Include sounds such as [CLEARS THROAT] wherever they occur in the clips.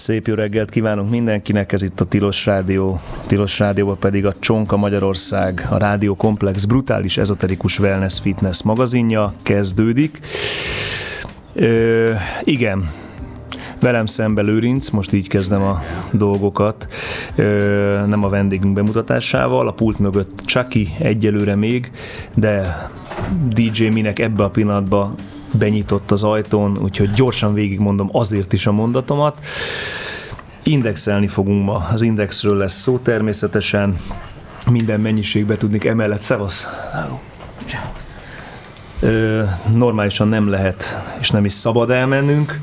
Szép jó reggelt kívánunk mindenkinek, ez itt a Tilos Rádió. Tilos Rádióban pedig a Csonka Magyarország, a Rádió Komplex brutális ezoterikus wellness fitness magazinja kezdődik. Ö, igen, Velem szembe Lőrinc, most így kezdem a dolgokat, ö, nem a vendégünk bemutatásával, a pult mögött Chucky egyelőre még, de DJ Minek ebbe a pillanatban benyitott az ajtón, úgyhogy gyorsan végigmondom azért is a mondatomat. Indexelni fogunk ma, az indexről lesz szó természetesen, minden mennyiségbe tudnik emellett. Szevasz! Ö, normálisan nem lehet, és nem is szabad elmennünk.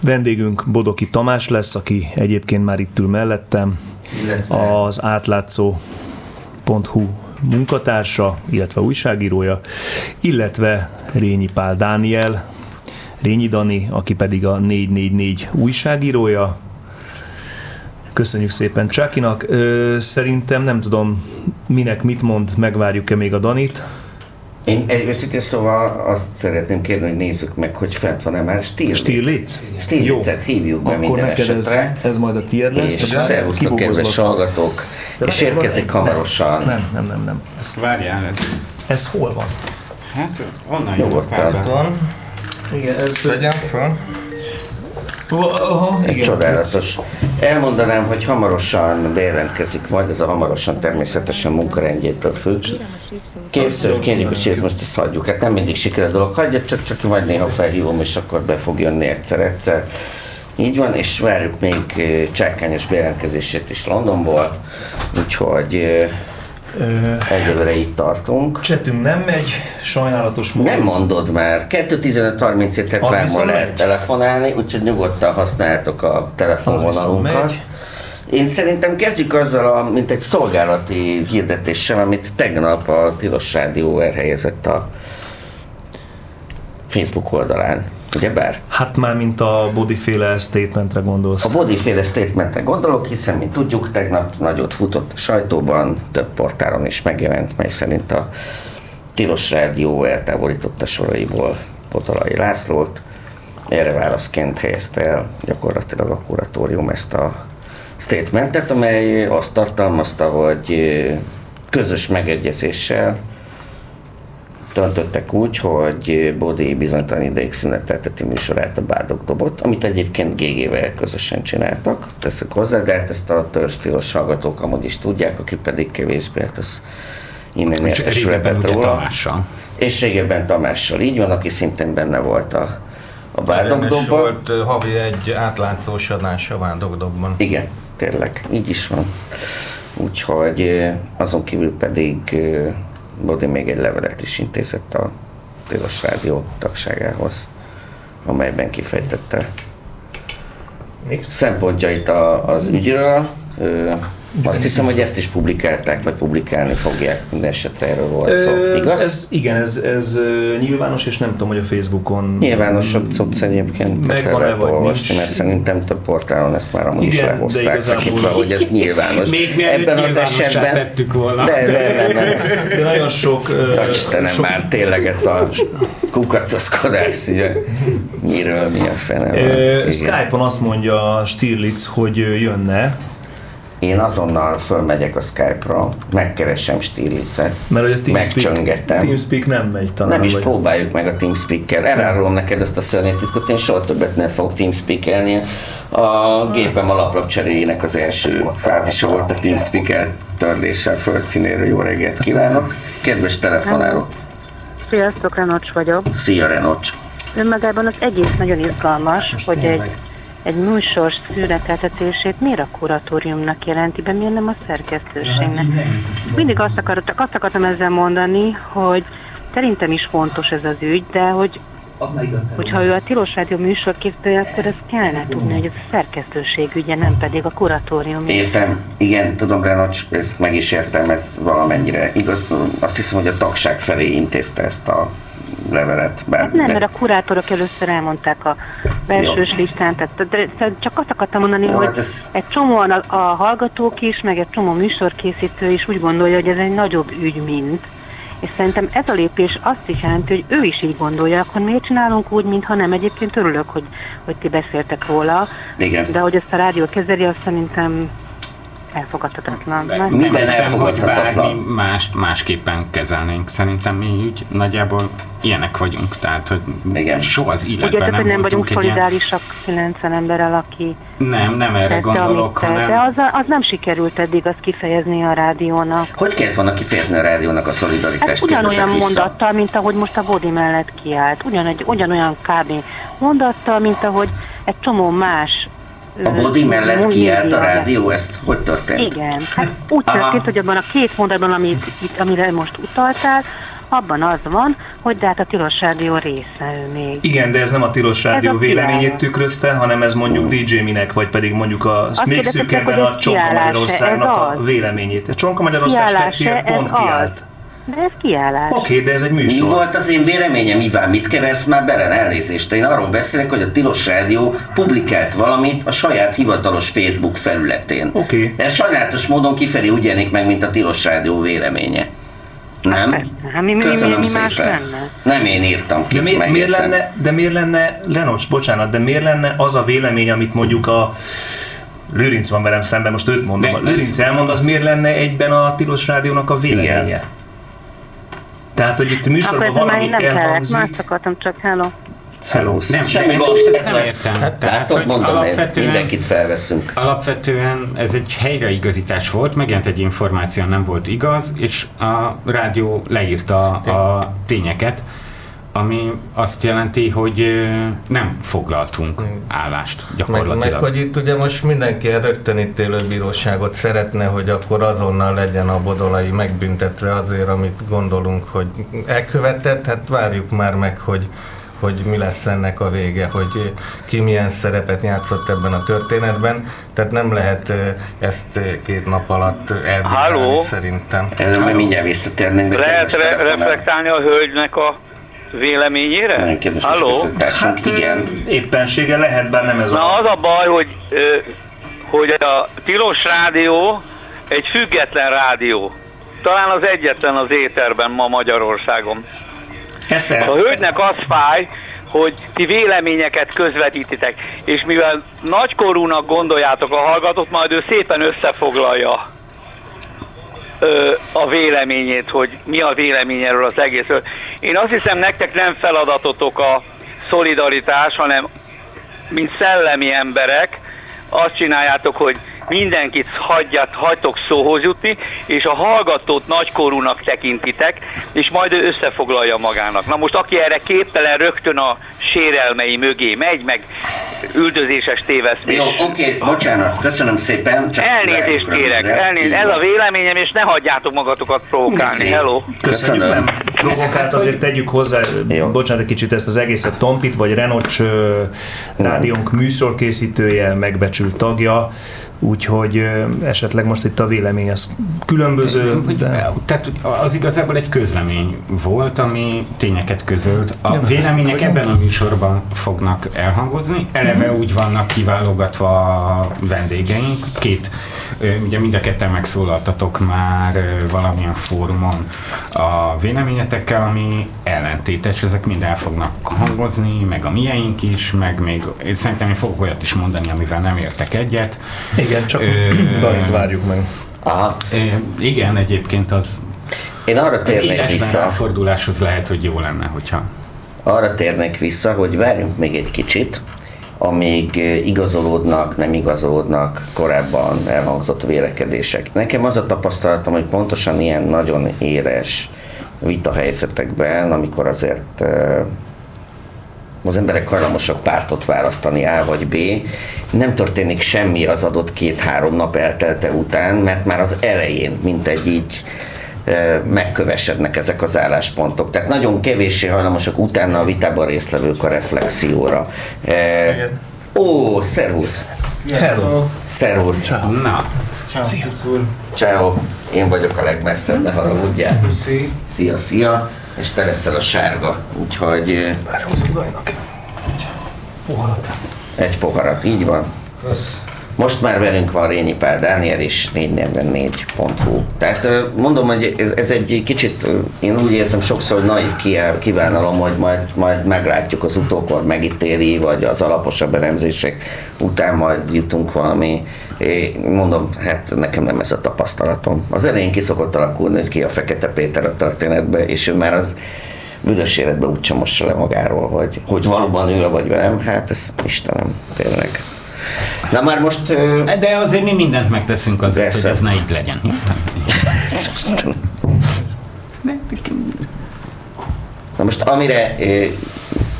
Vendégünk Bodoki Tamás lesz, aki egyébként már itt ül mellettem. Az átlátszó.hu munkatársa, illetve újságírója, illetve Rényi Pál Dániel, Rényi Dani, aki pedig a 444 újságírója. Köszönjük szépen Csákinak. Szerintem nem tudom, minek mit mond, megvárjuk-e még a Danit. Én egy őszintén szóval azt szeretném kérni, hogy nézzük meg, hogy fent van-e már Stirlitz. Stirlitz? Stirlitzet hívjuk be Akkor minden neked ez, esetre. ez majd a tiéd lesz. És szervusztok, kedves hallgatók, De és érkezik hamarosan. Nem, nem, nem, nem. Ez, Várjál, ez, ez hol van? hát onnan Nyugodtan. Van, Igen, ez... vegyem föl. Aha, Egy igen. csodálatos. Elmondanám, hogy hamarosan bejelentkezik majd, ez a hamarosan természetesen munkarendjétől függ. Képzeld, kérjük, hogy ezt most ezt hagyjuk. Hát nem mindig sikerül a dolog, hagyja, csak, csak majd néha felhívom, és akkor be fog jönni egyszer-egyszer. Így van, és várjuk még eh, csákányos bejelentkezését is Londonból, úgyhogy eh, Ö, egyelőre itt tartunk. Csetünk nem megy, sajnálatos módon. Nem mondod már, 2.15.37-et Az már ma viszont lehet megy. telefonálni, úgyhogy nyugodtan használjátok a telefonvonalunkat. Én szerintem kezdjük azzal, a, mint egy szolgálati hirdetéssel, amit tegnap a Tilos Rádió elhelyezett a Facebook oldalán. Ugye bár? Hát már mint a bodyféle statementre gondolsz. A bodyféle statementre gondolok, hiszen, mint tudjuk, tegnap nagyot futott a sajtóban, több portálon is megjelent, mely szerint a Tilos Rádió eltávolította soraiból Potolai Lászlót. Erre válaszként helyezte el gyakorlatilag a kuratórium ezt a statementet, amely azt tartalmazta, hogy közös megegyezéssel döntöttek úgy, hogy Bodi bizonytalan ideig szünetelteti műsorát a Bárdok dobot, amit egyébként GG-vel közösen csináltak, teszek hozzá, de hát ezt a törzstílos hallgatók amúgy is tudják, aki pedig kevésbé, hát az innen És régebben értesülhetett ugye róla. Tamással. És régebben Tamással így van, aki szintén benne volt a, a Bárdok Érdemes dobban. volt havi egy átlátszós adás a Vándogdobban. Igen, tényleg, így is van. Úgyhogy azon kívül pedig Bodi még egy levelet is intézett a Tilos Rádió tagságához, amelyben kifejtette Még? szempontjait a, az ügyről. Azt hiszem, hogy ezt is publikálták, vagy publikálni fogják. Minden esetre erről volt szó. Igaz? Ez, igen, ez, ez nyilvános, és nem tudom, hogy a Facebookon... Nyilvános a cucc egyébként el lehet olvasni, mert szerintem több portálon ezt már amúgy is de lehozták, tekintve, hogy ez nyilvános. [LAUGHS] Még Ebben az esetben... tettük volna. De, de, nem, nem, ez, De nagyon sok... Ja, Istenem, sok már tényleg ez a kukacoskodás, ugye, miről, mi a fene van. Skype-on azt mondja Stirlitz, hogy jönne, Én azonnal fölmegyek a Skype-ra, megkeresem Stirlitzet, mert hogy a Teamspeak, megcsöngetem. Teamspeak nem megy talán. Nem is vagy- próbáljuk meg a Teamspeak-kel. Elárulom neked ezt a szörnyű titkot, én soha többet nem fogok Teamspeak-elni. A gépem alaplap cseréjének az első fázisa volt a Teamspeak eltörléssel földszínéről. Jó reggelt kívánok! Kedves telefonáló! Sziasztok, Renocs vagyok. Szia Renocs! Önmagában az egész nagyon izgalmas, Most hogy tényleg. egy műsor szüneteltetését miért a kuratóriumnak jelenti be, miért nem a szerkesztőségnek. Mindig azt, akartak, azt akartam ezzel mondani, hogy szerintem is fontos ez az ügy, de hogy hogyha ő a Tilos Rádió műsorkészítője, akkor ezt kellene tudni, hogy ez a szerkesztőség ügye, nem pedig a kuratórium. Értem, igen, tudom Renocs, ezt meg is értem, ez valamennyire igaz. Azt hiszem, hogy a tagság felé intézte ezt a levelet. Bár Hát nem, mert a kurátorok először elmondták a belsős listán, tehát de, de csak azt akartam mondani, Jó, hogy hát ez- egy csomóan a, a hallgatók is, meg egy csomó műsorkészítő is úgy gondolja, hogy ez egy nagyobb ügy, mint, És szerintem ez a lépés azt is jelenti, hogy ő is így gondolja, akkor miért csinálunk úgy, mintha nem. Egyébként örülök, hogy, hogy ti beszéltek róla. Igen. De hogy ezt a rádió kezeli, azt szerintem elfogadhatatlan. De Nem? Minden nem hiszem, hogy elfogadhatatlan. bármi mást másképpen kezelnénk. Szerintem mi úgy nagyjából ilyenek vagyunk, tehát hogy Igen. soha az Úgy életben érted, nem, hogy nem vagyunk egy ilyen... szolidárisak 90 emberrel, aki Nem, nem erre tette, gondolok, hanem... De az, az nem sikerült eddig azt kifejezni a rádiónak. Hogy kellett volna kifejezni a rádiónak a Hát szolidaritást? ugyanolyan Kérdezek vissza. mondattal, mint ahogy most a Bodi mellett kiállt. Ugyanegy, ugyanolyan kb. mondattal, mint ahogy egy csomó más A body mellett kiállt a rádió, ezt hogy történt? Igen, hát úgy Aha. történt, hogy abban a két mondatban, amit, itt, amire most utaltál, abban az van, hogy de hát a tilos rádió része ő még. Igen, de ez nem a Tilos Rádió a véleményét kiállás. tükrözte, hanem ez mondjuk DJ Minek, vagy pedig mondjuk a még kérdeztem, szűkebben a Csonka Magyarországnak a véleményét. A Csonka Magyarország speciál pont az? De ez kiállás. Oké, de ez egy Mi műsor. volt az én véleményem, Iván? Mit keversz már bele? Elnézést. Én arról beszélek, hogy a Tilos Rádió publikált valamit a saját hivatalos Facebook felületén. Oké. Ez sajnálatos módon kifelé úgy jelenik meg, mint a Tilos Rádió véleménye. Nem? persze. Hát mi- mi- mi- Köszönöm mi szépen. más lenne? Nem én írtam ki, De, mi, miért lenne, de miért lenne, Lenos, bocsánat, de miért lenne az a vélemény, amit mondjuk a Lőrinc van velem szemben, most őt mondom, a Lőrinc elmond, az miért lenne egyben a Tilos Rádiónak a véleménye? Igen. Tehát, hogy itt a Akkor műsorban már valami én nem kellett, elhangzik. más akartam csak, hello. Hello. Nem, Semmi gond, ezt ez nem lesz. értem. Hát, Tehát, Látod, hogy mondom, alapvetően- mindenkit felveszünk. Alapvetően ez egy helyreigazítás volt, megjelent egy információ, nem volt igaz, és a rádió leírta a tényeket, ami azt jelenti, hogy nem foglaltunk állást Meg, gyakorlatilag. meg hogy itt ugye most mindenki rögtönítélő bíróságot szeretne, hogy akkor azonnal legyen a bodolai megbüntetve azért, amit gondolunk, hogy elkövetett, hát várjuk már meg, hogy hogy mi lesz ennek a vége, hogy ki milyen szerepet játszott ebben a történetben. Tehát nem lehet ezt két nap alatt elbírálni szerintem. Ezzel majd mindjárt visszatérnénk, Lehet re- reflektálni a hölgynek a véleményére? Nagyon kedves Halló? összekötőtársunk, Hát igen. éppensége lehet, bár nem ez Na a... az a baj, hogy, hogy a Tilos Rádió egy független rádió. Talán az egyetlen az éterben ma Magyarországon. Ezt A hölgynek az fáj, hogy ti véleményeket közvetítitek, és mivel nagykorúnak gondoljátok a hallgatót, majd ő szépen összefoglalja ö, a véleményét, hogy mi a vélemény erről az egészről. Én azt hiszem, nektek nem feladatotok a szolidaritás, hanem mint szellemi emberek azt csináljátok, hogy mindenkit hagyjat, hagytok szóhoz jutni, és a hallgatót nagykorúnak tekintitek, és majd ő összefoglalja magának. Na most aki erre képtelen rögtön a sérelmei mögé megy, meg üldözéses téveszmés. Jó, oké, bocsánat, köszönöm szépen. Csak Elnézést kérek, elnézést. Ez a véleményem, és ne hagyjátok magatokat provokálni. Hello! Köszönjük, Köszönöm. nem provokált, azért tegyük hozzá, Jó. bocsánat, egy kicsit ezt az egészet Tompit, vagy Renocs rádiónk műsorkészítője, megbecsült tagja, úgyhogy esetleg most itt a vélemény az különböző, de... Tehát az igazából egy közlemény volt, ami tényeket közölt. A Nem, vélemények ebben a műsorban fognak elhangozni. Eleve úgy vannak kiválogatva a vendégeink. Két, ugye mind a ketten megszólaltatok már valamilyen fórumon a véleményetekkel, ami ellentétes. Ezek mind el fognak hangozni, meg a miénk is, meg még szerintem én fogok olyat is mondani, amivel nem értek egyet. Igen, csak Ö, Dalit várjuk meg. Aha. Ö, Igen, egyébként az Én arra térnék vissza, ráforduláshoz lehet, hogy jó lenne, hogyha arra térnék vissza, hogy várjunk még egy kicsit, amíg igazolódnak, nem igazolódnak korábban elhangzott vélekedések. Nekem az a tapasztalatom, hogy pontosan ilyen nagyon éres vitahelyzetekben, amikor azért az emberek hajlamosak pártot választani A vagy B, nem történik semmi az adott két-három nap eltelte után, mert már az elején, mint egy így megkövesednek ezek az álláspontok. Tehát nagyon kevéssé hajlamosak utána a vitában résztvevők a reflexióra. Eh, Ó, szervusz! Hello. Szervusz! Na, Ciao. Én vagyok a legmesszebb, ne haragudjál. Szia, szia. És te leszel a sárga. Úgyhogy eh, Hozok Dajnak. Poharat. egy poharat, így van. Most már velünk van Rényi Pál Dániel is 444.hu. Tehát mondom, hogy ez, ez egy kicsit, én úgy érzem sokszor, hogy naív kívánalom, hogy majd, majd meglátjuk az utókor megítéli, vagy az alaposabb elemzések után majd jutunk valami. Én mondom, hát nekem nem ez a tapasztalatom. Az elején ki szokott alakulni, hogy ki a Fekete Péter a történetbe, és ő már az büdös életben úgy mossa le magáról, hogy, hogy valóban ő vagy velem, hát ez Istenem, tényleg. Na már most... De azért mi mindent megteszünk azért, persze. hogy ez ne így legyen. Na most amire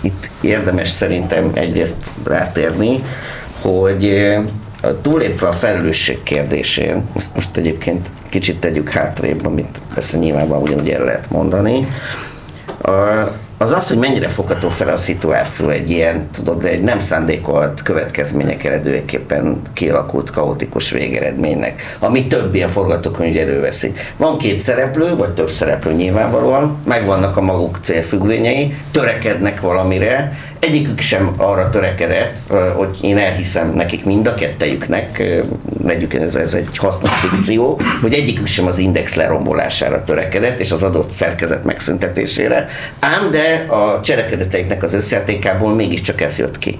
itt érdemes szerintem egyrészt rátérni, hogy e, túlépve a felelősség kérdésén, ezt most egyébként kicsit tegyük hátrébb, amit persze nyilvánvalóan ugyanúgy el lehet mondani, a, az az, hogy mennyire fogható fel a szituáció egy ilyen, tudod, egy nem szándékolt következmények eredőképpen kialakult kaotikus végeredménynek, ami több ilyen forgatókönyv előveszi. Van két szereplő, vagy több szereplő nyilvánvalóan, megvannak a maguk célfüggvényei, törekednek valamire, egyikük sem arra törekedett, hogy én elhiszem nekik mind a kettejüknek, vegyük ez, ez egy hasznos fikció, hogy egyikük sem az index lerombolására törekedett, és az adott szerkezet megszüntetésére, ám de a cselekedeteiknek az összetékából mégiscsak ez jött ki.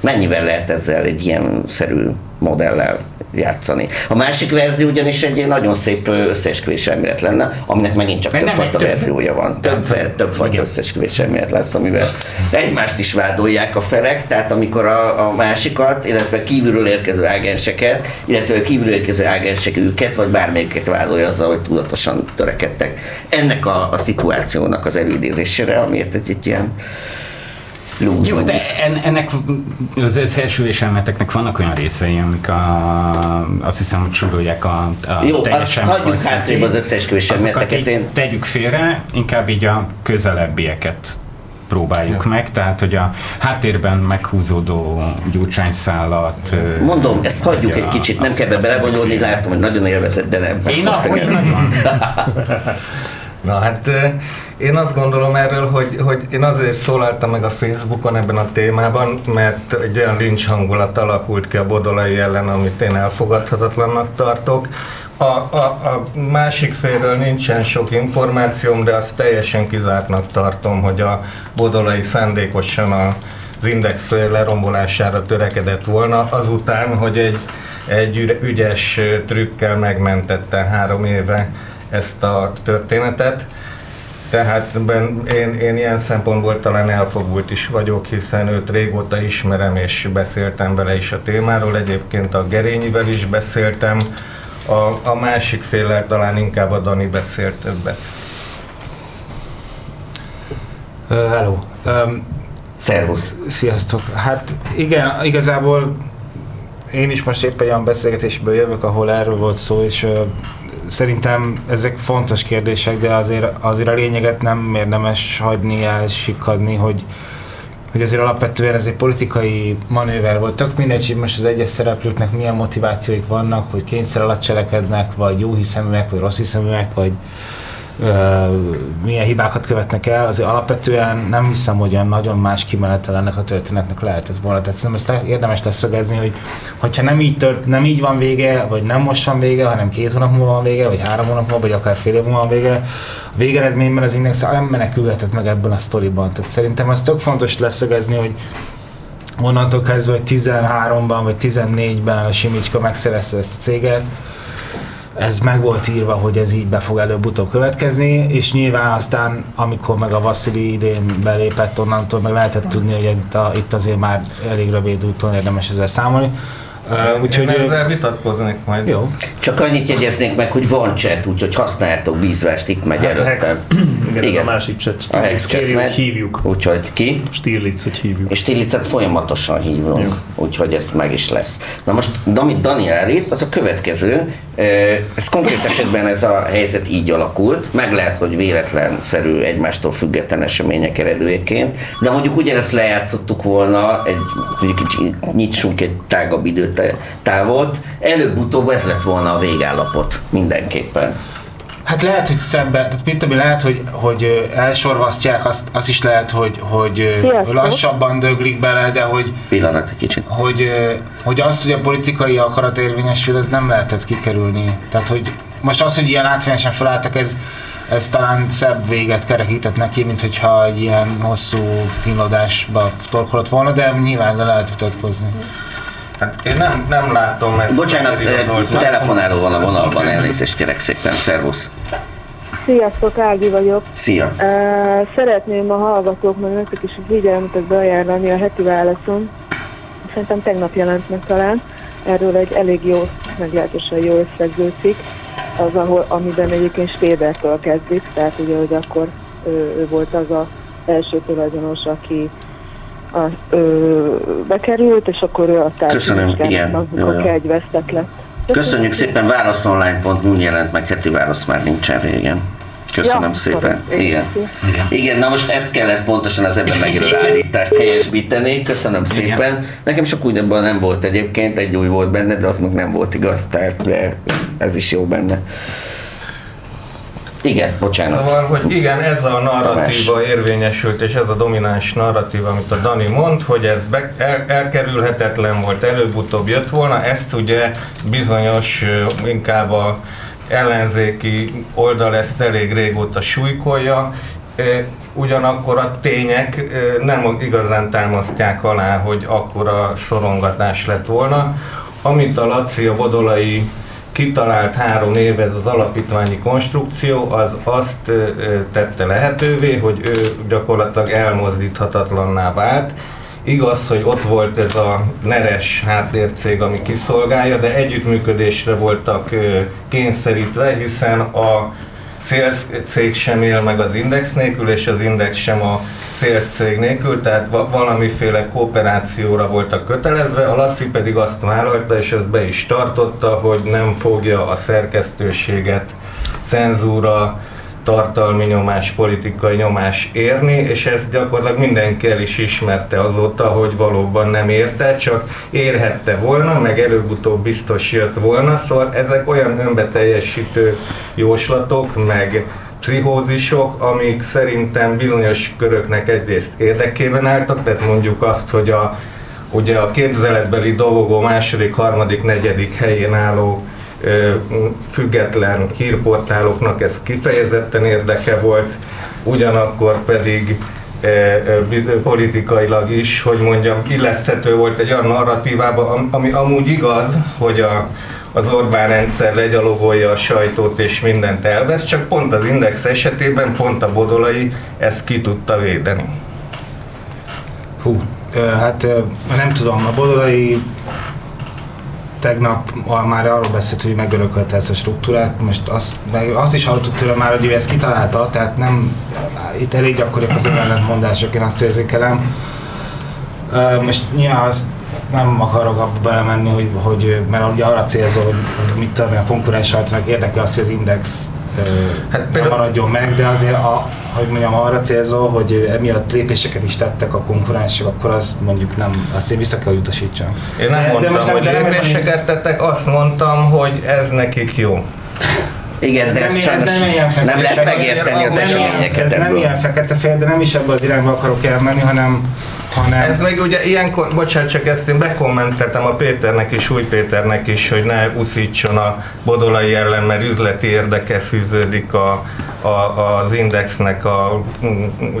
Mennyivel lehet ezzel egy ilyen szerű modellel játszani. A másik verzió ugyanis egy nagyon szép összeesküvés elmélet lenne, aminek megint csak többfajta több... verziója van. Több, többfajta összeesküvés elmélet lesz, amivel egymást is vádolják a felek, tehát amikor a, a másikat, illetve kívülről érkező ágenseket, illetve kívülről érkező ágensek őket, vagy bármelyiket vádolja azzal, hogy tudatosan törekedtek ennek a, a szituációnak az előidézésére, amiért egy, egy ilyen lose, Jó, de en, ennek az összeesülés elmeteknek vannak olyan részei, amik a, azt hiszem, hogy sorolják a, a Jó, azt hagyjuk hátrébb az összeesküvés elméleteket. Én... Tegyük félre, inkább így a közelebbieket próbáljuk ja. meg, tehát hogy a háttérben meghúzódó gyurcsányszálat... Mondom, ezt hagyjuk egy kicsit, nem kell belebonyolni, látom, hogy nagyon élvezett, de nem. Én ahogy nagyon. [LAUGHS] Na hát én azt gondolom erről, hogy, hogy én azért szólaltam meg a Facebookon ebben a témában, mert egy olyan lincs hangulat alakult ki a Bodolai ellen, amit én elfogadhatatlannak tartok. A, a, a másik félről nincsen sok információm, de azt teljesen kizártnak tartom, hogy a Bodolai szándékosan a az index lerombolására törekedett volna, azután, hogy egy, egy ügyes trükkel megmentette három éve ezt a történetet. Tehát ben, én, én ilyen szempontból talán elfogult is vagyok, hiszen őt régóta ismerem, és beszéltem vele is a témáról. Egyébként a Gerényivel is beszéltem, a, a másik féllel talán inkább a Dani beszélt többet. Uh, hello. Um, Szervusz. Sziasztok. Hát igen, igazából én is most éppen olyan beszélgetésből jövök, ahol erről volt szó, és uh, szerintem ezek fontos kérdések, de azért, azért a lényeget nem érdemes hagyni, elsikadni, hogy, hogy azért alapvetően ez egy politikai manőver volt. Tök mindegy, hogy most az egyes szereplőknek milyen motivációik vannak, hogy kényszer alatt cselekednek, vagy jó hiszeműek, vagy rossz hiszeműek, vagy, milyen hibákat követnek el, azért alapvetően nem hiszem, hogy olyan nagyon más kimenetel ennek a történetnek lehetett volna. Tehát szerintem ezt érdemes leszögezni, hogy hogyha nem így, tört, nem így van vége, vagy nem most van vége, hanem két hónap múlva van vége, vagy három hónap múlva, vagy akár fél év múlva van vége, a végeredményben az Index nem menekülhetett meg ebből a sztoriban. Tehát szerintem az tök fontos leszögezni, hogy onnantól kezdve, hogy 13-ban vagy 14-ben a Simicska megszerezte ezt a céget, ez meg volt írva, hogy ez így be fog előbb-utóbb következni, és nyilván aztán, amikor meg a Vasszili idén belépett, onnantól meg lehetett tudni, hogy itt, a, itt azért már elég rövid úton érdemes ezzel számolni. Uh, úgyhogy Én ezzel vitatkoznék majd. Jó. Csak annyit jegyeznék meg, hogy van chat, úgyhogy használjátok bízvást, itt megy hát előttem. Igen, Igen, a másik chat. A Hex chat hogy hívjuk. Úgyhogy ki? Stirlitz, hogy hívjuk. És Stirlitzet folyamatosan hívunk, Jó. úgyhogy ez meg is lesz. Na most, amit Dani állít, az a következő. Ez konkrét esetben ez a helyzet így alakult, meg lehet, hogy véletlenszerű egymástól független események eredőjeként, de mondjuk ugyanezt lejátszottuk volna, egy, mondjuk nyitsunk egy tágabb időt távot, előbb-utóbb ez lett volna a végállapot mindenképpen. Hát lehet, hogy szemben, tehát mit tudom, lehet, hogy, hogy elsorvasztják, azt, azt is lehet, hogy, hogy Sziasztok. lassabban döglik bele, de hogy, Pillanat egy kicsit. hogy, hogy az, hogy a politikai akarat érvényesül, ez nem lehetett kikerülni. Tehát, hogy most az, hogy ilyen látványosan felálltak, ez, ez talán szebb véget kerekített neki, mint hogyha egy ilyen hosszú kínlódásba torkolott volna, de nyilván ezzel lehet vitatkozni. Hát én nem, nem látom ezt. Bocsánat, igazolt. eh, telefonáló van a vonalban, elnézést kérek szépen, szervusz. Sziasztok, Ági vagyok. Szia. Uh, szeretném a hallgatóknak nektek is a figyelmetek beajánlani a heti válaszon. Szerintem tegnap jelent meg talán. Erről egy elég jó, meglehetősen jó összegző cikk, az, ahol, amiben egyébként Spébertől kezdik, tehát ugye, hogy akkor ő, ő volt az a első tulajdonos, aki a, ö, bekerült, és akkor ő a Köszönöm, igen. jó. amikor kegyvesztek lett. Köszönjük szépen, válaszonline.hu jelent meg, heti válasz már nincsen régen. Köszönöm Ja, szépen. sorry. Igen. Igen. Igen, na most ezt kellett pontosan az ebben megjelölő állítást helyesbíteni. Köszönöm szépen. Nekem sok újabban nem volt egyébként, egy új volt benne, de az meg nem volt igaz, tehát de ez is jó benne. Igen, bocsánat. Szóval, hogy igen, ez a narratíva Tamás. érvényesült, és ez a domináns narratíva, amit a Dani mond, hogy ez be, el, elkerülhetetlen volt, előbb-utóbb jött volna, ezt ugye bizonyos, inkább a ellenzéki oldal ezt elég régóta súlykolja, ugyanakkor a tények nem igazán támasztják alá, hogy akkora szorongatás lett volna. Amit a Laci, a Bodolai kitalált három év ez az alapítványi konstrukció, az azt tette lehetővé, hogy ő gyakorlatilag elmozdíthatatlanná vált. Igaz, hogy ott volt ez a neres háttércég, ami kiszolgálja, de együttműködésre voltak kényszerítve, hiszen a Sales cég sem él meg az Index nélkül, és az Index sem a Sales cég nélkül, tehát va- valamiféle kooperációra voltak kötelezve, a Laci pedig azt vállalta, és ezt be is tartotta, hogy nem fogja a szerkesztőséget cenzúra, tartalmi nyomás, politikai nyomás érni, és ezt gyakorlatilag mindenki el is ismerte azóta, hogy valóban nem érte, csak érhette volna, meg előbb-utóbb biztos jött volna, szóval ezek olyan önbeteljesítő jóslatok, meg pszichózisok, amik szerintem bizonyos köröknek egyrészt érdekében álltak, tehát mondjuk azt, hogy a, ugye a képzeletbeli dobogó második, harmadik, negyedik helyén álló független hírportáloknak ez kifejezetten érdeke volt, ugyanakkor pedig politikailag is, hogy mondjam, illeszthető volt egy olyan narratívába, am- ami amúgy igaz, hogy a, az Orbán rendszer legyalogolja a sajtót és mindent elvesz, csak pont az Index esetében, pont a Bodolai ezt ki tudta védeni. Hú, hát nem tudom, a Bodolai tegnap már arról beszélt, hogy megörökölte ezt a struktúrát, most azt, meg azt is hallottuk tőle már, hogy ő ezt kitalálta, tehát nem, itt elég gyakoriak az ellentmondások, én azt érzékelem. Most nyilván azt nem akarok abba belemenni, hogy, hogy mert ugye arra célzol, hogy, hogy mit tudom, a konkurens sajtónak érdeke az, hogy az index Hát nem például- maradjon meg, de azért, a, hogy mondjam, arra célzol, hogy emiatt lépéseket is tettek a konkurensek, akkor azt mondjuk nem, azt én vissza kell utasítsam. Én nem De- de mondtam, most nem- hogy de nem lépéseket tettek, azt mondtam, hogy ez nekik jó. Igen, de Nem, ez ez nem ilyen nem lehet fekete- megérteni az nem eseményeket Ez nem ebből. ilyen fekete-fehér, de nem is ebbe az irányba akarok elmenni, hanem, hanem Ez meg ugye ilyenkor, bocsánat, csak ezt én bekommenteltem a Péternek is, új Péternek is, hogy ne uszítson a bodolai ellen, mert üzleti érdeke fűződik a, a, az indexnek a mm, mm,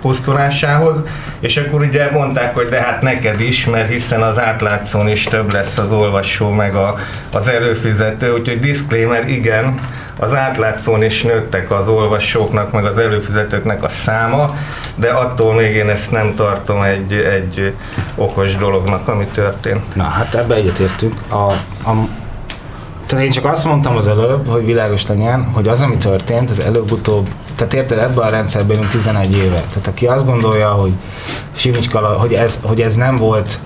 pusztulásához, és akkor ugye mondták, hogy de hát neked is, mert hiszen az átlátszón is több lesz az olvasó, meg a, az előfizető, úgyhogy disclaimer, igen, az átlátszón is nőttek az olvasóknak, meg az előfizetőknek a száma, de attól még én ezt nem tartom egy, egy okos dolognak, ami történt. Na, hát ebbe egyetértünk. A, a, tehát én csak azt mondtam az előbb, hogy világos legyen, hogy az, ami történt, az előbb-utóbb, tehát érted, ebben a rendszerben élünk 11 éve. Tehát aki azt gondolja, hogy Simicska, hogy ez, hogy ez nem volt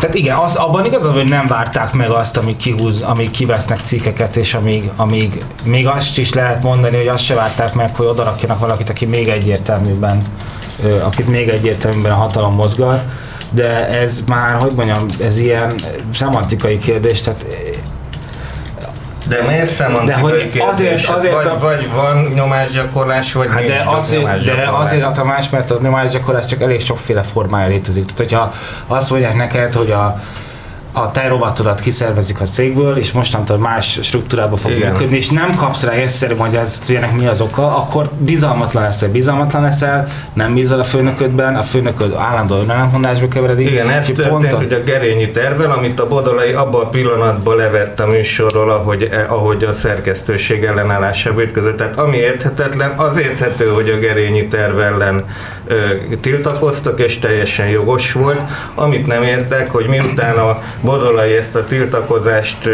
tehát igen, az, abban igazad, hogy nem várták meg azt, amíg kihúz, amíg kivesznek cikkeket, és amíg, amíg még azt is lehet mondani, hogy azt se várták meg, hogy odarakjanak valakit, aki még egyértelműben, akit még egyértelműben a hatalom mozgat, de ez már, hogy mondjam, ez ilyen szemantikai kérdés, tehát De miért De hogy azért- azért vagy, a- vagy van nyomásgyakorlás, vagy Hát de, azért, de azért a Tamás, mert a nyomásgyakorlás csak elég sokféle formája létezik. Tehát, hogyha azt mondják neked, hogy a a te rovatodat kiszervezik a cégből, és mostantól más struktúrába fog Igen. működni, és nem kapsz rá egyszerű magyarázatot, hogy ennek mi az oka, akkor bizalmatlan leszel, bizalmatlan leszel, nem bízol a főnöködben, a főnököd állandóan ellentmondásba keveredik. Igen, ez történt pont a- ugye a Gerényi tervvel, amit a Bodolai abban a pillanatban levett a műsorról, ahogy, eh, ahogy a szerkesztőség ellenállásába ütközött. Tehát ami érthetetlen, az érthető, hogy a Gerényi terv ellen ö, tiltakoztak, és teljesen jogos volt. Amit nem értek, hogy miután a Bodolai ezt a tiltakozást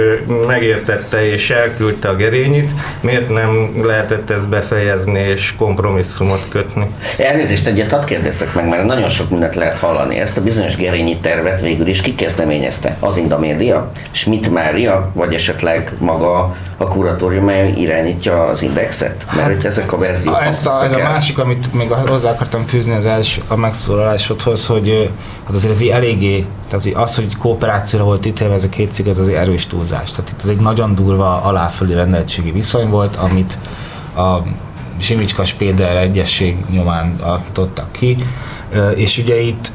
megértette és elküldte a Gerényit, miért nem lehetett ezt befejezni és kompromisszumot kötni? Elnézést, egyet hadd kérdezzek meg, mert nagyon sok mindent lehet hallani. Ezt a bizonyos Gerényi tervet végül is ki kezdeményezte? Az Inda Média? Schmidt Mária? Vagy esetleg maga a kuratórium, mely irányítja az indexet? Mert hogy ezek a verziók Ezt a, ez a másik, amit még hozzá akartam fűzni az első a megszólalásodhoz, hogy hát azért ez eléggé, tehát az, hogy kooperációra volt ítélve ez a két cég, ez azért erős túlzás. Tehát itt ez egy nagyon durva aláfölé rendeltségi viszony volt, amit a Simicska Spéder egyesség nyomán alakítottak ki, és ugye itt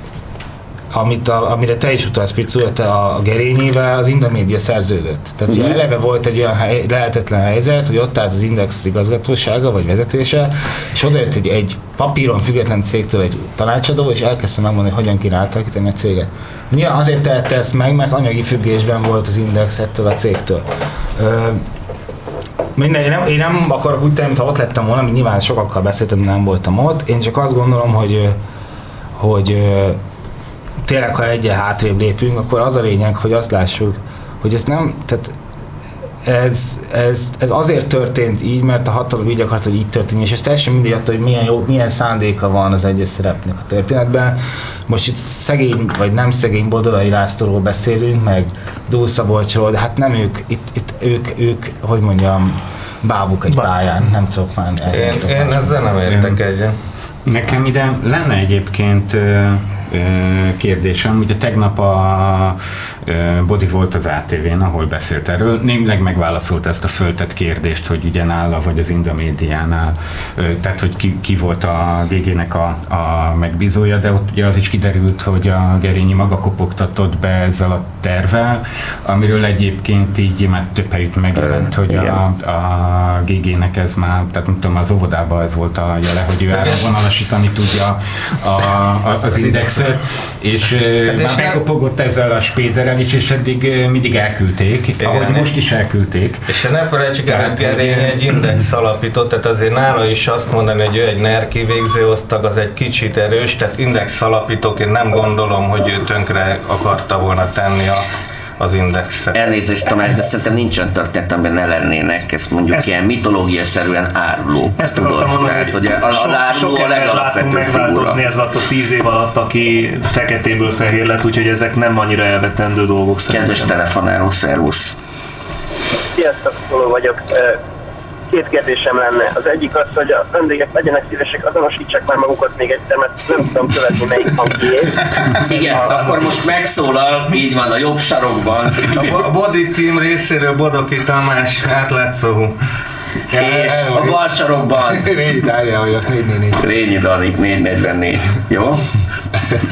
amit a, amire te is utalsz, Picu, te a Gerényével az Indomédia szerződött. Tehát ugye eleve volt egy olyan hely, lehetetlen helyzet, hogy ott állt az Index igazgatósága vagy vezetése, és odajött egy, egy papíron független cégtől egy tanácsadó, és elkezdte megmondani, hogy hogyan kéne átalakítani a céget. Nyilván azért tehette ezt meg, mert anyagi függésben volt az Index ettől a cégtől. Ö, minden, én, nem, én nem akarok úgy tenni, mintha ott lettem volna, nyilván sokakkal beszéltem, nem voltam ott. Én csak azt gondolom, hogy, hogy tényleg, ha egyen hátrébb lépünk, akkor az a lényeg, hogy azt lássuk, hogy ez nem, tehát ez, ez, ez azért történt így, mert a hatalom így akart, hogy így történjen, és ez teljesen mindegy attól, hogy milyen, jó, milyen szándéka van az egyes szereplőnek a történetben. Most itt szegény, vagy nem szegény Bodolai Lászlóról beszélünk, meg Dúl Szabolcsról, de hát nem ők, itt, itt ők, ők, hogy mondjam, bábuk egy pályán, nem tudok már. Én, én ezzel nem értek egyet. Nekem ide lenne egyébként kérdésem, ugye tegnap a Bodi volt az ATV-n, ahol beszélt erről, némileg megválaszolt ezt a föltett kérdést, hogy ugye nála vagy az Indomédiánál, tehát hogy ki, ki volt a GG-nek a, a megbízója, de ott ugye az is kiderült, hogy a Gerényi maga kopogtatott be ezzel a tervel, amiről egyébként így már több helyütt megjelent, hogy igen. a, a GG-nek ez már, tehát nem tudom, az óvodában ez volt a jele, hogy ő áramvonalasítani tudja a, a, az indexet, és hát már nem- bekopogott ezzel a spéderrel is, és eddig mindig elküldték, Igen. ahogy most is elküldték. És ne felejtsük el, hogy Gerény egy index alapított, tehát azért nála is azt mondani, hogy ő egy NER kivégző osztag, az egy kicsit erős, tehát index alapítóként nem gondolom, hogy ő tönkre akarta volna tenni a, az indexet. Elnézést Tamás, de szerintem nincsen történet, amiben ne lennének, ezt mondjuk Ezt- ilyen mitológiaszerűen árulók. Ezt mondani, Tehát, hogy a, sok, a sok a legalapvetőbb megváltozni ez alatt a tíz év alatt, aki feketéből fehér lett, úgyhogy ezek nem annyira elvetendő dolgok Kedves szerintem. telefonáló, szervusz! Sziasztok, Szoló vagyok. Két kérdésem lenne. Az egyik az, hogy a vendégek legyenek szívesek, azonosítsák már magukat még egyszer, mert nem tudom követni, melyik hang kié. Igen, akkor most megszólal, így van, a jobb sarokban, A Bo- Body Team részéről Bodoki Tamás, átlátszó. és a bal sarokban Rényi Dália vagyok, 444. Rényi Dani, 444. Jó?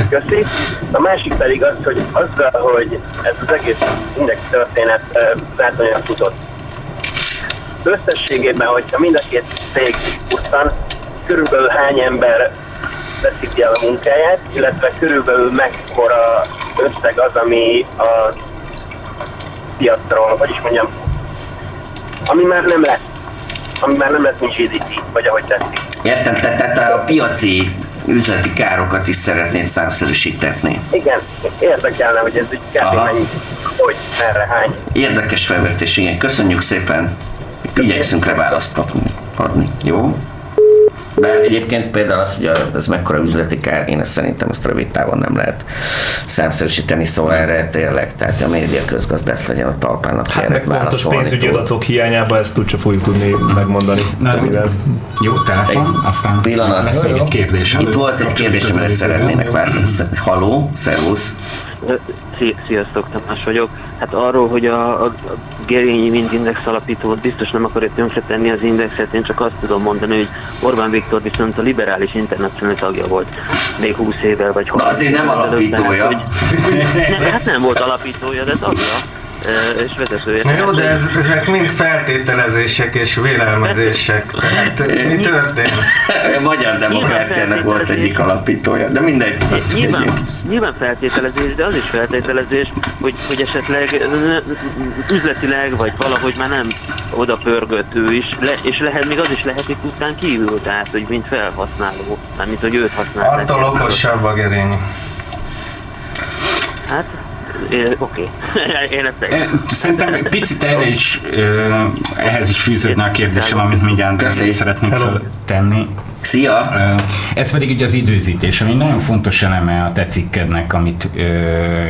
Köszi. A másik pedig az, hogy azzal, hogy ez az egész index történet zátonyra futott. Összességében, hogyha mind a két cég pusztan, körülbelül hány ember veszíti el a munkáját, illetve körülbelül mekkora összeg az, ami a piacról, hogy is mondjam, ami már nem lesz, ami már nem lesz, mint GDP, vagy ahogy tetszik. Értem, te, tehát a piaci üzleti károkat is szeretnéd számszerűsítetni. Igen, érdekelne, hogy ez így kb. Mennyi, hogy, merre, hány. Érdekes felvetés, igen. Köszönjük szépen. Igyekszünk rá választ kapni, adni. Jó? Bár egyébként például az, hogy ez mekkora üzleti kár, én ezt szerintem ezt rövid távon nem lehet számszerűsíteni, szóval erre tényleg, tehát a média közgazdász legyen a talpának Hát meg pontos pénzügyi tud. adatok hiányában ezt úgyse fogjuk tudni megmondani. Na, Mivel Jó, telefon, aztán Pillanat. lesz még egy kérdésem. Itt volt egy kérdés, amire Közelítő. szeretnének válaszolni. Haló, szervusz. Sziasztok, Tamás vagyok. Hát arról, hogy a, a Gerényi Mind Index alapítót biztos nem akarja tönkretenni az indexet, én csak azt tudom mondani, hogy Orbán Viktor viszont a liberális internacionális tagja volt még 20 évvel vagy 30 azért nem alapítója. hogy, nem, [LAUGHS] hát nem volt alapítója, de tagja és vezetője. Na jó, de ez, ezek mind feltételezések és vélelmezések. Tehát mi történt? A [LAUGHS] magyar demokráciának volt egyik alapítója, de mindegy. Nyilván, nyilván feltételezés, de az is feltételezés, hogy, hogy esetleg üzletileg, vagy valahogy már nem oda pörgött ő is, le, és lehet, még az is lehet itt után kívül, tehát, hogy mint felhasználó, mármint, hogy őt használják. Attól okosabb a Gerényi. Hát, Oké, okay. [LAUGHS] én ezt Szerintem picit erre is, ehhez is fűződne a kérdésem, amit mindjárt szeretnék feltenni. Szia! Ez pedig ugye az időzítés, ami nagyon fontos eleme a te cikkednek, amit ö,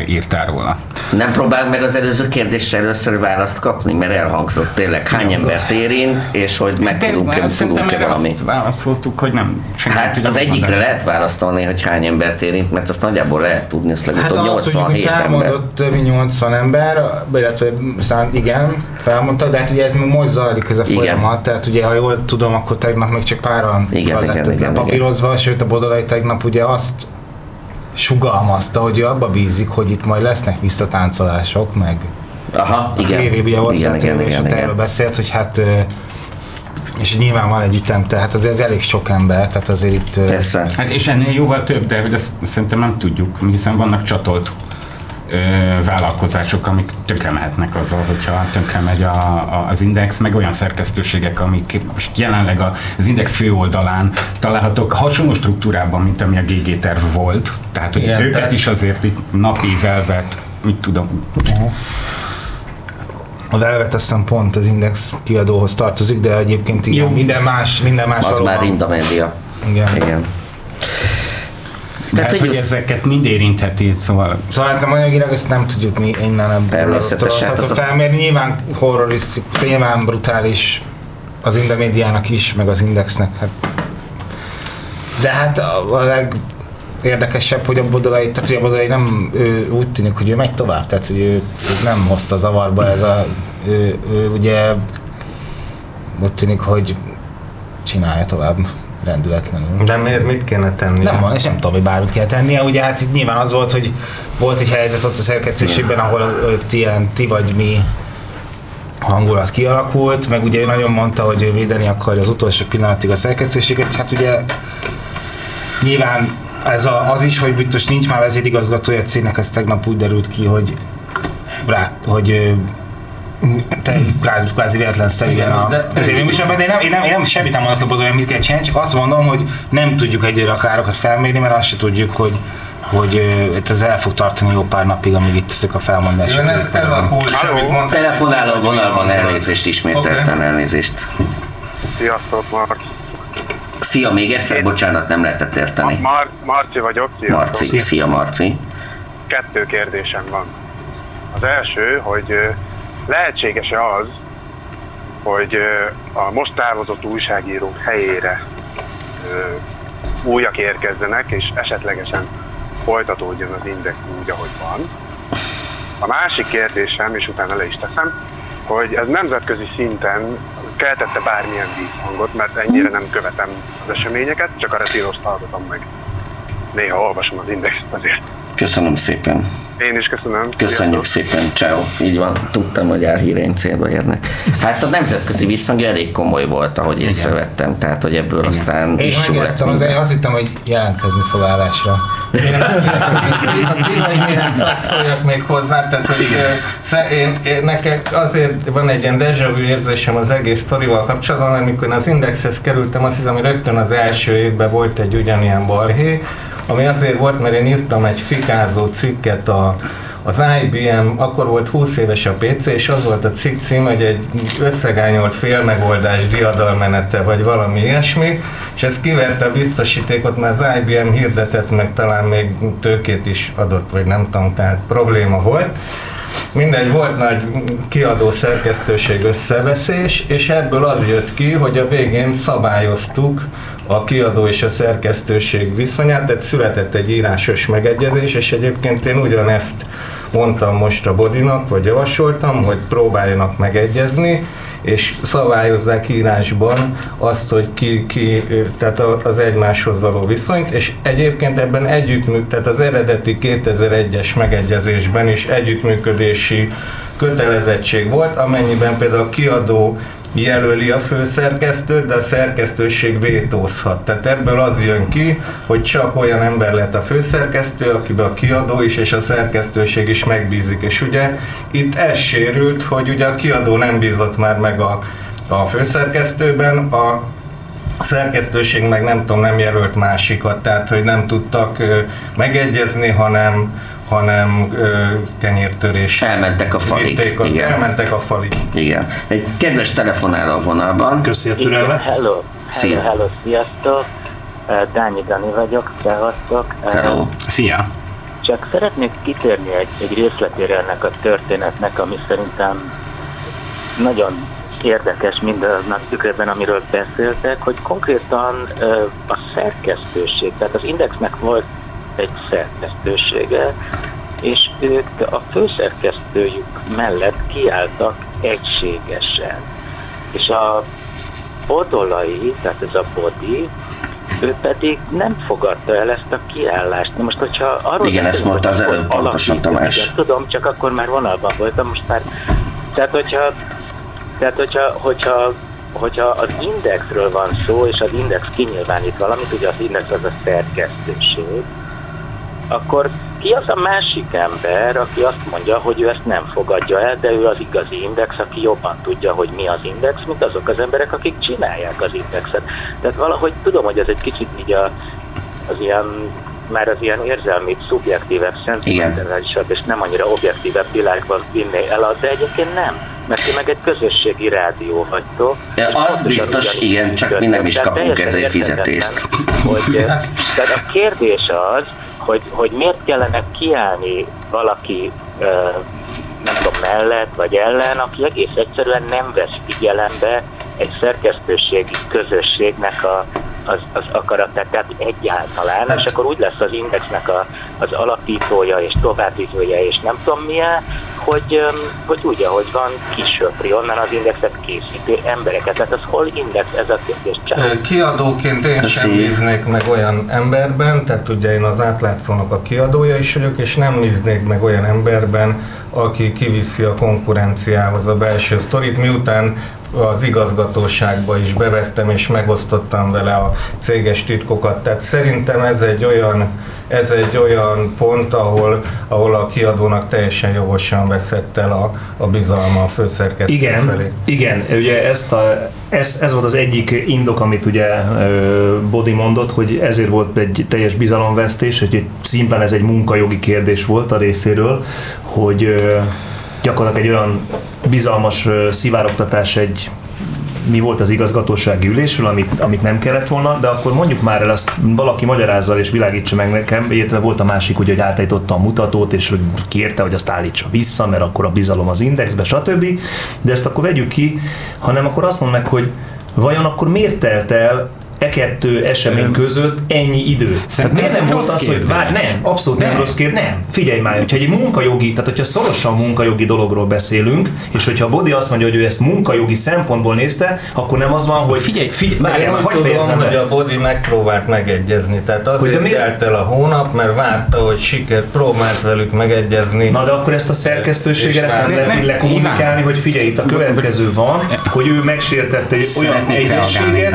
írtál róla. Nem próbál meg az előző kérdésre először választ kapni, mert elhangzott tényleg hány embert érint, és hogy meg tudunk-e, tudunk-e valami. Azt válaszoltuk, hogy nem. Hát az egyikre mondani. lehet választani, hogy hány embert érint, mert azt nagyjából lehet tudni, ezt legutóbb hát 87 azt, ember. több mint 80 ember, illetve szán, igen, felmondta, de hát ugye ez még most zajlik ez a folyamat, igen. tehát ugye ha jól tudom, akkor tegnap még csak páran igen igen, lett igen, ez igen, papírozva, igen. sőt a Bodolai tegnap ugye azt sugalmazta, hogy ő abba bízik, hogy itt majd lesznek visszatáncolások, meg Aha, igen. A tévé, ugye igen, igen, tévé, igen, és igen. erről beszélt, hogy hát és nyilván van egy ütem, tehát azért ez elég sok ember, tehát azért itt... Persze. Hát és ennél jóval több, de hogy ezt szerintem nem tudjuk, hiszen vannak csatolt vállalkozások, amik tönkre mehetnek azzal, hogyha tönkre megy a, a, az Index, meg olyan szerkesztőségek, amik most jelenleg az Index főoldalán találhatók hasonló struktúrában, mint ami a GG terv volt. Tehát, hogy Igen, őket te... is azért itt napi velvet, mit tudom. Uh-huh. A Velvet azt hiszem pont az Index kiadóhoz tartozik, de egyébként igen, Jó. minden más, minden más Az már Rinda Media. Igen. igen. Tehát, hogy, hogy ezeket mind érintheti, szóval... Szóval ezt a anyagilag ezt nem tudjuk mi innen ebből az, hát az felmérni. Nyilván horrorisztik, nyilván brutális az Indemédiának is, meg az Indexnek. Hát. De hát a, a leg, érdekesebb, hogy a Bodolai, tehát hogy a Bodolai nem ő, úgy tűnik, hogy ő megy tovább, tehát hogy ő, ő nem hozta zavarba ez a, ő, ő ugye úgy tűnik, hogy csinálja tovább rendületlenül. De miért mit kéne tenni? Nem van, és nem tudom, hogy bármit kell tennie. Ugye hát nyilván az volt, hogy volt egy helyzet ott a szerkesztőségben, ahol ti, ti vagy mi hangulat kialakult, meg ugye ő nagyon mondta, hogy ő védeni akarja az utolsó pillanatig a szerkesztőséget, hát ugye nyilván ez a, az is, hogy biztos nincs már vezérigazgatója a cégnek, ez tegnap úgy derült ki, hogy rá, hogy te kvázi, kvázi véletlenszerűen a, de, de, én, de én, nem, én, nem, én nem semmit nem mondok hogy mit kell csinálni, csak azt mondom, hogy nem tudjuk egyre a károkat felmérni, mert azt se tudjuk, hogy hogy ez el fog tartani jó pár napig, amíg itt ezek a felmondások. ez, ez a kulcs, amit mondtam. Telefonáló a vonalban elnézést ismételten, okay. elnézést. Sziasztok, Mark. Szia, még egyszer, Én... bocsánat, nem lehetett érteni. Mar- Marci vagyok, sziasztok. Marci, szia, szia Marci. Kettő kérdésem van. Az első, hogy Lehetséges-e az, hogy a most távozott újságírók helyére újak érkezzenek, és esetlegesen folytatódjon az index úgy, ahogy van. A másik kérdésem, és utána le is teszem, hogy ez nemzetközi szinten keltette bármilyen vízhangot, mert ennyire nem követem az eseményeket, csak a retírost hallgatom meg. Néha olvasom az indexet azért. Köszönöm szépen. Én is köszönöm. Köszönjük Sziasztok. szépen, ciao. Így van, tudtam, hogy elhíreim célba érnek. Hát a nemzetközi visszhang elég komoly volt, ahogy észrevettem, tehát hogy ebből Igen. aztán Én is lett. Az azt hittem, hogy jelentkezni fog állásra. Én szóljak még hozzá, tehát hogy én, én, nekem azért van egy ilyen deja vu érzésem az egész sztorival kapcsolatban, amikor az Indexhez kerültem, azt hiszem, hogy rögtön az első évben volt egy ugyanilyen balhé, ami azért volt, mert én írtam egy fikázó cikket a, az IBM, akkor volt 20 éves a PC, és az volt a cikk cím, hogy egy összegányolt félmegoldás diadalmenete, vagy valami ilyesmi, és ez kiverte a biztosítékot, mert az IBM hirdetett, meg talán még tőkét is adott, vagy nem tudom, tehát probléma volt. Mindegy, volt nagy kiadó szerkesztőség összeveszés, és ebből az jött ki, hogy a végén szabályoztuk a kiadó és a szerkesztőség viszonyát, tehát született egy írásos megegyezés, és egyébként én ugyanezt mondtam most a Bodinak, vagy javasoltam, hogy próbáljanak megegyezni, és szabályozzák írásban azt, hogy ki, ki tehát az egymáshoz való viszonyt, és egyébként ebben együttműk, tehát az eredeti 2001-es megegyezésben is együttműködési kötelezettség volt, amennyiben például a kiadó jelöli a főszerkesztőt, de a szerkesztőség vétózhat. Tehát ebből az jön ki, hogy csak olyan ember lett a főszerkesztő, akiben a kiadó is és a szerkesztőség is megbízik. És ugye itt ez sérült, hogy ugye a kiadó nem bízott már meg a, a főszerkesztőben, a a szerkesztőség meg nem tudom, nem jelölt másikat, tehát hogy nem tudtak megegyezni, hanem hanem ö, kenyértörés. Elmentek a falig. A, igen. Elmentek a falig. Igen. Egy kedves telefonál a vonalban. Köszi a türelmet. Hello. Szia. Hello, hello, sziasztok. Dányi Dani vagyok, szevasztok. Hello. Szia. Csak szeretnék kitérni egy, egy részletére ennek a történetnek, ami szerintem nagyon érdekes mindaznak tükrében, amiről beszéltek, hogy konkrétan a szerkesztőség, tehát az Indexnek volt egy szerkesztősége, és ők a főszerkesztőjük mellett kiálltak egységesen. És a Bodolai, tehát ez a Bodi, ő pedig nem fogadta el ezt a kiállást. Na most, hogyha arról Igen, ezt mondta az előbb pontosan Tamás. Igen, tudom, csak akkor már vonalban voltam, most már... Tehát, hogyha, tehát, hogyha, hogyha hogyha az indexről van szó, és az index kinyilvánít valamit, ugye az index az a szerkesztőség, akkor ki az a másik ember, aki azt mondja, hogy ő ezt nem fogadja el, de ő az igazi index, aki jobban tudja, hogy mi az index, mint azok az emberek, akik csinálják az indexet. Tehát valahogy tudom, hogy ez egy kicsit így a, az ilyen már az ilyen érzelmi, szubjektívebb, szentimentálisabb és nem annyira objektívebb világban vinné el, de egyébként nem. Mert ti meg egy közösségi rádió vagytok. De az biztos, igen, csak mi nem is kapunk ezért fizetést. Hogy, [LAUGHS] tehát a kérdés az, hogy, hogy miért kellene kiállni valaki nem tudom, mellett vagy ellen, aki egész egyszerűen nem vesz figyelembe egy szerkesztőségi közösségnek a, az, az akaratát, tehát egyáltalán, hát. és akkor úgy lesz az indexnek a, az alapítója és továbbítója és nem tudom milyen, hogy, hogy úgy, ahogy van, kisöpri onnan az indexet készítő embereket. Tehát az hol index ez a kérdés? Csak. Kiadóként én sem bíznék meg olyan emberben, tehát ugye én az átlátszónak a kiadója is vagyok, és nem bíznék meg olyan emberben, aki kiviszi a konkurenciához a belső sztorit, miután az igazgatóságba is bevettem és megosztottam vele a céges titkokat. Tehát szerintem ez egy olyan, ez egy olyan pont, ahol, ahol a kiadónak teljesen jogosan veszett el a, a bizalma a főszerkesztő igen, felé. Igen, ugye ezt a, ez, ez volt az egyik indok, amit ugye Bodi mondott, hogy ezért volt egy teljes bizalomvesztés, hogy szimplán ez egy munkajogi kérdés volt a részéről, hogy gyakorlatilag egy olyan bizalmas szivárogtatás egy mi volt az igazgatósági ülésről, amit, amit nem kellett volna, de akkor mondjuk már el azt valaki magyarázza és világítsa meg nekem, illetve volt a másik, ugye, hogy átállította a mutatót, és hogy kérte, hogy azt állítsa vissza, mert akkor a bizalom az indexbe, stb. De ezt akkor vegyük ki, hanem akkor azt mond meg, hogy vajon akkor miért telt el e kettő esemény között ennyi idő. Tehát miért nem volt az, hogy vár, nem, abszolút nem, nem. rossz kérdés, nem. Figyelj már, hogyha egy munkajogi, tehát hogyha szorosan munkajogi dologról beszélünk, és hogyha a Bodi azt mondja, hogy ő ezt munkajogi szempontból nézte, akkor nem az van, hogy figyelj, figyelj, várj, én úgy tudom, hogy a Bodi megpróbált megegyezni, tehát azért hogy telt el a hónap, mert várta, hogy sikert próbált velük megegyezni. Na de akkor ezt a szerkesztőséggel ezt nem lehet lekommunikálni, hogy figyelj, itt a következő van, hogy ő megsértette egy olyan egyességet,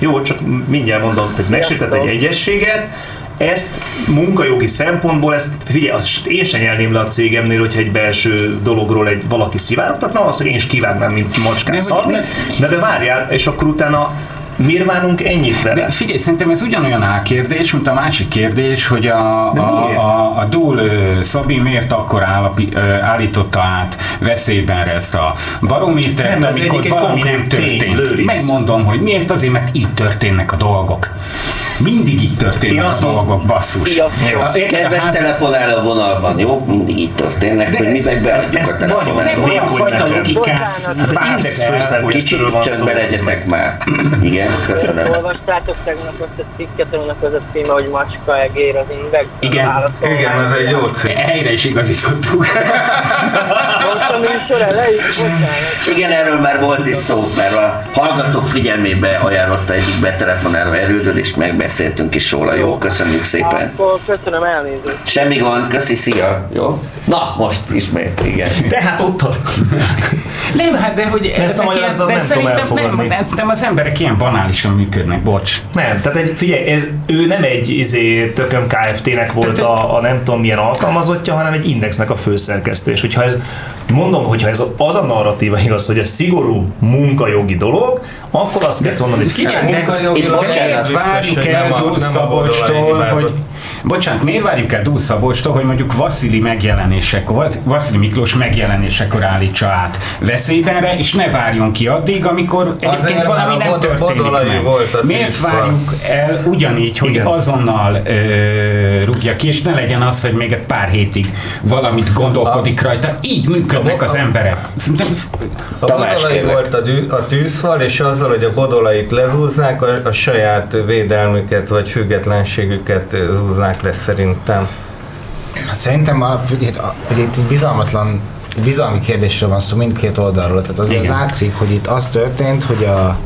jó, csak mindjárt mondom, hogy megsértett egy egyességet, ezt munkajogi szempontból, ezt figyelj, azt én sem nyelném le a cégemnél, hogyha egy belső dologról egy valaki szivárogtatna, azt én is kivágnám, mint macskát szarni. De, de várjál, és akkor utána Miért várunk ennyit vele? De figyelj, szerintem ez ugyanolyan álkérdés, mint a másik kérdés, hogy a, a, a, a Dúl Szabi miért akkor állapi, állította át veszélyben ezt a barométert, nem, amikor valami nem történt. Tény, Megmondom, hogy miért azért, mert így történnek a dolgok. Mindig így történnek a dolgok, basszus. Jó. Érted, a Kedves ház- telefonáló a vonalban, jó? Mindig így történnek, hogy mi meg beadjuk a telefonálót. olyan fajta logikát vársz el, hogy Kicsit csöndbe legyetek már. Igen, köszönöm. Olvastátok tegnap azt a cikket, aminek az a címe, hogy macska egér az index? Igen, Igen, ez egy jó cikk. Helyre is igazítottuk. Most a műsor elején. Igen, erről már volt is szó, mert a hallgatók figyelmébe ajánlotta egyik betelefonáló erődöd, és megbeszéltünk is róla. Jó, köszönjük szépen. Akkor köszönöm elnézést. Semmi gond, köszi, szia. Jó? Na, most ismét, igen. Tehát ott tart. Nem, hát de hogy Ezt a ezek ilyen- nem de tudom szerintem elfogadni. Nem, nem, az emberek ilyen banálisan működnek, bocs. Nem, tehát egy, figyelj, ez, ő nem egy izé, tököm Kft-nek volt a, a nem tudom milyen alkalmazottja, hanem egy indexnek a főszerkesztő. És hogyha ez, mondom, hogyha ez az a narratíva igaz, hogy ez szigorú munkajogi dolog, akkor azt kell mondani, hogy Figyelj, de munkajogilag bocsánat, várjuk el Dúl Szabolcstól, hogy Bocsánat, miért várjuk el Dúl Szabolcstól, hogy mondjuk Vasili megjelenésekor, Vasili Miklós megjelenésekor állítsa át veszélybenre, és ne várjon ki addig, amikor egyébként mert valami a nem Bod- történik meg. volt a Miért tűzfal. várjuk el ugyanígy, hogy Igen. azonnal ö, rúgja ki, és ne legyen az, hogy még egy pár hétig valamit gondolkodik rajta. Így működnek az emberek. Szerintem ez- A Bodolai volt a, dű, a tűzfal, és azzal, hogy a Bodolait lezúzzák, a, a saját védelmüket vagy függetlenségüket zúzzák le szerintem. Hát szerintem a, ugye, a- ugye itt egy bizalmatlan, egy bizalmi kérdésről van szó mindkét oldalról. Tehát azért az Igen. látszik, hogy itt az történt, hogy a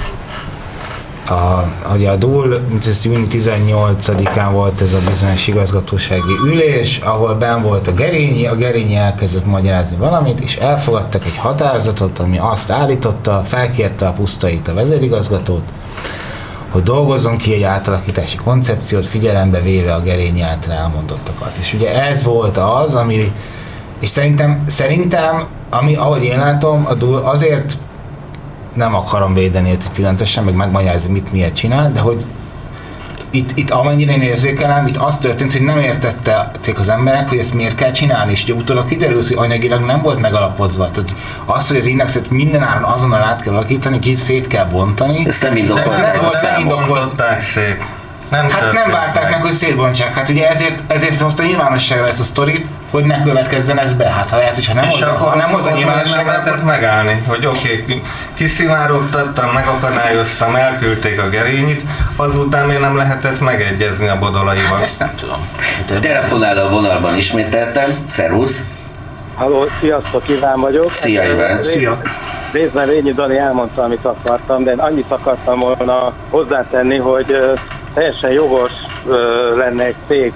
a, ugye a DUL, ez június 18-án volt ez a bizonyos igazgatósági ülés, ahol ben volt a Gerényi, a Gerényi elkezdett magyarázni valamit, és elfogadtak egy határozatot, ami azt állította, felkérte a pusztait a vezérigazgatót, hogy dolgozzon ki egy átalakítási koncepciót, figyelembe véve a Gerényi által elmondottakat. És ugye ez volt az, ami, és szerintem, szerintem ami, ahogy én látom, azért nem akarom védeni őt sem, meg megmagyarázni, mit miért csinál, de hogy itt, itt amennyire én érzékelem, itt az történt, hogy nem értették az emberek, hogy ezt miért kell csinálni, és ugye utólag kiderült, hogy anyagilag nem volt megalapozva. Tehát az, hogy az indexet minden áron azonnal át kell alakítani, ki szét kell bontani. Ezt nem de ez indokolták nem volt a nem indokolt. Bontották szét. Nem Hát nem várták meg, hogy szétbontsák. Hát ugye ezért, ezért hozta nyilvánosságra ezt a sztorit, hogy ne következzen ez be. Hát ha lehet, hogyha nem hozza, ha nem hozza nyilvánosságra, lehetett megállni, hogy oké, okay, kiszivárogtattam, megakadályoztam, elküldték a gerényit, azután még nem lehetett megegyezni a bodolaival. Hát ezt nem tudom. Telefonáló a vonalban ismételtem. Szervusz. Halló, sziasztok, Iván vagyok. Szia, Hát, Iván. Szia. Részben Rényi Dani elmondta, amit akartam, de én annyit akartam volna hozzátenni, hogy teljesen jogos ö, lenne egy cég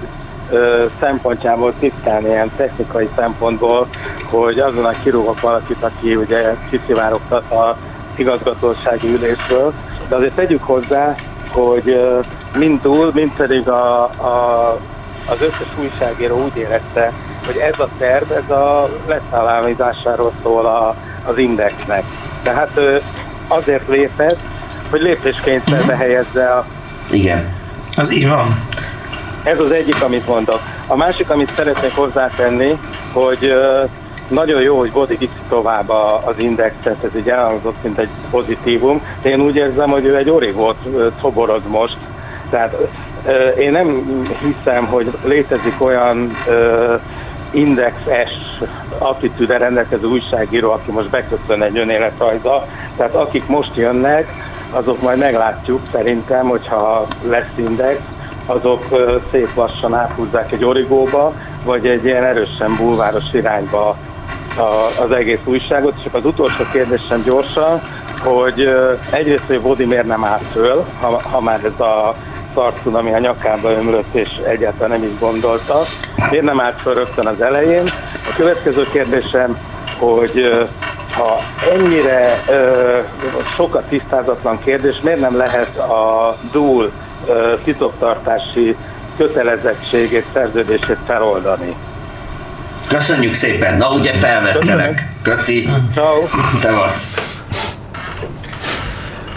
ö, szempontjából tisztán, ilyen technikai szempontból, hogy azonnal kirúgok valakit, aki ugye kiszivárogtat a igazgatósági ülésről. De azért tegyük hozzá, hogy ö, mind túl, mind pedig a, a, az összes újságíró úgy érezte, hogy ez a terv, ez a leszállálmizásáról szól a, az indexnek. Tehát ö, azért lépett, hogy lépéskényszerbe helyezze a Igen. Az így van. ez az egyik, amit mondok. A másik, amit szeretnék hozzátenni, hogy nagyon jó, hogy Bodi tovább a, az indexet, ez így elhangzott, mint egy pozitívum. De én úgy érzem, hogy ő egy origót ö, szoboroz most. Tehát én nem hiszem, hogy létezik olyan index-es attitűde rendelkező újságíró, aki most beköszön egy önéletrajza. Tehát akik most jönnek, azok majd meglátjuk szerintem, hogyha lesz index, azok szép lassan áthúzzák egy origóba, vagy egy ilyen erősen bulváros irányba az egész újságot. Akkor az utolsó kérdésem gyorsan, hogy egyrészt, hogy Vodi miért nem áll föl, ha, ha már ez a szarcun, ami a nyakába ömlött, és egyáltalán nem is gondolta. Miért nem állt föl rögtön az elején? A következő kérdésem, hogy ha ennyire ö, sok a tisztázatlan kérdés, miért nem lehet a DUL ö, titoktartási kötelezettségét, szerződését feloldani? Köszönjük szépen. Na ugye felvettelek. Köszi. Ciao. Szevasz.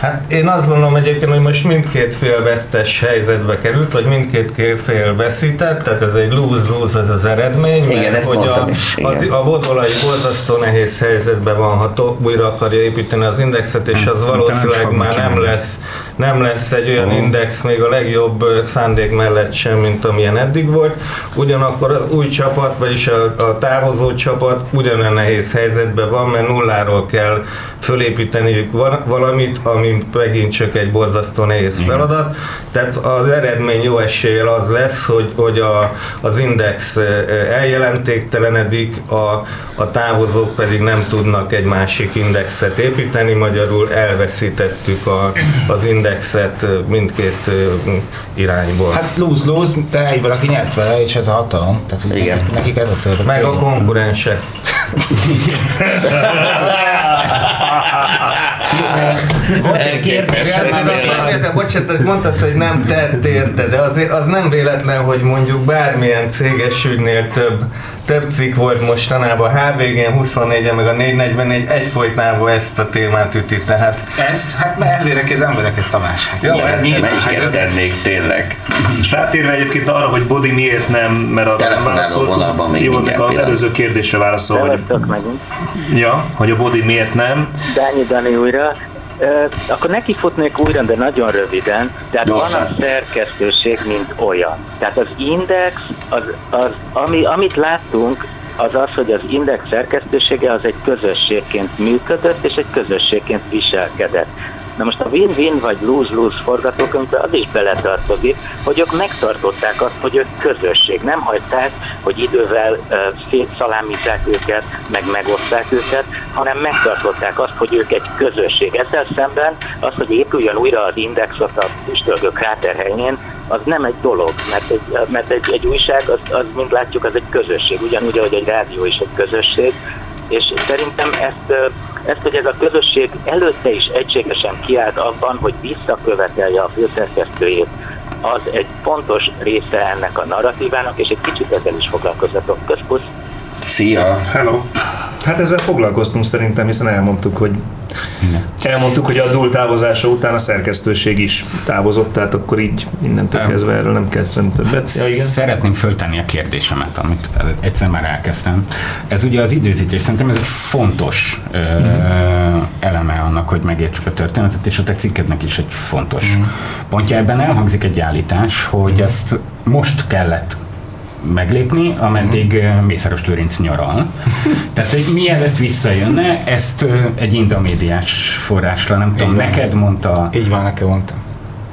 Hát én azt gondolom egyébként, hogy most mindkét fél vesztes helyzetbe került, vagy mindkét ké- fél veszített, tehát ez egy lose-lose ez az eredmény. Igen, mert ezt hogy a, is, igen. Az, a bodolai borzasztó nehéz helyzetben van, ha to, újra akarja építeni az indexet, és Nem, az valószínűleg már nem lesz, nem lesz egy olyan index még a legjobb szándék mellett sem, mint amilyen eddig volt. Ugyanakkor az új csapat, vagyis a, a távozó csapat ugyanolyan nehéz helyzetben van, mert nulláról kell fölépíteniük val- valamit, ami megint csak egy borzasztó nehéz feladat. Tehát az eredmény jó eséllyel az lesz, hogy, hogy a, az index eljelentéktelenedik, a, a távozók pedig nem tudnak egy másik indexet építeni, magyarul elveszítettük a, az indexet mindkét irányból. Hát lose-lose, de egy valaki nyert vele, és ez a hatalom. Tehát hogy Igen. nekik- nekik ez a cél. Meg a konkurensek. [LAUGHS] [LAUGHS] Volt egy kérdés, bocsánat, hogy mondtad, hogy nem tett érte, de azért az nem véletlen, hogy mondjuk bármilyen céges ügynél több, több cikk volt mostanában, a HVG-n, 24 meg a 444 egyfolytában ezt a témát üti, tehát Ezt? Hát mert ezért az embereket Tamás. Hát Jó, nyilván, Melyiket hát- tennék tényleg? És rátérve egyébként arra, hogy Bodi miért nem, mert Telefonáló válaszoltunk. még Jó, a előző kérdésre válaszol, hogy, megint. ja, hogy a Bodi miért nem. Dányi Dani újra. Ö, akkor neki futnék újra, de nagyon röviden. Tehát Gyorsan. van a szerkesztőség, mint olyan. Tehát az index, az, az, ami, amit láttunk, az az, hogy az index szerkesztősége az egy közösségként működött, és egy közösségként viselkedett. Na most a win-win vagy lose-lose forgatókönyvbe az is beletartozik, hogy ők megtartották azt, hogy ők közösség. Nem hagyták, hogy idővel uh, szétszalámizzák őket, meg megoszták őket, hanem megtartották azt, hogy ők egy közösség. Ezzel szemben az, hogy épüljön újra az index ott a Üstölgő kráter helyén, az nem egy dolog, mert egy, mert egy, egy újság, az, az, mint látjuk, az egy közösség, ugyanúgy, ahogy egy rádió is egy közösség, és szerintem ezt, ezt, hogy ez a közösség előtte is egységesen kiállt abban, hogy visszakövetelje a főszerkesztőjét, az egy fontos része ennek a narratívának, és egy kicsit ezzel is foglalkozatok. Közpusz. Szia! Hello! Hát ezzel foglalkoztunk szerintem, hiszen elmondtuk, hogy elmondtuk, hogy a Dul távozása után a szerkesztőség is távozott, tehát akkor így innentől Nem. kezdve erről nem kell többet. Ja, igen. Szeretném föltenni a kérdésemet, amit egyszer már elkezdtem. Ez ugye az időzítés, szerintem ez egy fontos ö, eleme annak, hogy megértsük a történetet, és a te cikkednek is egy fontos pontja. Ebben elhangzik egy állítás, hogy ezt most kellett meglépni, ameddig ö, Mészáros Lőrinc nyaral. [LAUGHS] Tehát, hogy mielőtt visszajönne, ezt ö, egy indomédiás forrásra, nem tudom, Így van. neked mondta Így van, nekem mondtam.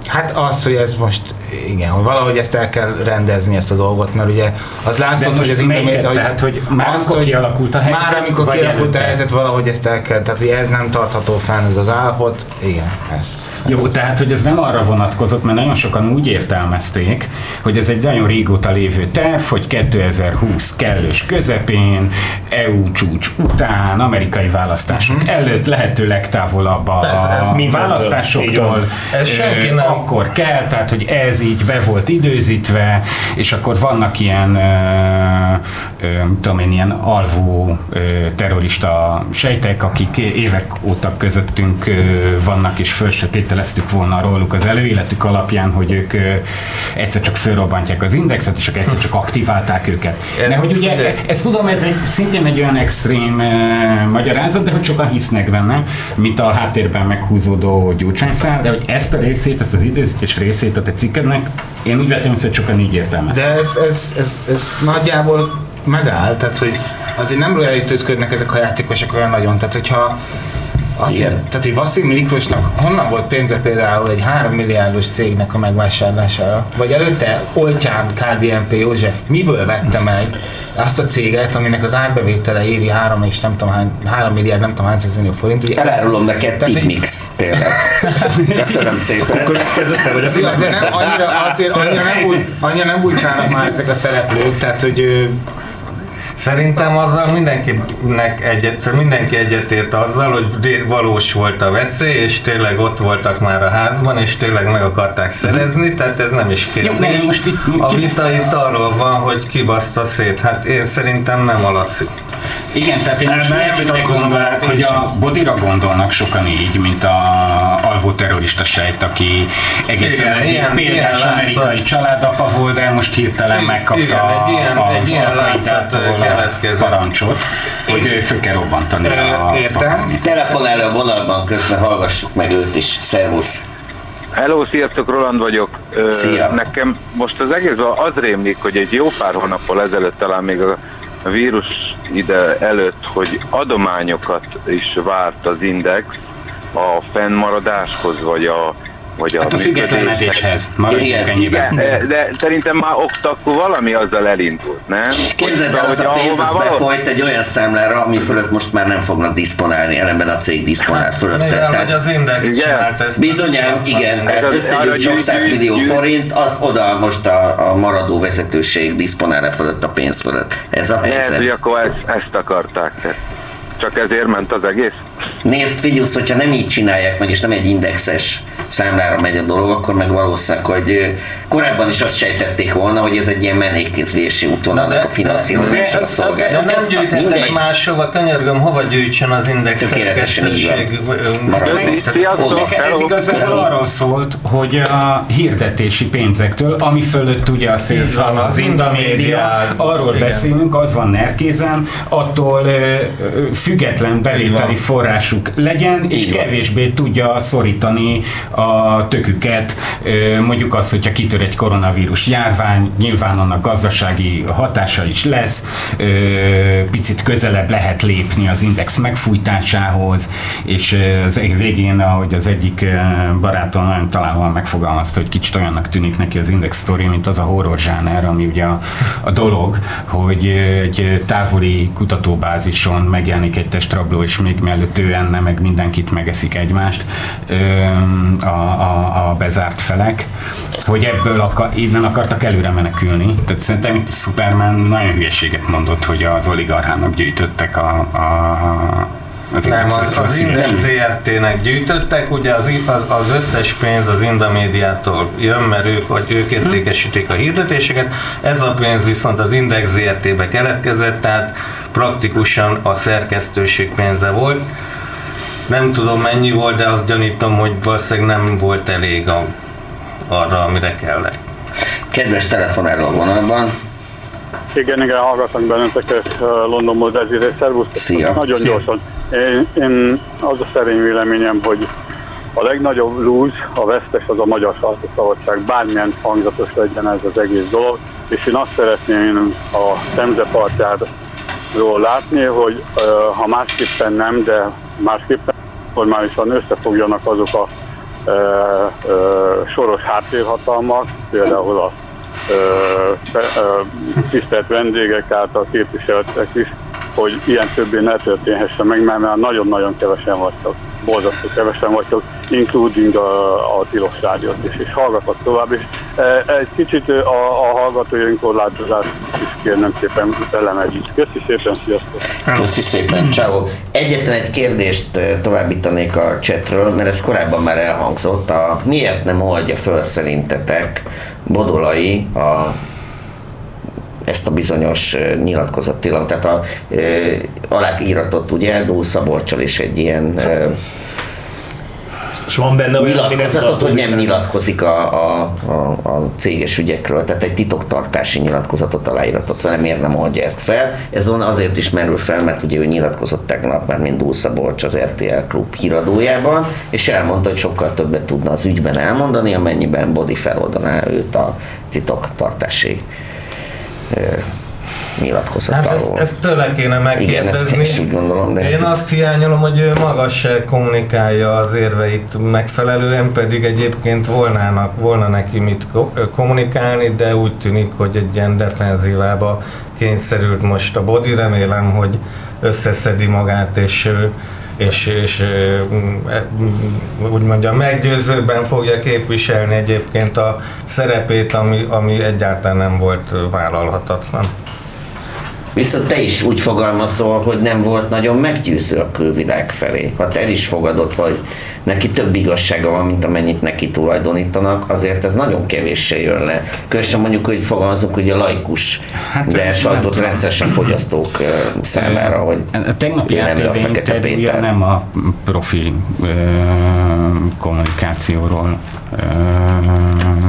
Hát az, hogy ez most, igen, hogy valahogy ezt el kell rendezni ezt a dolgot, mert ugye az látszott, hogy az melyiket? Indomédia- Tehát, hogy már amikor kialakult a helyzet, Már amikor vagy kialakult a előtte? helyzet, valahogy ezt el kell, tehát hogy ez nem tartható fenn, ez az állapot, igen, ez. Jó, tehát, hogy ez nem arra vonatkozott, mert nagyon sokan úgy értelmezték, hogy ez egy nagyon régóta lévő terv, hogy 2020 kellős közepén, EU csúcs után, amerikai választások Mhm. előtt, lehető legtávolabb a, Persze, a választásoktól. Ez ö, senki nem- akkor kell, tehát, hogy ez így be volt időzítve, és akkor vannak ilyen, ö, ö, tudom én, ilyen alvó ö, terrorista sejtek, akik évek óta közöttünk ö, vannak, és fölsötételeztük volna róluk az előéletük alapján, hogy ők ö, egyszer csak fölrobbantják az indexet, és akkor egyszer csak aktiválták őket. Ez De hogy ugye, figyelj. ezt tudom, ez egy, szintén egy olyan extrém ö, magyarázat, de hogy sokan hisznek benne, mint a háttérben meghúzódó gyurcsányszál, de hogy ezt a részét, ezt az időzítés részét a te cikkednek, én úgy vettem észre, hogy sokan így értelmezték. De ez, ez, ez, ez nagyjából megáll, tehát hogy azért nem rejtőzködnek ezek a játékosok olyan nagyon, tehát hogyha azt Igen. Igen. Tehát, hogy Vasszil Miklósnak honnan volt pénze például egy 3 milliárdos cégnek a megvásárlására? Vagy előtte Oltyán KDNP József miből vette meg azt a céget, aminek az árbevétele évi 3 és nem tudom hány, 3 milliárd, nem tudom hány száz millió forint. Ugye Elárulom neked Tehát, hogy- Tipmix, tényleg. Köszönöm szépen. Kezdettel vagy a Tehát, azért nem, annyira, azért annyira nem, úgy, annyira nem bujkálnak már ezek a szereplők, tehát hogy Szerintem azzal mindenkinek egyet, mindenki egyetért azzal, hogy valós volt a veszély, és tényleg ott voltak már a házban, és tényleg meg akarták szerezni, tehát ez nem is kérdés. de most itt- A vita itt arról van, hogy ki baszta szét. Hát én szerintem nem a Laci. Igen, tehát én most nem vitatkozom vele, hogy a bodira gondolnak sokan így, mint a alvó terrorista sejt, aki egészen Igen, ilyen- példás ilyen amerikai látszat. családapa volt, de most hirtelen megkapta igen, egy ilyen- az egy látszat, a parancsot, hogy ő föl kell robbantani a értem. parancsot. Telefonálja a vonalban közben hallgassuk meg őt is. Szervusz! Hello, sziasztok, Roland vagyok. Szia. Nekem most az egész az rémlik, hogy egy jó pár hónappal ezelőtt talán még a vírus ide előtt, hogy adományokat is várt az Index a fennmaradáshoz, vagy a vagy Hát a függetlenedéshez, maradjunk ennyiben. Igen, de szerintem már ott akkor valami azzal elindult, nem? Képzeld el, Hogy az a pénz az befolyt egy olyan számlára, ami fölött most már nem fognak disponálni, ellenben a cég disponál fölött. Mivel, hogy az Index csinált ezt. Bizonyám, igen, tehát összegyűjt sok gyűjt- 100 millió forint, az oda most a, a maradó vezetőség disponál fölött a pénz fölött. Ez a Lehet, helyzet. hogy akkor ezt, ezt akarták. Csak ezért ment az egész? Nézd, figyelsz, hogyha nem így csinálják meg, és nem egy indexes számlára megy a dolog, akkor meg valószínűleg, hogy korábban is azt sejtették volna, hogy ez egy ilyen menekülési útvonalnak a finanszírozásra De szolgálja. nem gyűjthetek máshova, könyörgöm, hova gyűjtsön az index Tökéletesen így van. ez igazából arról szólt, hogy a hirdetési pénzektől, ami fölött ugye a Sales van, az Indamédia, arról beszélünk, az van Nerkézen, attól független bevételi forrásuk legyen, és Így van. kevésbé tudja szorítani a töküket. Mondjuk az, hogyha kitör egy koronavírus járvány, nyilván annak gazdasági hatása is lesz, picit közelebb lehet lépni az index megfújtásához, és az végén, ahogy az egyik barátom nagyon találóan megfogalmazta, hogy kicsit olyannak tűnik neki az index story, mint az a horror zsáner, ami ugye a, a dolog, hogy egy távoli kutatóbázison megjelenik egy testrabló, és még mielőtt ő enne, meg mindenkit megeszik egymást a, a, a bezárt felek, hogy ebből akar, innen akartak előre menekülni. Tehát szerintem itt Superman nagyon hülyeséget mondott, hogy az oligarchának gyűjtöttek a, a az Nem, az, az Association. Index ZRT-nek gyűjtöttek, ugye az, az, az összes pénz az Indamédiától jön, mert ők, hogy ők értékesítik a hirdetéseket, ez a pénz viszont az Index ZRT-be keletkezett, tehát praktikusan a szerkesztőség pénze volt. Nem tudom mennyi volt, de azt gyanítom, hogy valószínűleg nem volt elég a, arra, amire kellett. Kedves telefonáló a vonalban, Igen, igen, hallgatok benneteket uh, Londonból, Desiree, szervusztok. Szia. Nagyon Szia. gyorsan. Én, én az a szerény véleményem, hogy a legnagyobb lúz, a vesztes az a magyar sajtószabadság, bármilyen hangzatos legyen ez az egész dolog, és én azt szeretném a Temzepartjáról látni, hogy uh, ha másképpen nem, de másképpen formálisan összefogjanak azok a uh, uh, soros háttérhatalmak, például a ö, fe- ö, tisztelt vendégek által képviseltek is, hogy ilyen többé ne történhessen meg, mert már nagyon-nagyon kevesen vagytok, borzasztó kevesen vagytok, including a, a tilos rádiót is, és hallgatok tovább, és e, egy kicsit a, a hallgatói önkorlátozást is kérnem szépen elemegyük. Köszi szépen, sziasztok! Köszi szépen, ciao. Egyetlen egy kérdést eh, továbbítanék a chatről, mert ez korábban már elhangzott. A, miért nem oldja föl szerintetek Bodolai a ezt a bizonyos nyilatkozattilalom, tehát a e, aláíratot ugye Dúl Szabolcsal is egy ilyen És van benne olyan, nyilatkozatot, hogy nem nyilatkozik a, a, a, a céges ügyekről, tehát egy titoktartási nyilatkozatot aláíratot vele, miért nem oldja ezt fel. Ez on azért is merül fel, mert ugye ő nyilatkozott tegnap már, mint Dúl Szabolcs az RTL Klub híradójában, és elmondta, hogy sokkal többet tudna az ügyben elmondani, amennyiben Bodi feloldaná őt a titoktartási ö, nyilatkozat Hát ezt, alól. ezt tőle kéne Igen, ezt megkérdezni. én is úgy gondolom, de Én azt hiányolom, hogy ő maga se kommunikálja az érveit megfelelően, pedig egyébként volnának, volna neki mit kommunikálni, de úgy tűnik, hogy egy ilyen defenzívába kényszerült most a body. Remélem, hogy összeszedi magát, és ö, és, és úgy mondjam, meggyőzőbben fogja képviselni egyébként a szerepét, ami, ami egyáltalán nem volt vállalhatatlan. Viszont te is úgy fogalmazol, hogy nem volt nagyon meggyőző a külvilág felé. Ha te el is fogadod, hogy neki több igazsága van, mint amennyit neki tulajdonítanak, azért ez nagyon kevéssé jön le. Különösen mondjuk, hogy fogalmazunk, hogy a laikus, hát, de tudom. rendszeresen fogyasztók számára, hogy A tegnapi nem a Fekete Péter. nem a profi ö, kommunikációról ö,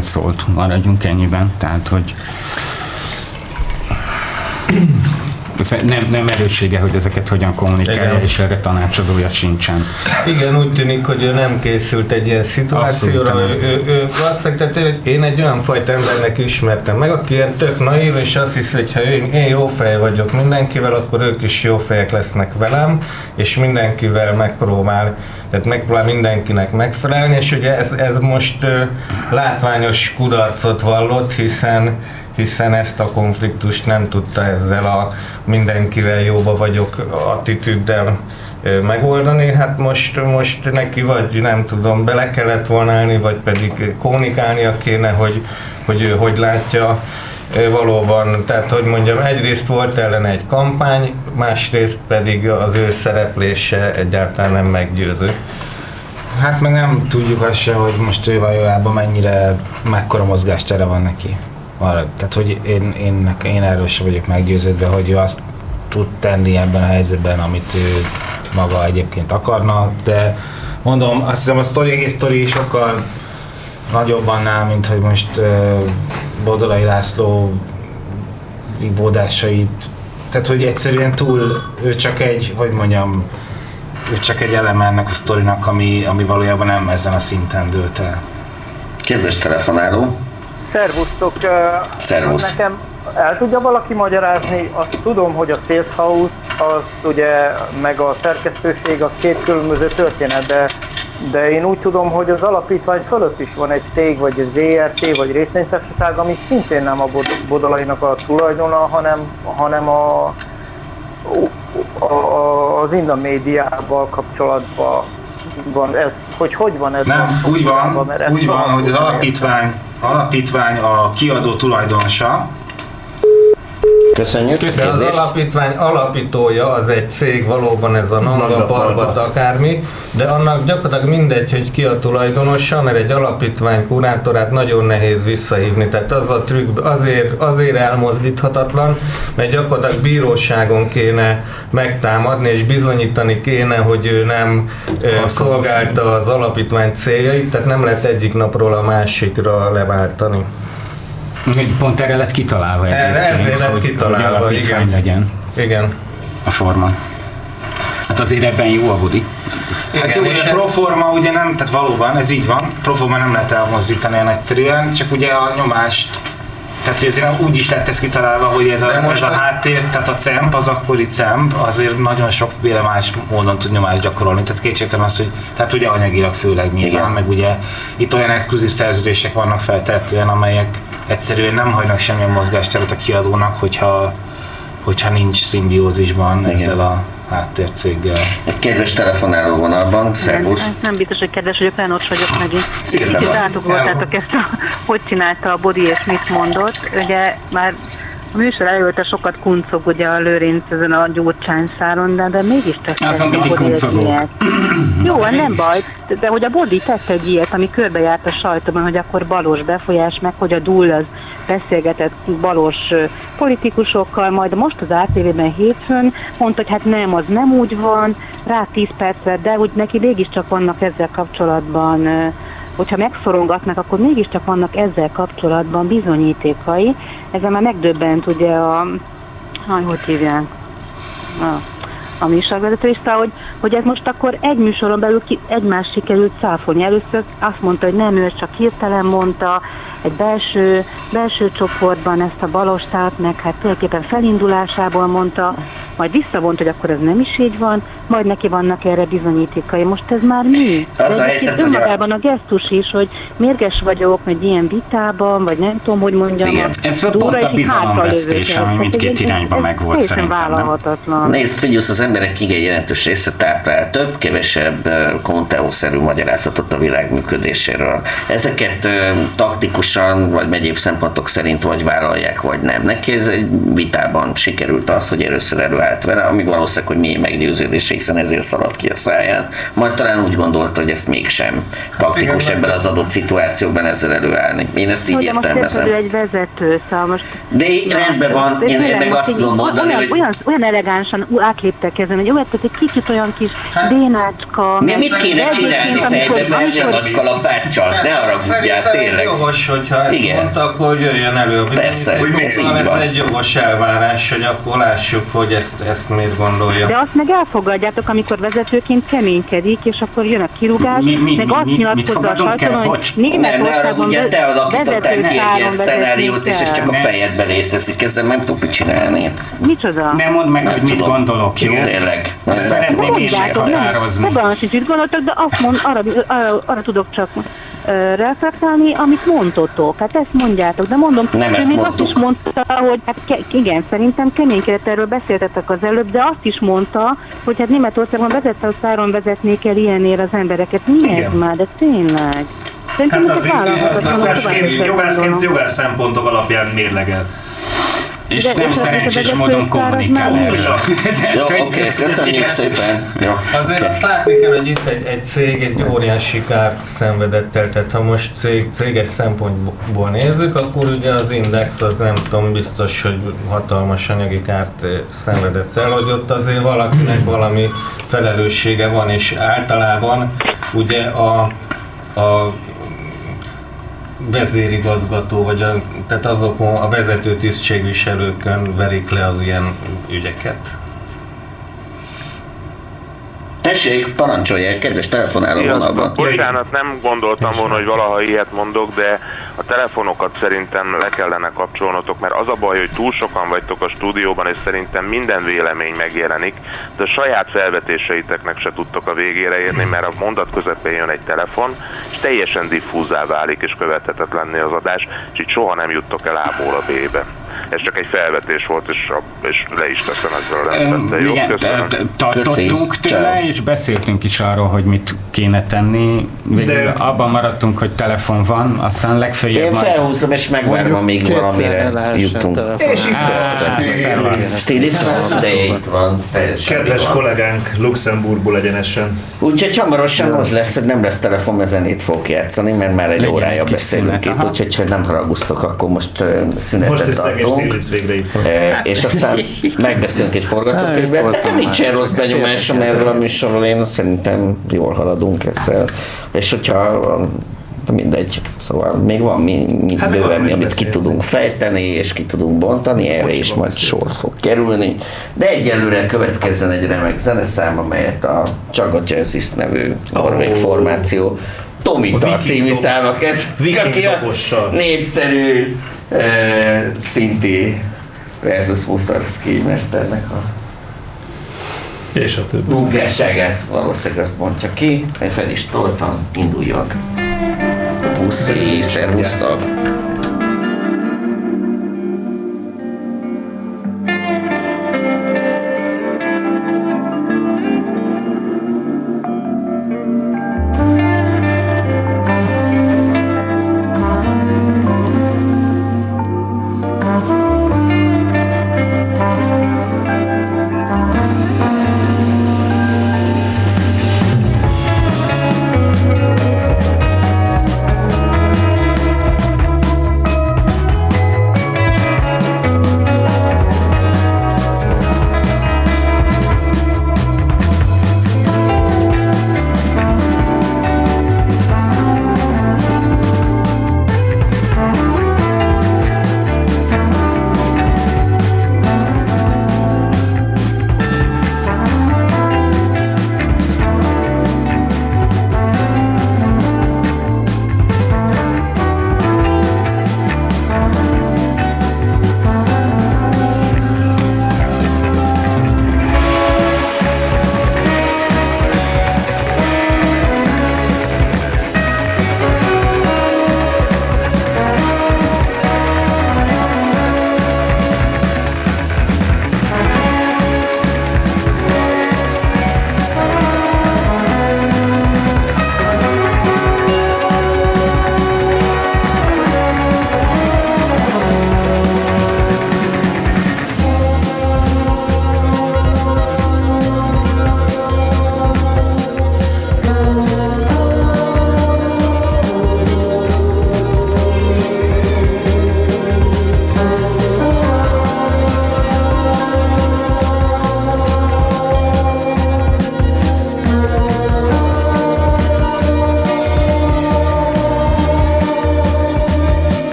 szólt, maradjunk ennyiben, tehát hogy nem, nem erőssége, hogy ezeket hogyan kommunikálja, Igen. és erre tanácsadója sincsen. Igen, úgy tűnik, hogy ő nem készült egy ilyen szituációra. Abszolút Ő, ő, ő valószínűleg, tehát én egy olyan fajta embernek ismertem meg, aki ilyen tök naív, és azt hiszi, hogy ha én, én jó fej vagyok mindenkivel, akkor ők is jó fejek lesznek velem, és mindenkivel megpróbál, tehát megpróbál mindenkinek megfelelni, és ugye ez, ez most látványos kudarcot vallott, hiszen hiszen ezt a konfliktust nem tudta ezzel a mindenkivel jóba vagyok attitűddel megoldani, hát most, most neki vagy nem tudom, bele kellett volna állni, vagy pedig kommunikálnia kéne, hogy, hogy ő hogy látja valóban, tehát hogy mondjam, egyrészt volt ellen egy kampány, másrészt pedig az ő szereplése egyáltalán nem meggyőző. Hát meg nem tudjuk azt se, hogy most ő valójában mennyire, mekkora mozgástere van neki. Arra, tehát, hogy én, én, én erről sem vagyok meggyőződve, hogy ő azt tud tenni ebben a helyzetben, amit ő maga egyébként akarna, de mondom, azt hiszem a sztori, egész sztori sokkal nagyobb annál, mint hogy most uh, Bodolai László vívódásait, tehát hogy egyszerűen túl, ő csak egy, hogy mondjam, ő csak egy eleme ennek a sztorinak, ami, ami valójában nem ezen a szinten dőlt el. Kedves telefonáló, Szervusztok! Szervusz. Nekem el tudja valaki magyarázni, azt tudom, hogy a Sales House, az ugye, meg a szerkesztőség, az két különböző történet, de, de én úgy tudom, hogy az alapítvány fölött is van egy cég, vagy egy ZRT, vagy részvénytársaság, ami szintén nem a Bod- Bodolainak a tulajdona, hanem, hanem a, a, a, az Inda médiával kapcsolatban van ez, hogy hogy van ez? Nem, úgy van, úgy van, hogy az alapítvány, alapítvány a kiadó tulajdonosa, Köszönjük. De az alapítvány alapítója az egy cég, valóban ez a Nanga Parbat akármi, de annak gyakorlatilag mindegy, hogy ki a tulajdonosa, mert egy alapítvány kurátorát nagyon nehéz visszahívni. Tehát az a trükk azért, azért elmozdíthatatlan, mert gyakorlatilag bíróságon kéne megtámadni, és bizonyítani kéne, hogy ő nem ö, szolgálta az alapítvány céljait, tehát nem lehet egyik napról a másikra leváltani. Pont erre lett kitalálva Erre ezért lett hogy- kitalálva, hogy igen. legyen Igen. a forma. Hát azért ebben jó a Budi. Hát jó, ugye proforma ugye nem, tehát valóban ez így van, proforma nem lehet elmozdítani olyan egyszerűen, csak ugye a nyomást tehát azért úgy is lett ez kitalálva, hogy ez a, De most ez a a- háttér, tehát a CEMP, az akkori CEMP azért nagyon sokféle más módon tud nyomást gyakorolni. Tehát kétségtelen az, hogy tehát ugye anyagilag főleg nyilván, Igen. meg ugye itt olyan exkluzív szerződések vannak feltehetően, amelyek egyszerűen nem hagynak semmilyen mozgásteret a kiadónak, hogyha, hogyha nincs szimbiózisban Igen. ezzel a háttércéggel. Egy kedves telefonáló vonalban, szervusz. Nem, nem biztos, hogy kedves vagyok, Lenocs vagyok megint. Szia, Kicsit szevasz. átugoltátok ezt a, hogy csinálta a Bodi és mit mondott. Ugye már a műsor előtte sokat kuncog ugye a Lőrinc ezen a gyurcsány száron, de, de mégis tesz Azon egy ilyet. [CLEARS THROAT] Jó, hát nem baj, de, hogy a Bodi tett egy ilyet, ami körbejárt a sajtóban, hogy akkor balos befolyás, meg hogy a Dull az beszélgetett balos politikusokkal, majd most az ATV-ben hétfőn mondta, hogy hát nem, az nem úgy van, rá 10 percre, de úgy neki mégiscsak vannak ezzel kapcsolatban hogyha megszorongatnak, akkor mégiscsak vannak ezzel kapcsolatban bizonyítékai. Ezzel már megdöbbent ugye a, aj, hogy hívják, a, a műsorvezető is, hogy, hogy ez most akkor egy műsoron belül ki, egymást sikerült száfolni. Először azt mondta, hogy nem, ő csak hirtelen mondta, egy belső, belső csoportban ezt a balostát, meg hát tulajdonképpen felindulásából mondta, majd visszavont, hogy akkor ez nem is így van, majd neki vannak erre bizonyítékai. Most ez már mi? Az a helyzet, hogy a- önmagában a gesztus is, hogy mérges vagyok egy ilyen vitában, vagy nem tudom, hogy mondjam. Igen. a Ez pont a és így bizalomvesztés, ami mindkét irányba megvolt szerintem, vállalhatatlan. Nézd, figyelsz, az emberek igen jelentős része táplál több, kevesebb eh, Conteó-szerű magyarázatot a világ működéséről. Ezeket ö, taktikusan, vagy egyéb szempontok szerint vagy vállalják, vagy nem. Neki ez egy vitában sikerült az, hogy először előállt vele, ami valószínűleg, hogy mély meggyőződése, hiszen ezért szaladt ki a száján. Majd talán úgy gondolta, hogy ezt mégsem taktikus igen, ebben az adott szituációban ezzel előállni. Én ezt így Hogy most értelmezem. ő egy vezető, szóval most... De így rendben van, De én tényleg meg most azt tudom mondani, olyan, hogy olyan, olyan elegánsan átléptek ezen, hogy olyan, tehát egy kicsit olyan kis bénácska. Mi meg- mit kéne csinálni fejbe amikor- verni a amikor- nagy kalapáccsal? Ne arra tényleg. jogos, hogyha ezt Igen. mondta, akkor jöjjön elő a Persze, ez Szóval így van. ez egy jogos elvárás, hogy akkor lássuk, hogy ezt, ezt miért gondolja. De azt meg elfogadjátok, amikor vezetőként keménykedik, és akkor jön a kirúgás, Mi- mi- meg mi- azt mi- nyilatkozza a Bocs. hogy Nem, ne arra Németországban ugye te alakítottál ki egy ilyen szenáriót, és ez csak a fejedbe létezik, ezzel nem tudok mit csinálni. Micsoda? Nem mondd meg, hogy mit tudom. gondolok, jó? Tényleg. Ezt szeretném én Mondjátok, nem, meghatározni. fogalmam sincs, mit gondoltok, de azt mond, arra, arra, arra tudok csak reflektálni, amit mondtotok. Hát ezt mondjátok, de mondom, Nem ezt még azt is mondta, hogy hát ke- igen, szerintem keménykedett, erről beszéltetek az előbb, de azt is mondta, hogy hát Németországban vezette, hogy száron vezetnék el ilyenért az embereket. Mi ez már, de tényleg? Szerintem Hát ez vannak jogászként, jogász szempontok alapján mérlegel. És De- nem szerencsés módon kommunikál erről. [LAUGHS] Jó, oké, köszönjük szépen. Jó. Azért azt látni kell, hogy itt egy, egy cég egy óriási kárt szenvedett el, tehát ha most cég, céges szempontból nézzük, akkor ugye az Index az nem tudom, biztos, hogy hatalmas anyagi kárt eh, szenvedett el, hogy ott azért valakinek valami felelőssége van, és általában ugye a, a vezérigazgató, vagy a, tehát azokon a vezető tisztségviselőkön verik le az ilyen ügyeket. Tessék, parancsolják, kedves telefonáló vonalban. Bocsánat, nem gondoltam volna, hogy valaha ilyet mondok, de a telefonokat szerintem le kellene kapcsolnotok, mert az a baj, hogy túl sokan vagytok a stúdióban, és szerintem minden vélemény megjelenik, de a saját felvetéseiteknek se tudtok a végére érni, mert a mondat közepén jön egy telefon, és teljesen diffúzá válik, és követhetetlenné az adás, és így soha nem juttok el A-ból a B-be. Ez csak egy felvetés volt, és, a, és le is teszem ezzel a rendben. Jó, Igen, tartottunk tőle, és beszéltünk is arról, hogy mit kéne tenni. Végül De- abban maradtunk, hogy telefon van, aztán legfeljebb Én majd... felhúzom, és megvárom, amíg valamire jutunk. És itt Persze. Still itt van, de itt van. Kedves itt kollégánk Luxemburgból egyenesen. Úgyhogy hamarosan az lesz, hogy nem lesz telefon, mert zenét fogok játszani, mert már egy órája beszélünk itt, úgyhogy hogy nem haragusztok, akkor most szünetet Tartunk. Stiglitz végre itt. Eh, és aztán megbeszélünk egy forgatókönyvet, de nincsen rossz benyomásom erről a műsorról, én szerintem jól haladunk ezzel. És hogyha mindegy, szóval még van mi, mi Hát bőven, mi, amit ki beszélni. tudunk fejteni, és ki tudunk bontani, erre is majd sor fog kerülni. De egyelőre következzen egy remek zeneszám, amelyet a Csaga Jazzist nevű norvég Ó. formáció Tomita című száma kezd, aki a népszerű eh, szinti versus Muszarszki mesternek a És a többi. ugrásságát valószínűleg azt mondja ki, én fel is toltam, induljon. Puszi, szervusztok!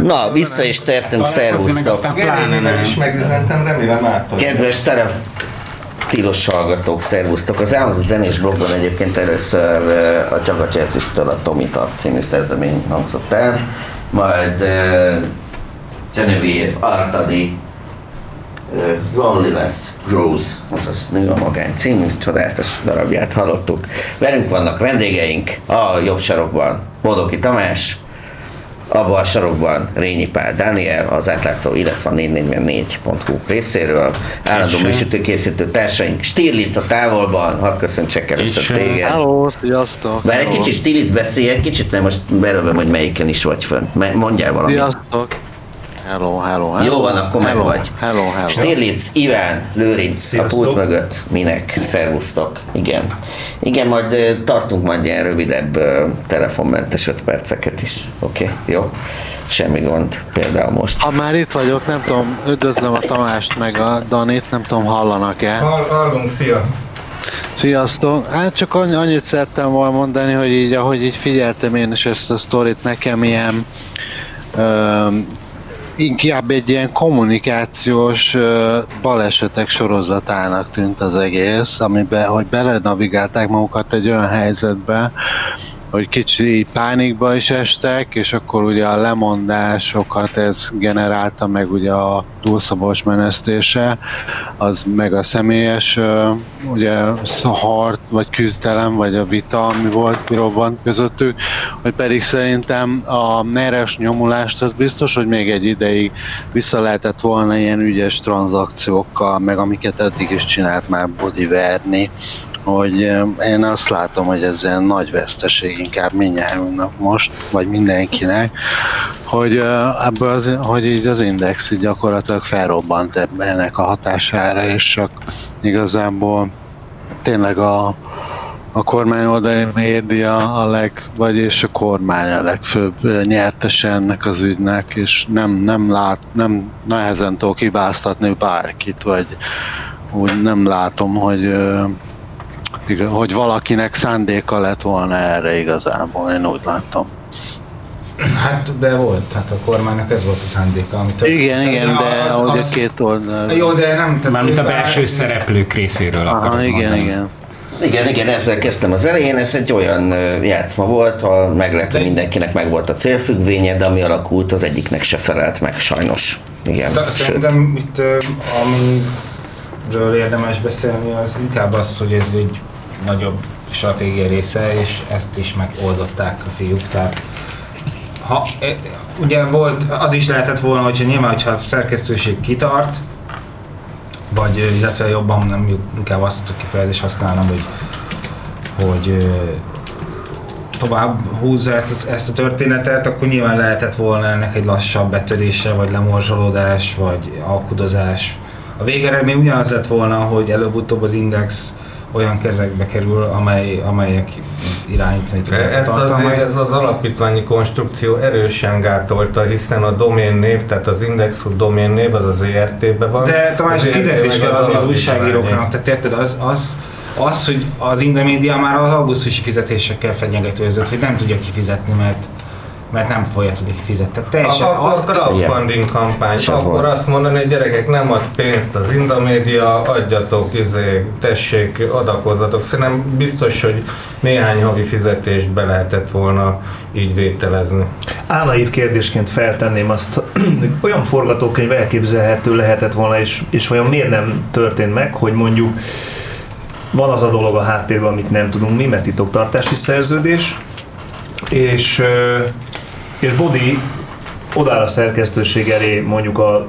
Na, vissza is tértünk, szervusztok. Gerényével is megüzentem, remélem átadom. Kedves tele tilos hallgatók, szervusztok! Az elhangzott zenés blogban egyébként először a Jazzistől a Tomita című szerzemény hangzott el, majd uh, Genevieve Artadi uh, Loneliness Grows, azaz Nő a Magány című csodálatos darabját hallottuk. Velünk vannak vendégeink a jobb sarokban, Bodoki Tamás, abban a sarokban Rényi Pál Dániel, az átlátszó, illetve a 444.hu részéről, állandó És, műsítőkészítő társaink, Stirlitz a távolban, hadd köszöntsek először téged. Hello, sziasztok! Bár egy kicsit Stirlitz beszélj, egy kicsit, mert most belőlem, hogy melyiken is vagy fönn. Mondjál valamit. Sziasztok! Hello, hello, hello. Jó van, akkor meg hello, vagy. Hello, hello. Stirlitz, Iván, Lőrinc, Sziasztok. a pult mögött, minek, szervusztok. Igen. Igen, majd tartunk majd ilyen rövidebb telefonmentes 5 perceket is. Oké, okay, jó? Semmi gond, például most. Ha már itt vagyok, nem tudom, üdvözlöm a Tamást meg a Danit, nem tudom, hallanak-e? Hall- Hallunk, szia! Sziasztok! Hát csak annyi- annyit szerettem volna mondani, hogy így, ahogy így figyeltem én is ezt a sztorit, nekem ilyen inkább egy ilyen kommunikációs balesetek sorozatának tűnt az egész, amiben, hogy belenavigálták magukat egy olyan helyzetbe, hogy kicsi pánikba is estek, és akkor ugye a lemondásokat ez generálta, meg ugye a túlszabos menesztése, az meg a személyes ugye hart, vagy küzdelem, vagy a vita, ami volt, robbant közöttük, hogy pedig szerintem a neres nyomulást az biztos, hogy még egy ideig vissza lehetett volna ilyen ügyes tranzakciókkal, meg amiket eddig is csinált már Body Verni, hogy eh, én azt látom, hogy ez ilyen nagy veszteség inkább mindnyájunknak most, vagy mindenkinek, hogy eh, ebből az, hogy így az index így gyakorlatilag felrobbant ennek a hatására, és csak igazából tényleg a, a kormány oldali média a leg, vagyis a kormány a legfőbb ö, nyertese ennek az ügynek, és nem, nem lát, nem nehezen tudok hibáztatni bárkit, vagy úgy nem látom, hogy iga- hogy valakinek szándéka lett volna erre igazából, én úgy látom. Hát, de volt, hát a kormánynak ez volt a szándéka, amit... Igen, igen, de az, ahogy a az, két oldal. Jó, de nem... Mármint a belső szereplők részéről Aha, akarok igen, mondani. igen. Igen, igen, ezzel kezdtem az elején, ez egy olyan játszma volt, ha meg lehet, hogy mindenkinek meg volt a célfüggvénye, de ami alakult, az egyiknek se felelt meg, sajnos. Igen, De sőt. Szerintem itt, amiről érdemes beszélni, az inkább az, hogy ez egy nagyobb stratégia része, és ezt is megoldották a fiúk. Tehát ha, e, ugye volt, az is lehetett volna, hogyha nyilván, hogyha a szerkesztőség kitart, vagy illetve jobban nem inkább azt a kifejezést használom, hogy, hogy tovább húzza ezt a történetet, akkor nyilván lehetett volna ennek egy lassabb betörése, vagy lemorzsolódás, vagy alkudozás. A végeredmény ugyanaz lett volna, hogy előbb-utóbb az index olyan kezekbe kerül, amely, amelyek irányítani tudják a Ezt azért ez az alapítványi konstrukció erősen gátolta, hiszen a domén név, tehát az Indexhood domén név az az ERT-be van. De Tamás, fizetés meg kell adni az újságíróknak, tehát érted, az, az, az, hogy az Indomédia már az augusztusi fizetésekkel fenyegetőzött, hogy nem tudja kifizetni, mert mert nem fogja tudni kifizetni. Tehát teljesen A, a az, crowdfunding kampány, És akkor volt. azt mondani, hogy gyerekek nem ad pénzt az Indomédia, adjatok, izé, tessék, adakozzatok. Szerintem biztos, hogy néhány havi fizetést be lehetett volna így vételezni. Álnaív kérdésként feltenném azt, hogy olyan forgatókönyv elképzelhető lehetett volna, és, és vajon miért nem történt meg, hogy mondjuk van az a dolog a háttérben, amit nem tudunk mi, mert titoktartási szerződés, és, és Bodi odáll a szerkesztőség elé mondjuk a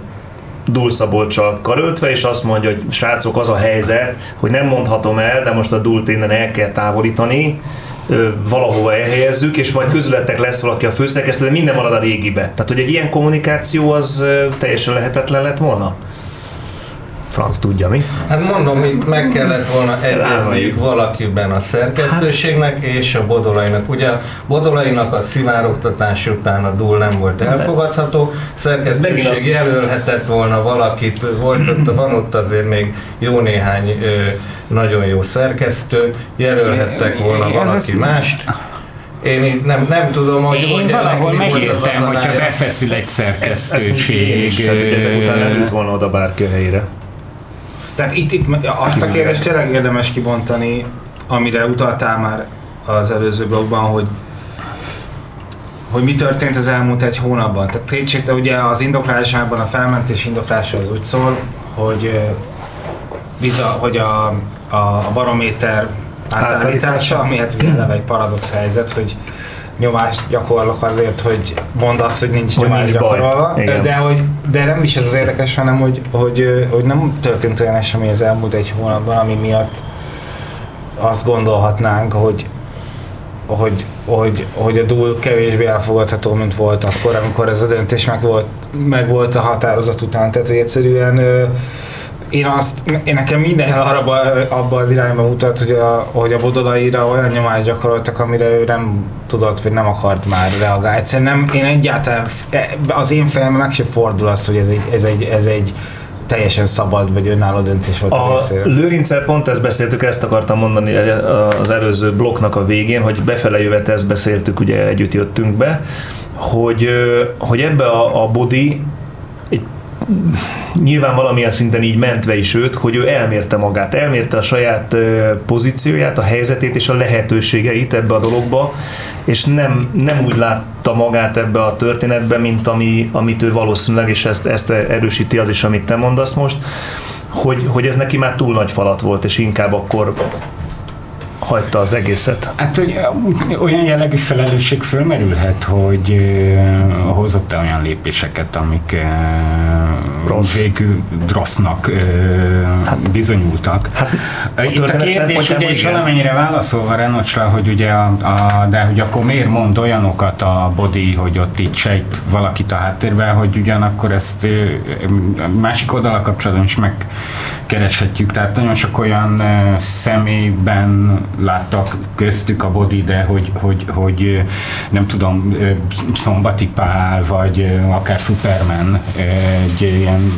dulszabolcsal karöltve, és azt mondja, hogy srácok, az a helyzet, hogy nem mondhatom el, de most a dult innen el kell távolítani, valahova elhelyezzük, és majd közületek lesz valaki a főszerkesztő, de minden marad a régibe. Tehát, hogy egy ilyen kommunikáció az teljesen lehetetlen lett volna? Franc tudja mi? Hát mondom, itt meg kellett volna egyezniük valakiben a szerkesztőségnek és a Bodolainak. Ugye a Bodolainak a szivárogtatás után a dúl nem volt elfogadható, szerkesztőség jelölhetett volna valakit, volt ott, van ott azért még jó néhány ö, nagyon jó szerkesztő, jelölhettek volna valaki mást, én így nem, nem tudom, hogy... Én hogy valahol megértem, hogyha befeszül egy Ezt szerkesztőség. tehát, hogy ezek után nem jut volna oda bárki a helyére. Tehát itt, itt azt a kérdést tényleg érdemes kibontani, amire utaltál már az előző blogban, hogy hogy mi történt az elmúlt egy hónapban. Tehát kétségte, ugye az indoklásában, a felmentés indoklása az úgy szól, hogy biza, hogy a, a, a barométer átállítása, ami hát eleve egy paradox helyzet, hogy nyomást gyakorlok azért, hogy mondd azt, hogy nincs Hogy nyomás nincs gyakorolva, de, hogy, de nem is ez az érdekes, hanem hogy, hogy, hogy nem történt olyan esemény az elmúlt egy hónapban, ami miatt azt gondolhatnánk, hogy hogy, hogy, hogy a dual kevésbé elfogadható, mint volt akkor, amikor ez a döntés meg volt, meg volt a határozat után. Tehát, hogy egyszerűen én azt, én nekem minden arra abba az irányba mutat, hogy a, hogy a bodolaira olyan nyomást gyakoroltak, amire ő nem tudott, vagy nem akart már reagálni. Egyszerűen nem, én egyáltalán, az én fejemben meg se fordul az, hogy ez egy, ez egy, ez egy teljesen szabad, vagy önálló döntés volt a, A részéről. Lőrincel pont ezt beszéltük, ezt akartam mondani az előző blokknak a végén, hogy befele jövet ezt beszéltük, ugye együtt jöttünk be, hogy, hogy ebbe a, a body nyilván valamilyen szinten így mentve is őt, hogy ő elmérte magát, elmérte a saját pozícióját, a helyzetét és a lehetőségeit ebbe a dologba, és nem, nem úgy látta magát ebbe a történetbe, mint ami, amit ő valószínűleg, és ezt, ezt erősíti az is, amit te mondasz most, hogy, hogy ez neki már túl nagy falat volt, és inkább akkor hagyta az egészet. Hát, hogy olyan jellegű felelősség fölmerülhet, hogy hozott-e olyan lépéseket, amik uh, Rossz. végül rossznak hát, bizonyultak. Hát, Itt a kérdés ugye is valamennyire válaszolva Renocsra, hogy ugye a, a, de hogy akkor miért mond olyanokat a body, hogy ott itt sejt valakit a háttérben, hogy ugyanakkor ezt a másik oldalak kapcsolatban is megkereshetjük. Tehát nagyon sok olyan személyben láttak köztük a body, de hogy, hogy, hogy nem tudom, Szombati Pál, vagy akár Superman egy ilyen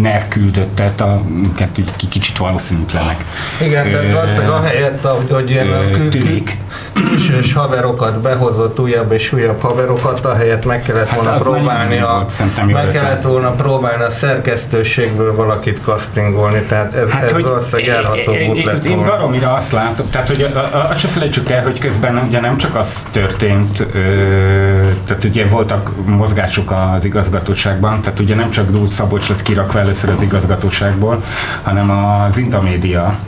NER küldöttet, amiket így ki- kicsit valószínűtlenek. Igen, tehát valószínűleg ahelyett, hogy, hogy ilyen tűnik. külsős haverokat behozott, újabb és újabb haverokat, ahelyett meg kellett Hát volna próbálni a, volt, meg kellett volna próbálni a szerkesztőségből valakit castingolni, tehát ez, hát, ez valószínűleg én, út én, lett én volna. baromira azt látom, tehát hogy azt se felejtsük el, hogy közben ugye nem csak az történt, ö, tehát ugye voltak mozgások az igazgatóságban, tehát ugye nem csak Dúl Szabolcs lett kirakva először az igazgatóságból, hanem az Intamédia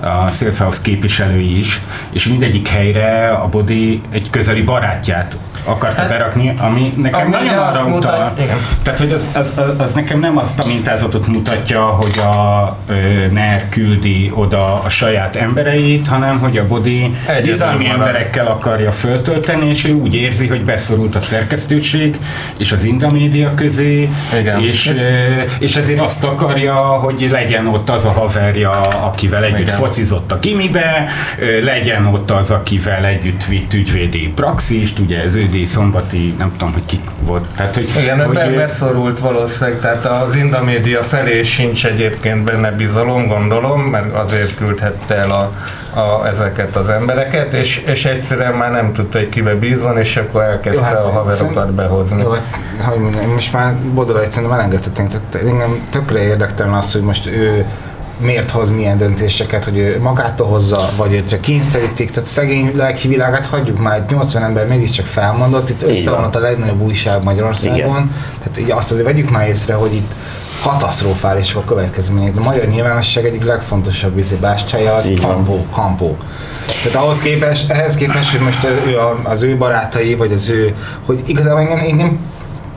a Sales House képviselői is, és mindegyik helyre a Bodi egy közeli barátját akarta hát, berakni, ami nekem ami nagyon arra utal, mutat- igen. tehát hogy az, az, az, az nekem nem azt a mintázatot mutatja, hogy a ö, NER küldi oda a saját embereit, hanem hogy a Bodi bizalmi emberekkel akarja föltölteni, és ő úgy érzi, hogy beszorult a szerkesztőség és az Indamédia közé, Igen. és, Ez- és ezért azt akarja, hogy legyen ott az a haverja, akivel együtt Igen. focizott a gimibe, legyen ott az, akivel együtt vitt ügyvédi praxist, ugye ez ődi szombati, nem tudom, hogy kik volt. Tehát, hogy, Igen, hogy be, beszorult valószínűleg, tehát az Indamédia felé sincs egyébként benne bizalom, gondolom, mert azért küldhette el a, a, ezeket az embereket, és, és egyszerűen már nem tudta, hogy kibe bízzon, és akkor elkezdte Jó, hát a haverokat behozni. Jó, hát, hogy mondjam, most már Bodolait szerintem elengedhetünk. Tehát engem tökre érdektelen az, hogy most ő miért hoz milyen döntéseket, hogy ő magától hozza, vagy őtre kényszerítik. Tehát szegény lelki világát hagyjuk már, itt 80 ember mégiscsak felmondott, itt összevonott a legnagyobb újság Magyarországon. Igen. Tehát így azt azért vegyük már észre, hogy itt katasztrofálisak a következmények. A magyar nyilvánosság egyik legfontosabb izé, bástyája az van. kampó, kampó. Tehát ahhoz képest, ehhez képest, hogy most ő a, az ő barátai, vagy az ő, hogy igazából engem, engem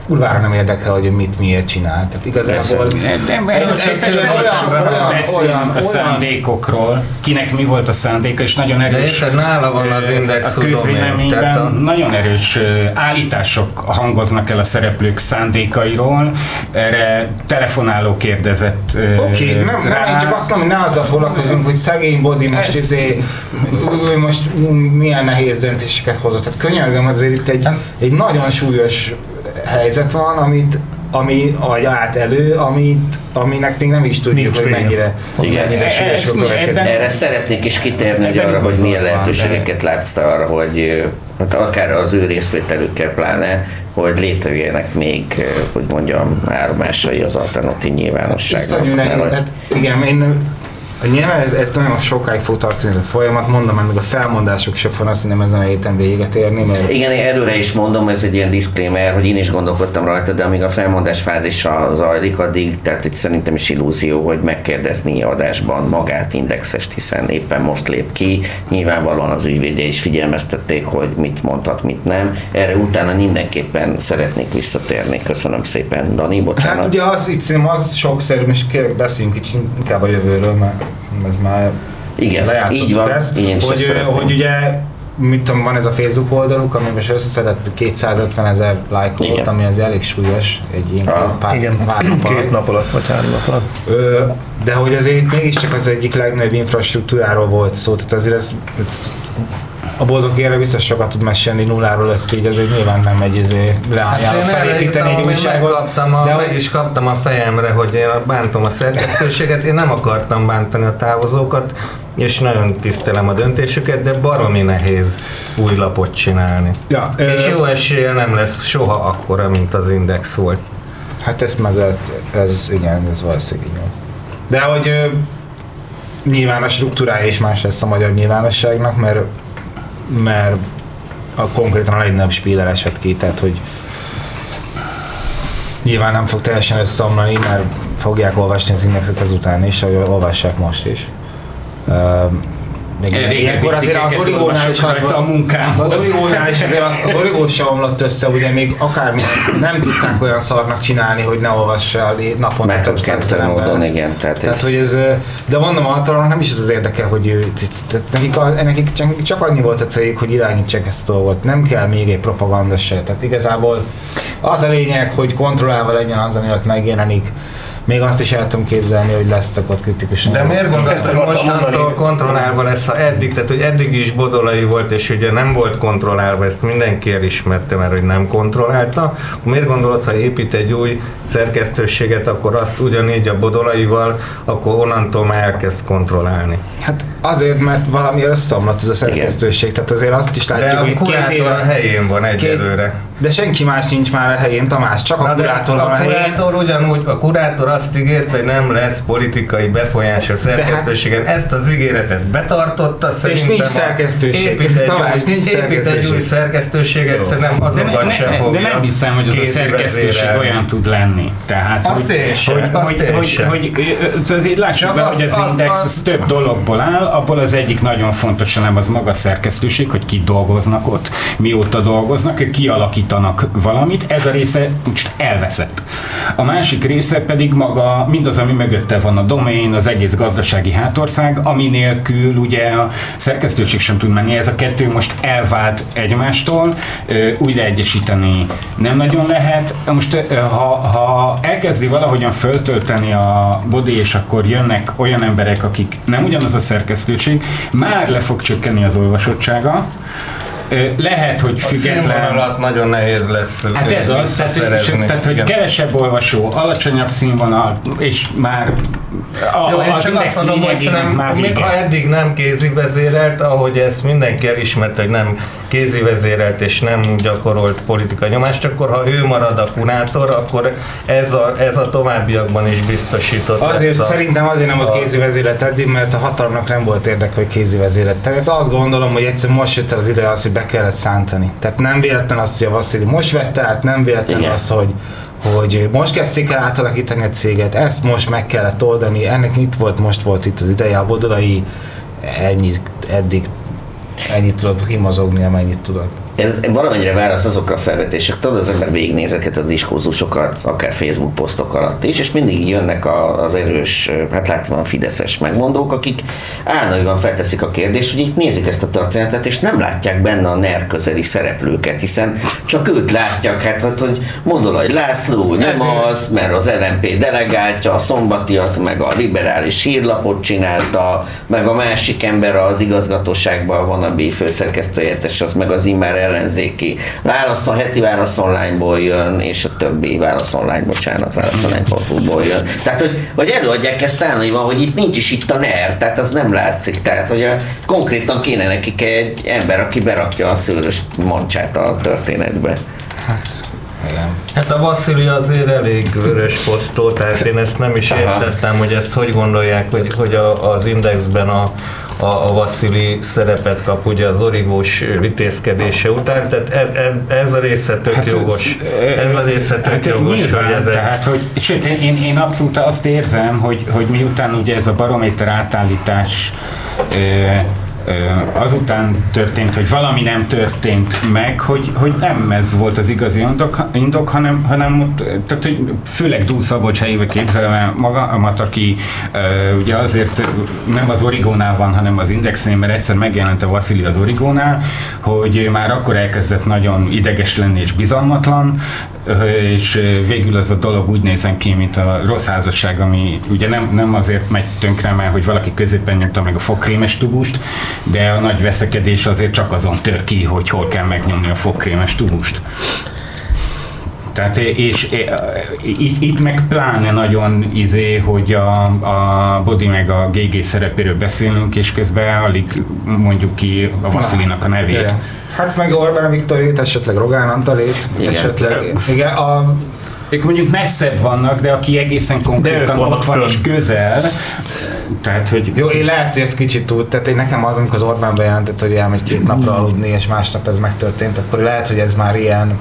kurvára nem érdekel, hogy mit miért csinál. Tehát igazából Nem, ez egyszerűen olyan, olyan, olyan, a szándékokról, kinek mi volt a szándéka, és nagyon De erős. érted, nála van az index A közvéleményben a- nagyon erős állítások hangoznak el a szereplők szándékaira. Erre telefonáló kérdezett Oké, okay, nem, nem, én csak azt mondom, hogy ne azzal foglalkozunk, hogy szegény body most Ez- izé, most milyen nehéz döntéseket hozott. Tehát könyörgöm, azért itt egy, egy nagyon súlyos helyzet van, amit ami vagy állt elő, amit, aminek még nem is tudjuk, Nincs hogy vége. mennyire, Igen. mennyire súlyos a következménye. Erre szeretnék is kitérni, hogy arra, hogy milyen lehetőségeket látsz te arra, hogy hát akár az ő részvételükkel pláne, hogy létrejöjjenek még, hogy mondjam, állomásai az alternatív nyilvánosságnak. Iszonyú hát igen, én Nyilván ez, ez nagyon sokáig fog tartani a folyamat, mondom, mert még a felmondások se fognak hiszem ezen a héten véget érni, mert Igen, én előre is mondom, ez egy ilyen disclaimer, hogy én is gondolkodtam rajta, de amíg a felmondás fázisa zajlik, addig, tehát hogy szerintem is illúzió, hogy megkérdezni adásban magát indexest, hiszen éppen most lép ki. Nyilvánvalóan az ügyvédje is figyelmeztették, hogy mit mondhat, mit nem. Erre utána mindenképpen szeretnék visszatérni. Köszönöm szépen, Dani, bocsánat. Hát ugye az itt szerintem az sokszerű, és kérlek beszéljünk kicsit inkább a jövőről, mert ez már Igen, lejátszottuk így van, ezt, én hogy, szeretném. hogy ugye mit tudom, van ez a Facebook oldaluk, ami most összeszedett 250 ezer lájkot, Igen. ami az elég súlyos egy ilyen Ah, pár, Igen, pár nap alatt. két nap alatt, vagy három nap alatt. Ö, de hogy azért itt mégiscsak az egyik legnagyobb infrastruktúráról volt szó, tehát azért ez, ez a boldog érre biztos sokat tud mesélni nulláról, ezt így azért nyilván nem megy izé leálljára Hát felépíteni egy újságot. a, de meg is kaptam a fejemre, hogy én bántom a szerkesztőséget, én nem akartam bántani a távozókat, és nagyon tisztelem a döntésüket, de baromi nehéz új lapot csinálni. Ja, és ö- jó esélye nem lesz soha akkora, mint az Index volt. Hát ezt meg lehet, ez igen, ez valószínűleg. De hogy ö, nyilván a struktúrája is más lesz a magyar nyilvánosságnak, mert, mert a konkrétan a legnagyobb spíler esett ki, tehát hogy nyilván nem fog teljesen összeomlani, mert fogják olvasni az indexet ezután is, ahogy olvassák most is. Uh, még Régebbi ilyenkor azért az origónál is az a munkámhoz. Az origónál is azért az, az origó se omlott össze, ugye még akármi nem tudták olyan szarnak csinálni, hogy ne olvassa el naponta több százezer módon, igen. Tehát, Tehát, ez, hogy ez, de mondom, általában nem is ez az érdeke, hogy ő, tehát nekik, a, nekik csak, csak annyi volt a céljuk, hogy irányítsák ezt a dolgot. Nem kell még egy propaganda se. Tehát igazából az a lényeg, hogy kontrollálva legyen az, ami ott megjelenik. Még azt is el tudom képzelni, hogy lesztek ott kritikusan. De miért gondolsz, hogy mostantól kontrollálva lesz, ha eddig, tehát hogy eddig is Bodolai volt, és ugye nem volt kontrollálva, ezt mindenki elismerte, mert hogy nem kontrollálta, miért gondolod, ha épít egy új szerkesztőséget, akkor azt ugyanígy a Bodolaival, akkor onnantól már elkezd kontrollálni. Hát azért, mert valami összeomlott ez a szerkesztőség, tehát azért azt is látjuk, De a hogy két éve... a helyén van egyelőre. De senki más nincs már a helyén, Tamás, csak a Na de kurátor van a a helyén. kurátor ugyanúgy, a kurátor azt ígérte, hogy nem lesz politikai befolyás a szerkesztőségen. Ezt az ígéretet betartotta, szerintem nincs a- szerkesztőség. Épít egy, Tamás, nincs épít egy szerkesztőség. új szerkesztőséget, szerintem azokat ne, se ne, fogja de nem hiszem, hogy az a szerkesztőség vezérelni. olyan tud lenni. Tehát, Azt hogy, én sem, hogy, azt hogy, én hogy, sem. hogy, hogy, azért lássuk be, hogy az, az- Index az- az több dologból áll, abból az egyik nagyon fontos elem az maga a szerkesztőség, hogy ki dolgoznak ott, mióta dolgoznak, ők kialakítanak valamit, ez a része most elveszett. A másik része pedig maga mindaz, ami mögötte van a domain, az egész gazdasági hátország, ami nélkül ugye a szerkesztőség sem tud menni. Ez a kettő most elvált egymástól, újra egyesíteni nem nagyon lehet. Most ha, ha elkezdi valahogyan föltölteni a body, és akkor jönnek olyan emberek, akik nem ugyanaz a szerkesztőség, már le fog csökkenni az olvasottsága. Lehet, hogy A független... színvonalat nagyon nehéz lesz Hát ez az, tehát, hogy- visszaszerezni. tehát hogy Igen. kevesebb olvasó, alacsonyabb színvonal, és már a, Jó, én az csak index azt mondom, hogy szerintem, még ha eddig nem kézi vezérelt, ahogy ezt mindenki elismert, hogy nem kézi vezérelt és nem gyakorolt politikai nyomást, akkor ha ő marad a kurátor, akkor ez a, ez a továbbiakban is biztosított Azért lesz a, szerintem azért nem volt a- kézi vezélet eddig, mert a hatalomnak nem volt érdeke, hogy kézi vezélet. Tehát ez azt gondolom, hogy egyszer most jött el az ideje az, hogy be kellett szántani. Tehát nem véletlen az, hogy a Vasszili most vette át, nem véletlen Igen. az, hogy hogy most kezdték el átalakítani a céget, ezt most meg kellett oldani, ennek itt volt, most volt itt az ideje, a bodolai ennyit, eddig ennyit tudod kimozogni, amennyit tudod. Ez valamennyire válasz azokra a felvetések, tudod, az ember végignéz ezeket a diskurzusokat, akár Facebook posztok alatt is, és mindig jönnek a- az erős, hát látom a fideszes megmondók, akik állandóan felteszik a kérdést, hogy itt nézik ezt a történetet, és nem látják benne a NER közeli szereplőket, hiszen csak őt látják, hát hogy- hogy Mondolaj László nem Ezért- az, mert az LNP delegáltja, a szombati az meg a liberális hírlapot csinálta, meg a másik ember az igazgatóságban van a B főszerkesztőjettes, az meg az immár ellenzéki. Válaszon, heti válasz onlineból jön, és a többi válasz online, bocsánat, válasz online.hu-ból jön. Tehát, hogy, hogy előadják ezt állandóan, hogy itt nincs is itt a NER, tehát az nem látszik. Tehát, hogy a, konkrétan kéne nekik egy ember, aki berakja a szőrös mancsát a történetbe. Hát a Vasszili azért elég vörös posztó, tehát én ezt nem is értettem, hogy ezt hogy gondolják, hogy, hogy a, az Indexben a, a, a Vasszili szerepet kap ugye az origós vitézkedése után, tehát ez, ez a része tök hát jogos. Ez a része tök hát jogos, nyilván, hogy ezek... tehát, hogy, sőt, én, én abszolút azt érzem, hogy, hogy miután ugye ez a barométer átállítás ö, azután történt, hogy valami nem történt meg, hogy, hogy nem ez volt az igazi indok, indok hanem, hanem tehát, hogy főleg Dúl Szabolcs helyébe képzelem el magamat, aki ugye azért nem az Origónál van, hanem az Indexnél, mert egyszer megjelent a Vasili az Origónál, hogy már akkor elkezdett nagyon ideges lenni és bizalmatlan, és végül ez a dolog úgy nézen ki, mint a rossz házasság, ami ugye nem, nem azért megy tönkre, mert hogy valaki középen nyomta meg a fogkrémes tubust, de a nagy veszekedés azért csak azon tör ki, hogy hol kell megnyomni a fogkrémes tubust. Tehát, és itt, itt meg pláne nagyon izé, hogy a, a Bodi meg a GG szerepéről beszélünk, és közben alig mondjuk ki a Vasilinak a nevét. Igen. Hát meg Orbán Viktorét, esetleg Rogán Antalét, Igen. esetleg. Igen, a, ők mondjuk messzebb vannak, de aki egészen konkrétan ott van és közel, tehát, hogy... Jó, én lehet, hogy ez kicsit túl, tehát én nekem az, amikor az Orbán bejelentett, hogy elmegy két napra aludni, és másnap ez megtörtént, akkor lehet, hogy ez már ilyen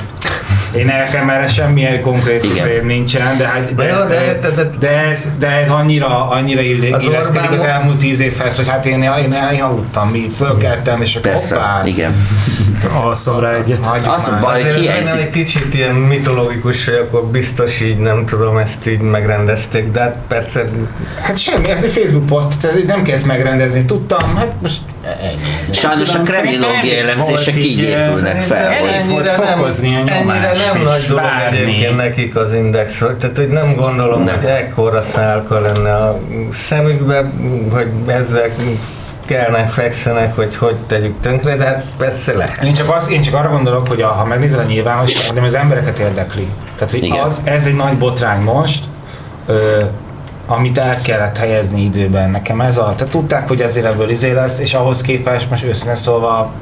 én nekem erre semmilyen konkrét fém nincsen, de, hát- de, de, de, de, de, ez, de ez annyira, annyira illeszkedik az elmúlt tíz évhez, hogy hát én, én, én aludtam, mi fölkeltem, és akkor Persze, hoppá. igen. Alszom rá egyet. Azt a baj, hogy hiányzik. egy kicsit ilyen mitológikus, hogy akkor biztos így, nem tudom, ezt így megrendezték, de hát persze... Hát semmi, ez egy Facebook poszt, ez így nem kezd megrendezni. Tudtam, hát most ennyi. Sajnos a kremlinológia elemzések így épülnek fel, hogy ennyire nem, ennyire nem nagy dolog egyébként nekik az index, tehát hogy nem gondolom, Nem. hogy ekkora szálka lenne a szemükbe, hogy ezzel kellene fekszenek, hogy hogy tegyük tönkre, de hát persze lehet. Én csak, az, én csak arra gondolok, hogy a, ha megnézel a nyilvánosságot, nem az embereket érdekli. Tehát, hogy Igen. az, ez egy nagy botrány most, ö, amit el kellett helyezni időben. Nekem ez a, tehát tudták, hogy ezért ebből izé lesz, és ahhoz képest most őszintén szólva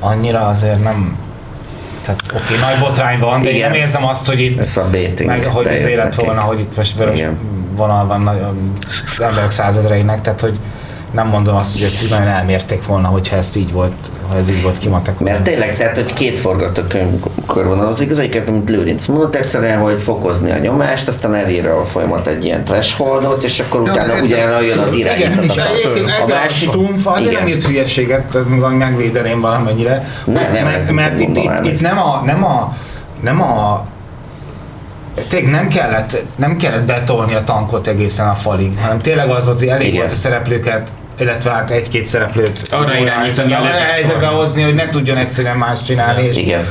annyira azért nem tehát oké, okay, nagy botrány van, de én Igen. nem érzem azt, hogy itt Ez a baiting meg hogy az bejött élet nekik. volna, hogy itt most vörös vonal van az emberek százezreinek, tehát hogy nem mondom azt, hogy ezt így nagyon elmérték volna, hogyha ez így volt, ha ez így volt kimatekozva. Mert tényleg, tehát, hogy két forgatókönyvkör van az igazikat, amit Lőrinc mondott egyszerűen, hogy fokozni a nyomást, aztán elírja a folyamat egy ilyen thresholdot, és akkor utána utána jön az Igen, irányított. és egyébként ez a, másik- stumf azért igen. nem írt hülyeséget, tehát megvédeném valamennyire. Ne, nem, mert, mert itt, itt, itt ezt. nem a, nem a, nem a tényleg nem kellett, nem kellett betolni a tankot egészen a falig, hanem tényleg az volt, hogy elég Igen. volt a szereplőket illetve hát egy-két szereplőt Arra olyan irányítani a helyzetbe hozni, hogy ne tudjon egyszerűen más csinálni, és Igen.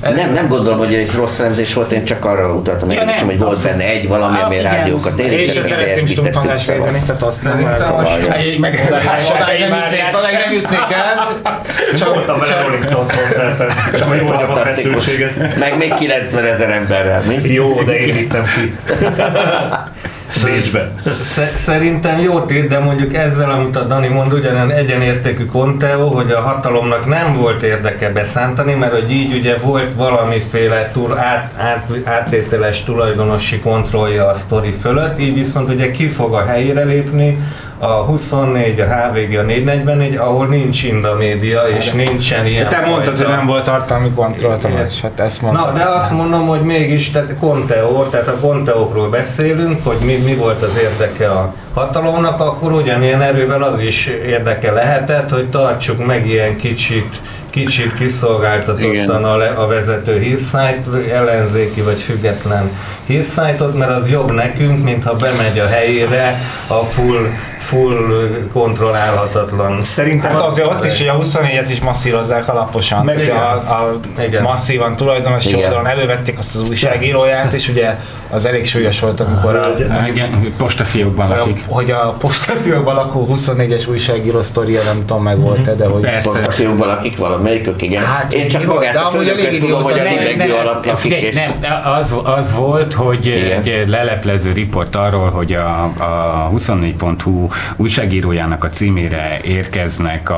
Nem, nem gondolom, hogy ez rossz elemzés volt, én csak arra utaltam, Ja, hogy, nem, hogy volt benne egy valami, ami Ah, igen. rádiókat És érintett, ezt szeretném is tudfangás védeni, tehát azt nem Szóval, Meg, meg, Odáig nem jutnék, nem jutnék el. [LAUGHS] Csak, Voltam vele Rolling Stones koncerten, [LAUGHS] csak hogy mondjam a feszültséget. Meg még 90 ezer emberrel, mi? Jó, de én vittem ki. [LAUGHS] Bécsbe. Sze- Szerintem jót ír, de mondjuk ezzel, amit a Dani mond, ugyanolyan egyenértékű Conteo, hogy a hatalomnak nem volt érdeke beszántani, mert hogy így ugye volt valamiféle túl át, át, áttételes tulajdonosi kontrollja a sztori fölött, így viszont ugye ki fog a helyére lépni, a 24, a HVG, a 444, ahol nincs Inda média, és nincsen ilyen Te mondtad, fajta- hogy nem volt tartalmi kontroll, Tamás, hát ezt mondtad. Na, de azt mondom, hogy mégis, tehát Conteo, tehát a Conteókról beszélünk, hogy mi, mi volt az érdeke a hatalomnak, akkor ugyanilyen erővel az is érdeke lehetett, hogy tartsuk meg ilyen kicsit kicsit kiszolgáltatottan a, le, a vezető hírszájt, ellenzéki vagy független hírszájtot, mert az jobb nekünk, mint ha bemegy a helyére a full, full kontrollálhatatlan. Szerintem hát azért ott is, hogy a 24-et is masszírozzák alaposan. Meg ugye a, a Igen. masszívan tulajdonosi Igen. oldalon elővették azt az újságíróját, és ugye az elég súlyos volt, amikor a, Igen, postafiókban lakik. hogy a postafiókban lakó 24-es újságíró sztoria, nem tudom meg volt-e, de hogy... Postafiókban lakik valamelyikük, igen. Hát, Én csak magát a főnököt tudom, hogy a hidegű nem, alatt lakik, és... nem, az, az volt, hogy egy leleplező riport arról, hogy a, a 24.hu újságírójának a címére érkeznek a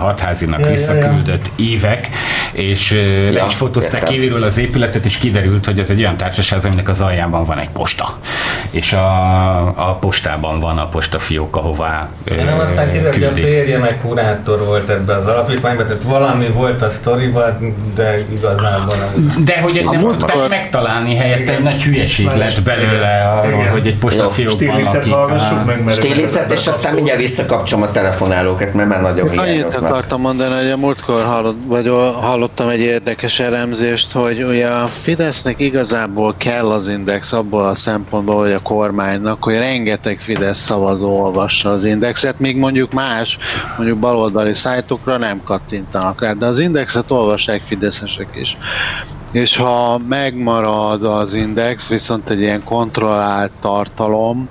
hatházinak Ja, ja, visszaküldött évek, és ja, le is fotózták kívülről az épületet, és kiderült, hogy ez egy olyan társaság, aminek az aljában van egy posta. És a, a postában van a postafiók, ahová Nem aztán kiderült, hogy a férje meg kurátor volt ebbe az alapítványban, tehát valami volt a sztoriban, de igazából nem. De hogy ezt nem tudták megtalálni helyette, egy nagy hülyeség lett belőle arról, hogy egy postafiókban lakik. Stílicet, és aztán mindjárt visszakapcsolom a telefonálókat, mert már nagyon Annyit hiányoznak. akartam mondani, hogy a múltkor hallott, vagy hallottam egy érdekes elemzést, hogy ugye a Fidesznek igazából kell az index abból a szempontból, hogy a kormánynak, hogy rengeteg Fidesz szavazó olvassa az indexet, míg mondjuk más, mondjuk baloldali szájtokra nem kattintanak rá, de az indexet olvassák fideszesek is. És ha megmarad az index, viszont egy ilyen kontrollált tartalom,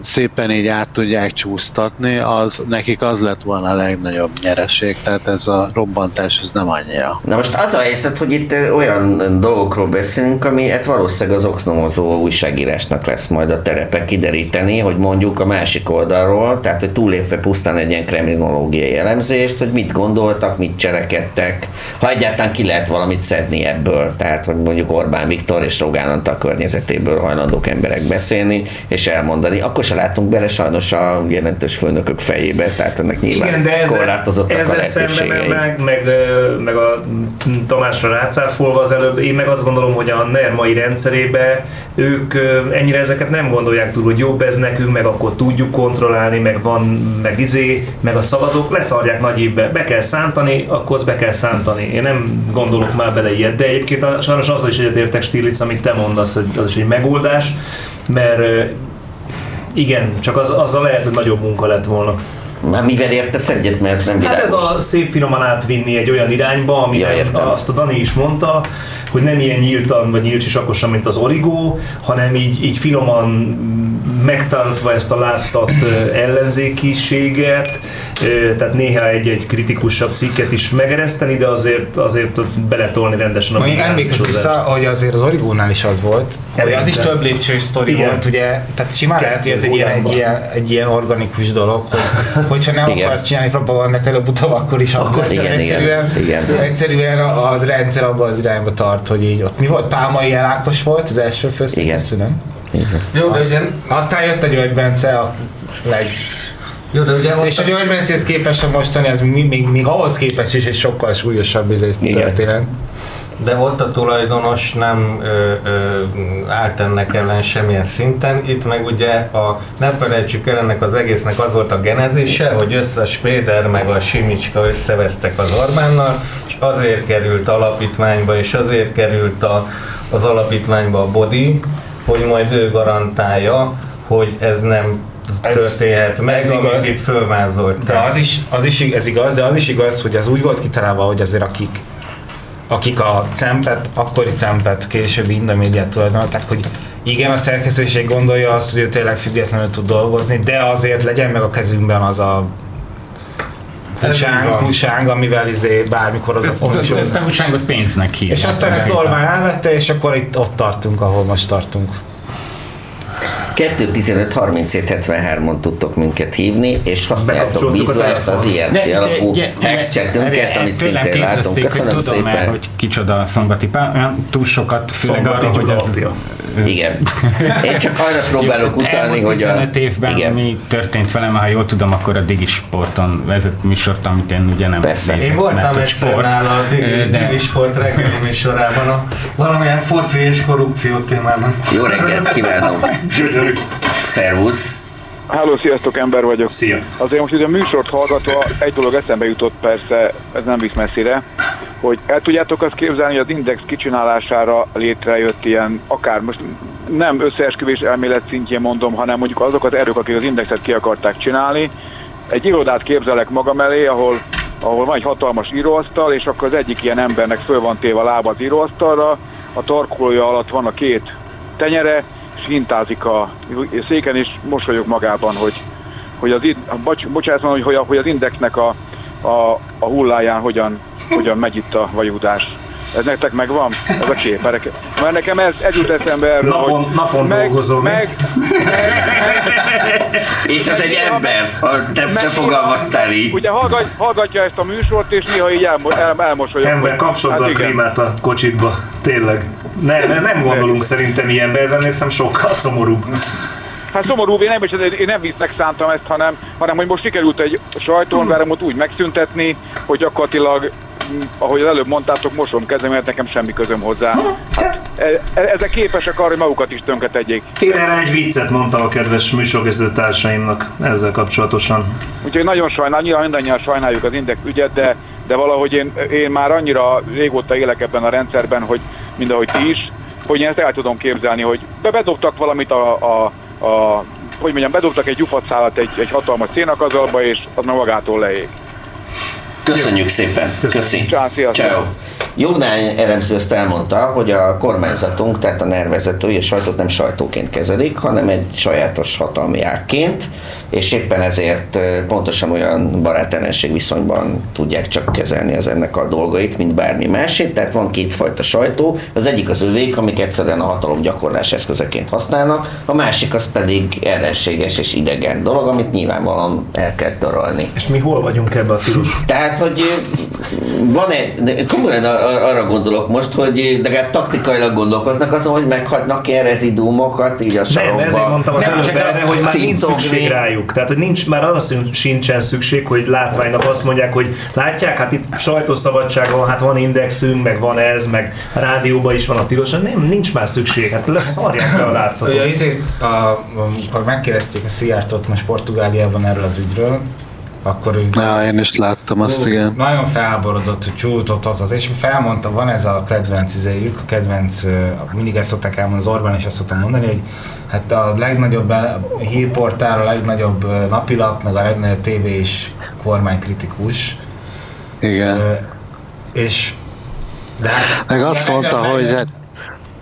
szépen így át tudják csúsztatni, az nekik az lett volna a legnagyobb nyereség, tehát ez a robbantás ez nem annyira. Na most az a helyzet, hogy itt olyan dolgokról beszélünk, ami hát valószínűleg az oxnomozó újságírásnak lesz majd a terepe kideríteni, hogy mondjuk a másik oldalról, tehát hogy túlépve pusztán egy ilyen kriminologiai elemzést, hogy mit gondoltak, mit cselekedtek, ha egyáltalán ki lehet valamit szedni ebből, tehát hogy mondjuk Orbán Viktor és Rogán Antal környezetéből hajlandók emberek beszélni, és elmondani, akkor se látunk bele sajnos a jelentős főnökök fejébe, tehát ennek nyilván Igen, de ezzel, korlátozottak a ezzel szemben lehetőségei. meg, meg, meg a Tamásra rácáfolva az előbb, én meg azt gondolom, hogy a NER mai rendszerébe ők ennyire ezeket nem gondolják túl, hogy jobb ez nekünk, meg akkor tudjuk kontrollálni, meg van, meg izé, meg a szavazók leszarják nagy évbe, be kell szántani, akkor azt be kell szántani. Én nem gondolok már bele ilyet, de egyébként a, sajnos azzal is egyetértek Stirlitz, amit te mondasz, hogy az is egy megoldás, mert igen, csak az, azzal lehet, hogy nagyobb munka lett volna. Már mivel értesz egyet, mert ez nem Hát világos. ez a szép finoman átvinni egy olyan irányba, ami Ja, értem. azt a Dani is mondta, hogy nem ilyen nyíltan vagy nyílcsisakosan, mint az origó, hanem így, így finoman megtartva ezt a látszat ellenzékiséget, tehát néha egy-egy kritikusabb cikket is megereszteni, de azért, azért beletolni rendesen a Mondjuk emlékezz vissza, hogy azért az Origónál is az volt, hogy az is több lépcsős sztori volt, ugye, tehát simán lehet, hogy ez egy ilyen, egy, ilyen, egy ilyen organikus dolog, hogy, [LAUGHS] hogyha nem Igen. akarsz csinálni propagandát előbb-utóbb, akkor is az lesz, igen, egyszerűen, igen, igen. egyszerűen a, a rendszer abban az irányba tart, hogy így ott mi volt? Pálmai Ákos volt az első főszerkesztő, nem? Jó, de Azt, ugye, aztán jött a György Bence a leg... jó, de ugye És a György Bencehez képest a mostani, ez még, még, még ahhoz képest is egy sokkal súlyosabb izé, történet. De ott a tulajdonos nem ö, ö, állt ennek ellen semmilyen szinten. Itt meg ugye, a, ne felejtsük el, ennek az egésznek az volt a genezése, hogy össze a Spéder meg a Simicska összevesztek az Orbánnal, és azért került alapítványba, és azért került a, az alapítványba a Bodi, hogy majd ő garantálja, hogy ez nem történhet meg, ez amit igaz. itt fölvázolt. De az is, az is, ez igaz, de az is igaz, hogy az úgy volt kitalálva, hogy azért akik akik a cempet, akkori cempet, későbbi Indomédiát tulajdonolták, hogy igen, a szerkesztőség gondolja azt, hogy ő tényleg függetlenül tud dolgozni, de azért legyen meg a kezünkben az a húsánk, húsánk, amivel izé bármikor az a ezt, ezt a újságot pénznek hívják. És aztán ezt Orbán elvette, és akkor itt ott tartunk, ahol most tartunk. 2.15.37.73-on tudtok minket hívni, és használjátok vízulást az. IRC alapú ex-chatünket, amit szintén látunk. Köszönöm hogy tudom szépen. hogy kicsoda a Szombati Pál, olyan túl sokat, főleg arra, hogy ez... Igen. Én csak arra próbálok utalni, hogy a... 15 évben Igen. mi történt velem, ha jól tudom, akkor a Digi Sporton vezet műsort, amit én ugye nem Persze. nézek, Én voltam egyszer sport. nála a Digi, de- Digi Sport reggeli műsorában, a, valamilyen foci és korrupció témában. Jó reggelt kívánok! Szervusz! Háló, sziasztok, ember vagyok. Szia! Azért most ide a műsort hallgatva egy dolog eszembe jutott persze, ez nem visz messzire, hogy el tudjátok azt képzelni, hogy az Index kicsinálására létrejött ilyen, akár most nem összeesküvés elmélet szintjén mondom, hanem mondjuk azok az erők, akik az indexet ki akarták csinálni. Egy irodát képzelek magam elé, ahol, ahol van egy hatalmas íróasztal, és akkor az egyik ilyen embernek föl van téve a lába az íróasztalra, a tarkolója alatt van a két tenyere, és hintázik a széken, és mosolyog magában, hogy, hogy az, bocs, bocsánat, hogy, hogy, az indexnek a, a, a hulláján hogyan, hogyan megy itt a vajudás. Ez nektek megvan? Ez a kép? Mert mert nekem ez, ez jut eszembe erről, Napon- hogy napon meg, dolgozom. meg, És ez egy ember, te, te fogalmaztál így. Ugye hallgat, hallgatja ezt a műsort, és néha így elmo, el, elmosolyog. Ember, kapcsolod be a klímát a kocsitba. Tényleg. Ne, ne, nem gondolunk szerintem ilyenbe, ezen hiszem sokkal szomorúbb. Hát szomorú, én nem, is, én nem visznek szántam ezt, hanem, hanem hogy most sikerült egy sajtónveremot úgy megszüntetni, hogy gyakorlatilag, ahogy az előbb mondtátok, mosom kezem, mert nekem semmi közöm hozzá. Hát, e- e- ezek képesek arra, hogy magukat is tönkretegyék. Én erre egy viccet mondtam a kedves műsorkészítő társaimnak ezzel kapcsolatosan. Úgyhogy nagyon sajnálom, nyilván mindannyian sajnáljuk az Index ügyet, de, de valahogy én, én már annyira régóta élek ebben a rendszerben, hogy mind ahogy ti is, hogy én ezt el tudom képzelni, hogy be- bedobtak valamit a, a, a hogy mondjam, bedobtak egy gyufatszálat egy, egy hatalmas szénakazalba, és az meg magától leég. Köszönjük szépen. Köszi. Sziasztok. Ciao. Jognány elemző ezt elmondta, hogy a kormányzatunk, tehát a nervezetői a sajtót nem sajtóként kezelik, hanem egy sajátos hatalmi ágként, és éppen ezért pontosan olyan barátellenség viszonyban tudják csak kezelni az ennek a dolgait, mint bármi másét. Tehát van kétfajta sajtó, az egyik az övék, amik egyszerűen a hatalom gyakorlás eszközeként használnak, a másik az pedig ellenséges és idegen dolog, amit nyilvánvalóan el kell törölni. És mi hol vagyunk ebbe a tilos? Tehát, hogy van egy, komolyan ar- ar- arra gondolok most, hogy legalább taktikailag gondolkoznak azon, hogy meghagynak ilyen rezidúmokat így a sarokba. Nem, ezért mondtam az Nem, előbb erre, hogy már nincs szükség rájuk. Tehát, hogy nincs már arra szín- sincsen szükség, hogy látványnak azt mondják, hogy látják, hát itt sajtószabadság van, hát van indexünk, meg van ez, meg rádióban is van a tilos. Nem, nincs már szükség, hát leszarják le a látszatot. Ugye ezért, a, amikor megkérdezték a Szijjártót most Portugáliában erről az ügyről, akkor ő Ja, én is láttam azt, igen. Nagyon felháborodott, hogy csúltott, és felmondta, van ez a kedvenc izéjük, a kedvenc, mindig ezt szokták elmondani, az Orbán is ezt szoktam mondani, hogy hát a legnagyobb hírportál, a legnagyobb napilap, meg a legnagyobb tévé is kormánykritikus. Igen. Ö, és de hát, Meg azt mondta, hogy hát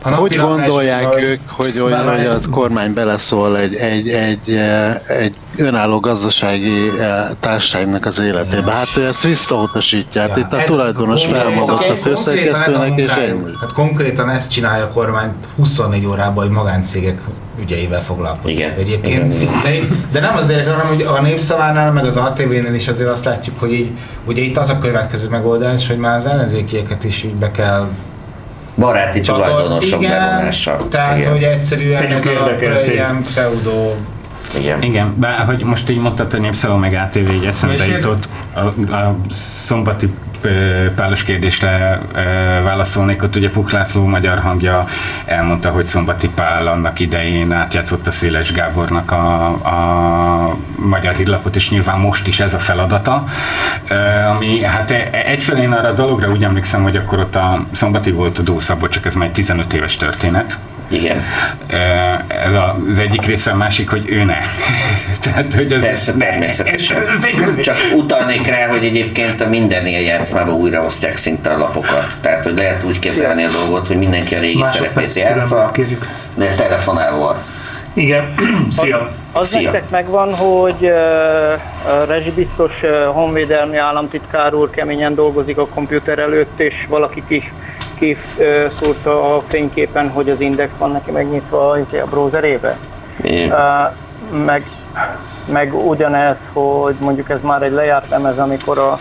a hogy gondolják első, ők, hogy, hogy, hogy az kormány beleszól egy, egy, egy, eh, egy önálló gazdasági eh, társaságnak az életébe? Hát ő ezt visszautasítja. Hát itt a Ez- tulajdonos konkrétan- felmondott a konkrétan ez főszerkesztőnek, és ennyi. Hát konkrétán ezt csinálja a kormány 24 órában, hogy magáncégek ügyeivel foglalkozik. Igen. Egyébként. Igen, de nem azért, hanem hogy a Népszavánál, meg az ATV-nél is azért azt látjuk, hogy így, ugye itt az a következő megoldás, hogy már az ellenzékieket is így be kell Baráti tulajdonosok Igen, bevonása. Tehát, Igen. hogy egyszerűen Tegyük ez a ilyen pseudo Igen. Igen, bár hogy most így mondtad, hogy Népszava meg ATV egy eszembe jutott, a, a szombati pálos kérdésre válaszolnék, ott ugye Puk László magyar hangja elmondta, hogy Szombati Pál annak idején átjátszott a Széles Gábornak a, a magyar hírlapot, és nyilván most is ez a feladata, ami hát e- egyfelé én arra a dologra úgy emlékszem, hogy akkor ott a Szombati volt a Dószabot, csak ez már egy 15 éves történet, Igen. ez az egyik része, a másik, hogy ő ne. [LAUGHS] Tehát, hogy ez Persze, természetesen. [LAUGHS] Csak utalnék rá, hogy egyébként a minden ilyen játszmában újraosztják szinte a lapokat. Tehát, hogy lehet úgy kezelni a dolgot, hogy mindenki a régi Másodperc szerepét játsza, de telefonálva. Igen, [CLEARS THROAT] szia! Az Szia. nektek megvan, hogy uh, a rezsibiztos uh, honvédelmi államtitkár úr keményen dolgozik a komputer előtt, és valaki is kiszúrta a fényképen, hogy az index van neki megnyitva a, a browserébe. Uh, meg, meg ugyanez, hogy mondjuk ez már egy lejárt lemez, amikor a,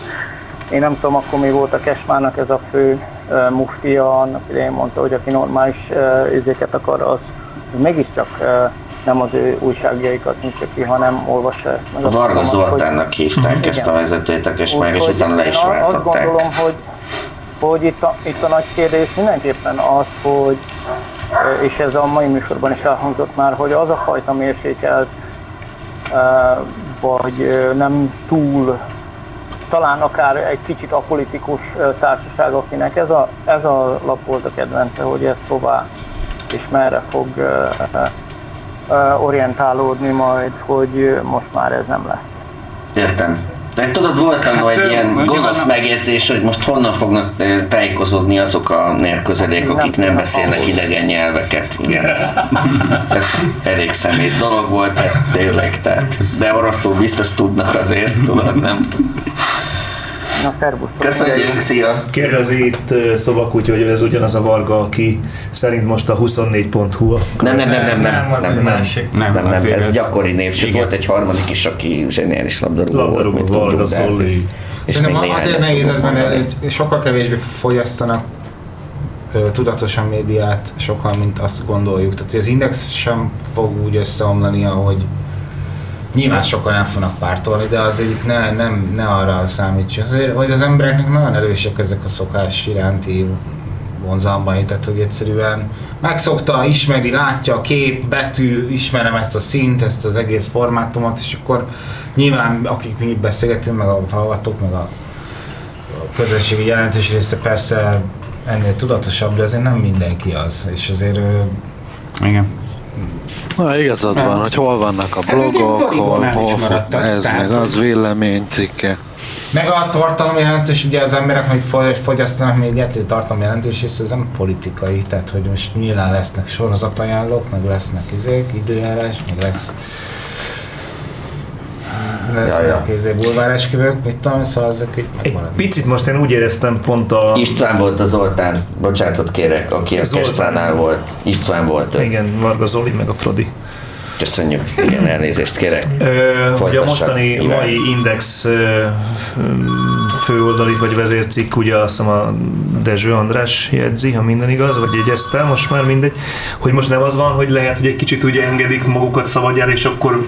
én nem tudom, akkor mi volt a Kesmának ez a fő uh, muftia, annak idején mondta, hogy aki normális uh, izéket akar, az, mégiscsak uh, nem az ő újságjaikat nyitja ki, hanem olvassa ezt. Meg Varga tudom, hogy- Zoltánnak hívták [LAUGHS] ezt a Igen. vezetőt a Kesmág, és utána le is a- Azt váltották. gondolom, hogy, hogy itt, a, itt a nagy kérdés mindenképpen az, hogy, és ez a mai műsorban is elhangzott már, hogy az a fajta mérsékelt, vagy nem túl, talán akár egy kicsit apolitikus társaság, akinek ez a, ez a lap volt a kedvence, hogy ezt hová és merre fog orientálódni majd, hogy most már ez nem lesz. Értem. De tudod, volt annó egy Hát, ilyen mondjuk gonosz megjegyzés, hogy most honnan fognak tájékozódni azok a nérközelék, akik nem beszélnek idegen nyelveket. Igen, ez, [LAUGHS] ez elég szemét dolog volt, hát tényleg, tehát, de oroszul biztos tudnak azért, tudod, nem? Na, szervusz. Köszönjük, szia! Kérdezi itt ö, szobakutya, hogy ez ugyanaz a Varga, aki szerint most a 24.hu. a Nem, nem, nem, nem, nem, nem, egy nem, másik. nem, nem, nem, ez gyakori név, volt egy harmadik is, aki zseniális labdarúgó volt, Labdarúgó, mint Varga de hát Szerintem azért nehéz ez, mert sokkal kevésbé fogyasztanak tudatosan médiát sokan, mint azt gondoljuk. Tehát az Index sem fog úgy összeomlani, ahogy nyilván sokan nem fognak pártolni, de azért ne, nem, ne arra számítsunk. Azért, hogy az embereknek nagyon erősek ezek a szokás iránti vonzalmai, tehát hogy egyszerűen megszokta, ismeri, látja a kép, betű, ismerem ezt a szint, ezt az egész formátumot, és akkor nyilván akik mi beszélgetünk, meg a hallgatók, meg a a közösségi jelentős része persze ennél tudatosabb, de azért nem mindenki az, és azért... Igen. Na igazad Nem. van, hogy hol vannak a Hát blogok, hol, is hol, maradtak, ez tehát, meg az véleménycikke. Meg a tartalom jelentős, ugye az emberek, hogy fogy- fogyasztanak médiát, hogy a tartalom jelentős, és ez nem politikai, tehát hogy most nyilván lesznek sorozatajánlók, meg lesznek izék, időjárás, meg lesz lesznek Ja, ja, izé, bulváresküvők, mit tudom, szóval ezek így megmaradnak. Picit most én úgy éreztem pont a... István volt a Zoltán, bocsánatot kérek, aki a Zoltán. Kestvánál volt. István volt. ő. Igen, Varga Zoli meg a Frodi. Köszönjük. Igen, elnézést kérek. Ö, Ugye a mostani Iván. mai Index ö, főoldali vagy vezércikk, ugye azt hiszem a Dezső András jegyzi, ha minden igaz, vagy jegyezte, most már mindegy, hogy most nem az van, hogy lehet, hogy egy kicsit úgy engedik magukat szabadjára, és akkor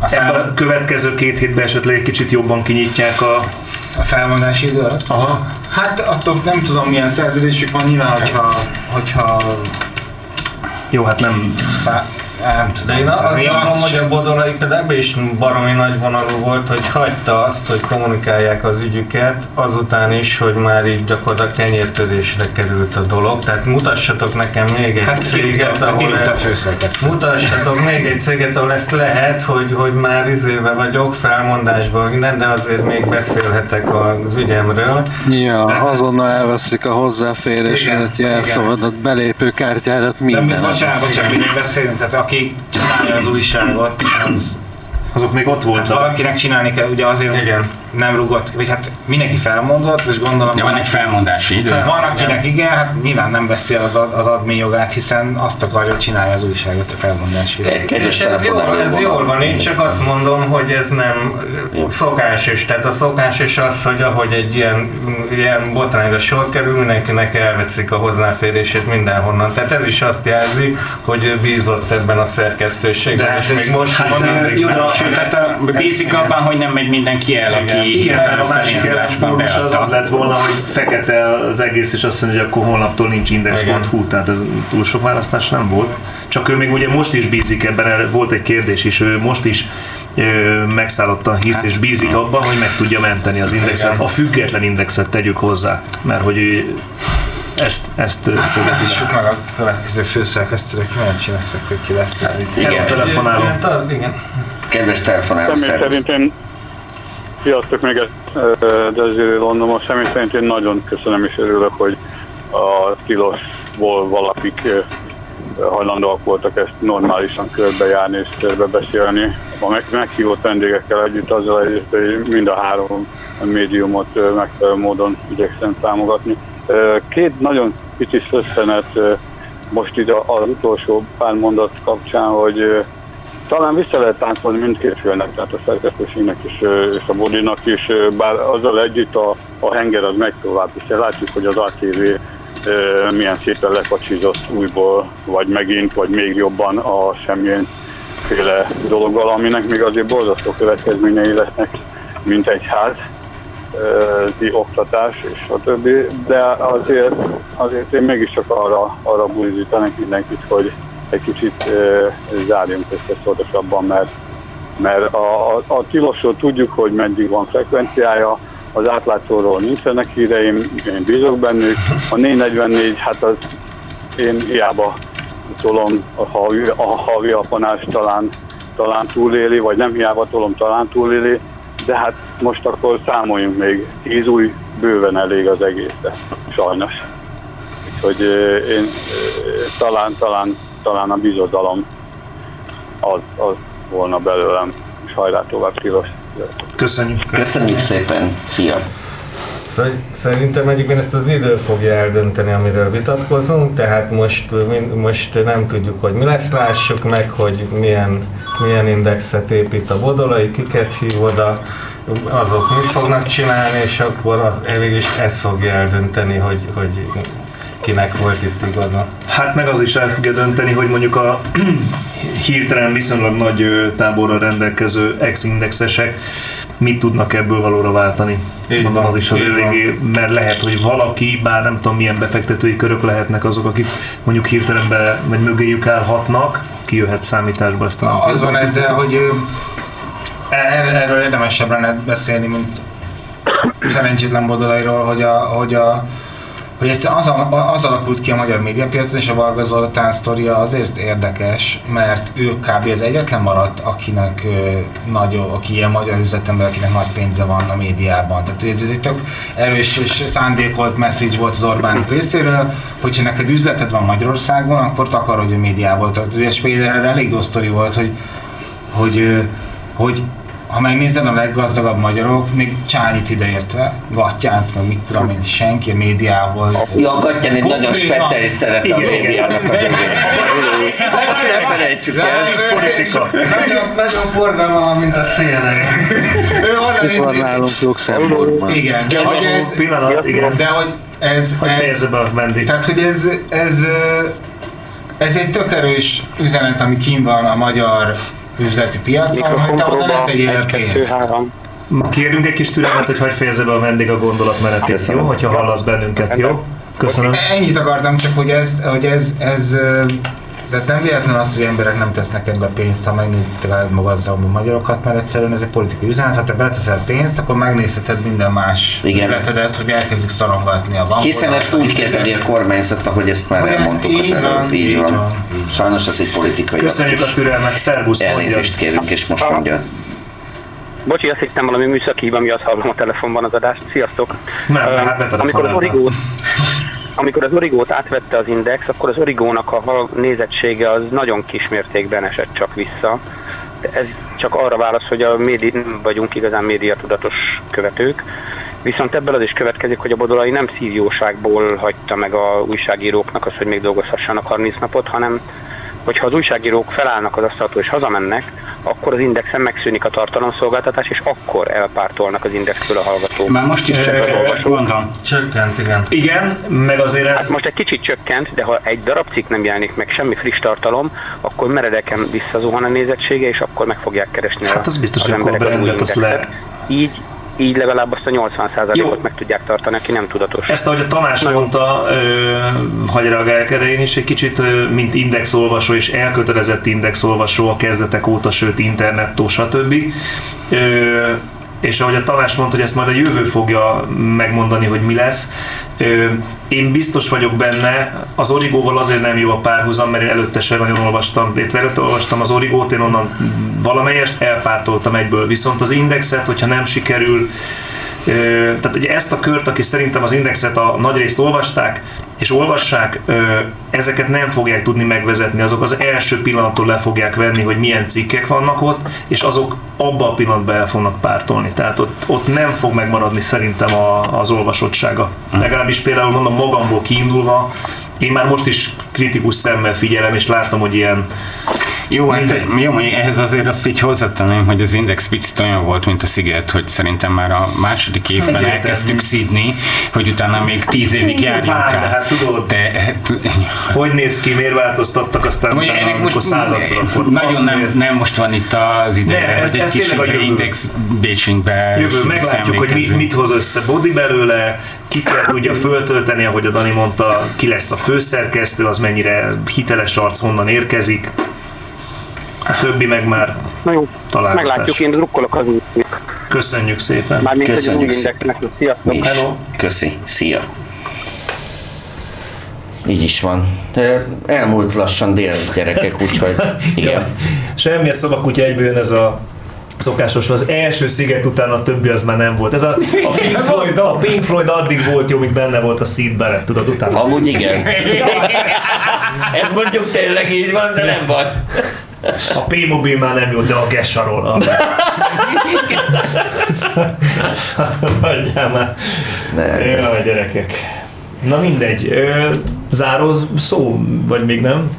ebben a következő két hétben esetleg egy kicsit jobban kinyitják a... A felmondási idő alatt? Aha. Hát attól nem tudom milyen szerződésük van, nyilván, hogyha, hogyha Jó, hát nem... Szá... Nem tudom. De én azt Mi gondolom, hogy a Bodolai például ebben is baromi nagy vonalú volt, hogy hagyta azt, hogy kommunikálják az ügyüket, azután is, hogy már így gyakorlatilag kenyértörésre került a dolog. Tehát mutassatok nekem még egy Hát céget, ahol kirúgta a ez, főszerkesztő. mutassatok még egy céget, ahol ezt lehet, hogy, hogy már izébe vagyok, felmondásban, minden, de azért még beszélhetek az ügyemről. Ja, azonnal elveszik a hozzáféréseket, jelszavadat, belépő kártyádat, De mi, bocsánat, bocsánat, mindig beszélünk, tehát aki csinálja az újságot, az, azok még ott voltak. Hát valakinek csinálni kell, ugye azért Igen. Nem rugott, vagy hát mindenki felmondott, és gondolom... Ja, van egy felmondási idő. Van akinek igen, hát nyilván nem veszi el az, az admin jogát, hiszen azt akarja, hogy csinálja az újságot a felmondási. És ez jól, ez jól van, én csak azt mondom, hogy ez nem szokásos. Tehát a szokásos az, hogy ahogy egy ilyen, ilyen botrányra sor kerül, mindenkinek elveszik a hozzáférését mindenhonnan. Tehát ez is azt jelzi, hogy bízott ebben a szerkesztőségben, De és hát ez- még most hát, bízik jó, tehát a- bízik abban, hogy nem megy mindenki el, aki Igen, hirtelen a másik ellenpólus az az lett volna, hogy fekete az egész, és azt mondja, hogy akkor holnaptól nincs index.hu, tehát ez túl sok választás nem volt. Csak ő még ugye most is bízik ebben, volt egy kérdés is, ő most is ö, megszállottan hisz és bízik abban, hogy meg tudja menteni az indexet, a független indexet tegyük hozzá, mert hogy ő ezt, ezt Lássuk le. meg a következő főszerkesztőnek, milyen leszek, hogy ki lesz ez itt. Igen. telefonáló. Igen. Kedves telefonáló, Személy szerint én, sziasztok még egy Desiree London, személy szerint én nagyon köszönöm és örülök, hogy a tilosból valakik hajlandóak voltak ezt normálisan körbejárni és körbebeszélni. A meg, meghívott vendégekkel együtt azzal együtt, hogy mind a három médiumot megfelelő módon igyekszem támogatni. Két nagyon kicsi szösszenet most ide az utolsó pár mondat kapcsán, hogy talán vissza lehet táncolni mindkét félnek, tehát a szerkesztőségnek is, és a Bodinak is, bár azzal együtt a, a henger az meg tovább, hiszen látjuk, hogy az ATV milyen szépen lekacsizott újból, vagy megint, vagy még jobban a semmilyen féle dologgal, aminek még azért borzasztó következményei lesznek, mint egy ház, oktatás és a többi, de azért, azért én mégiscsak arra, arra buzdítanak mindenkit, hogy egy kicsit zárjunk össze szorosabban, mert, mert a, a, a tilosról tudjuk, hogy meddig van frekvenciája, az átlátszóról nincsenek híreim, én bízok bennük, a 444, hát az én hiába tolom a havi, a havi apanás talán, talán túléli, vagy nem hiába tolom talán túléli, de hát most akkor számoljunk még, tíz új bőven elég az egészre, sajnos. Úgyhogy én talán, talán, talán a bizodalom az, az volna belőlem, és hajrá tovább tilos. Köszönjük. Köszönjük szépen, szia! Szerintem egyébként ezt az idő fogja eldönteni, amiről vitatkozunk, tehát most, most nem tudjuk, hogy mi lesz, lássuk meg, hogy milyen, milyen indexet épít a bodolai, kiket hív oda, azok mit fognak csinálni, és akkor az, is ez fogja eldönteni, hogy, hogy kinek volt itt igaza. Hát meg az is el fogja dönteni, hogy mondjuk a [CLEARS THROAT] hirtelen viszonylag nagy táborra rendelkező ex-indexesek mit tudnak ebből valóra váltani. Így Mondom, az is az eléggé, mert lehet, hogy valaki, bár nem tudom milyen befektetői körök lehetnek azok, akik mondjuk hirtelen be, vagy mögéjük állhatnak, kijöhet számításba ezt a Az van ezzel, hogy ö, er- erről érdemesebb lenne beszélni, mint [COUGHS] szerencsétlen bodolairól, hogy a, hogy a hogy egyszer az, a- az alakult ki a magyar médiapiacon, és a Varga Zoltán sztoria azért érdekes, mert ő kb. az egyetlen maradt, akinek ö, nagy, aki ilyen magyar üzletember, akinek nagy pénze van a médiában. Tehát ez, ez egy tök erős és szándékolt message volt az Orbánik [LAUGHS] részéről, hogyha neked üzleted van Magyarországon, akkor takarodj a médiából. Tehát például erre elég jó sztori volt, hogy, hogy, ö, hogy ha megnézed a leggazdagabb magyarok, még Csányit ideértve, Gattyánt, meg mit tudom én, senki a médiából. Ja, a Gattyán egy nagyon speciális szerepe a médiának az egész. Azt ne felejtsük el. Nagyon, nagyon forgalma van, mint a van nálunk Luxemburgban. Igen, de hogy ez, pillanat, igen. de hogy ez, Hogy ez fejezze be a. Tehát, hogy ez, ez, ez egy tök erős üzenet, ami kim van a magyar üzleti piacon, hogy te oda ne tegyél pénzt. Kérünk egy kis türelmet, hogy hagyj fejezze be a vendég a gondolatmenetét, jó? Hogyha hallasz bennünket, jó? Köszönöm. Ennyit akartam csak, hogy ez, hogy ez, ez de nem véletlen az, hogy emberek nem tesznek ebbe pénzt, ha megnézitek a magazzabban a magyarokat, mert egyszerűen ez egy politikai üzenet, ha te beteszel pénzt, akkor megnézheted minden más Igen. üzletedet, hogy elkezdik szorongatni a bankot. Hiszen ezt úgy kezeli a kormányzat, ahogy ezt már Hogy ez elmondtuk az így van, előbb, így így van. van. Sajnos ez egy politikai Köszönjük a aktus. türelmet, szervusz, Elnézést kérünk, és most mondja. Bocsi, azt hittem valami műszaki hiba miatt hallom a telefonban az adást. Sziasztok! Nem, Ö, hát amikor az origót, amikor az origót átvette az Index, akkor az origónak a nézettsége az nagyon kis mértékben esett csak vissza. De ez csak arra válasz, hogy a médi, nem vagyunk igazán médiatudatos követők. Viszont ebből az is következik, hogy a Bodolai nem szívjóságból hagyta meg a újságíróknak azt, hogy még dolgozhassanak 30 napot, hanem hogyha az újságírók felállnak az asztaltól és hazamennek, akkor az indexen megszűnik a tartalomszolgáltatás, és akkor elpártolnak az indextől a hallgatók. Már most is az olvasók. mondom. Csökkent, igen. Igen, meg azért ez... Hát most egy kicsit csökkent, de ha egy darab cikk nem jelenik meg, semmi friss tartalom, akkor meredeken visszazuhan a nézettsége, és akkor meg fogják keresni Hát az biztos, hogy akkor a emberek az új brandet azt le... Így, így legalább azt a 80%-ot meg tudják tartani, aki nem tudatos. Ezt, ahogy a Tamás mondta, ö, hagyj reagáljak erre én is, egy kicsit, mint indexolvasó és elkötelezett indexolvasó a kezdetek óta, sőt internettó, stb. Ö, és ahogy a Tamás mondta, hogy ezt majd a jövő fogja megmondani, hogy mi lesz. Én biztos vagyok benne, az Origóval azért nem jó a párhuzam, mert én előtte sem nagyon olvastam, előtte olvastam az Origót, én onnan valamelyest elpártoltam egyből. Viszont az indexet, hogyha nem sikerül, tehát ugye ezt a kört, aki szerintem az indexet a nagyrészt olvasták, és olvassák, ezeket nem fogják tudni megvezetni, azok az első pillanattól le fogják venni, hogy milyen cikkek vannak ott, és azok abban a pillanatban el fognak pártolni. Tehát ott, ott nem fog megmaradni szerintem a, az olvasottsága. Legalábbis például mondom magamból kiindulva, én már most is kritikus szemmel figyelem, és látom, hogy ilyen Jó, hát jó, mondjuk ehhez azért azt így hozzátenném, hogy az Index picit olyan volt, mint a Sziget, hogy szerintem már a második évben Egyértelmű. elkezdtük szídni, hogy utána még tíz évig járjunk rá. hát tudod, de, hát, hogy néz ki, miért változtattak, aztán Mondjuk utána, ennek most századszor, nagyon nem, nem most van itt az ideje, Nem, ez- ez egy kis. Index Bécsingbe Jövő, meglátjuk, hogy mi, mit hoz össze Bodi belőle, ki kell tudja föltölteni, ahogy a Dani mondta, ki lesz a főszerkesztő, az mennyire hiteles arc, honnan érkezik. A többi meg már Na jó, találgatás. meglátjuk, én drukkolok az újnak. Köszönjük szépen. Mármint, Köszönjük indexnek. Sziasztok. Is. Köszi. Szia. így is van. De elmúlt lassan dél gyerekek, úgyhogy [LAUGHS] igen. Semmiért szavakutya egyből jön ez a szokásos, az első sziget után a többi az már nem volt. Ez a, a, Pink, Floyd, a Pink Floyd addig volt jó, míg benne volt a Sid Barrett, tudod, utána. Amúgy igen. Ez mondjuk tényleg így van, de nem van. A P-mobil már nem jó, de a Gesarol. A... Hagyjál már. Ne, Jaj, ez- gyerekek. Na mindegy. Záró szó, vagy még nem?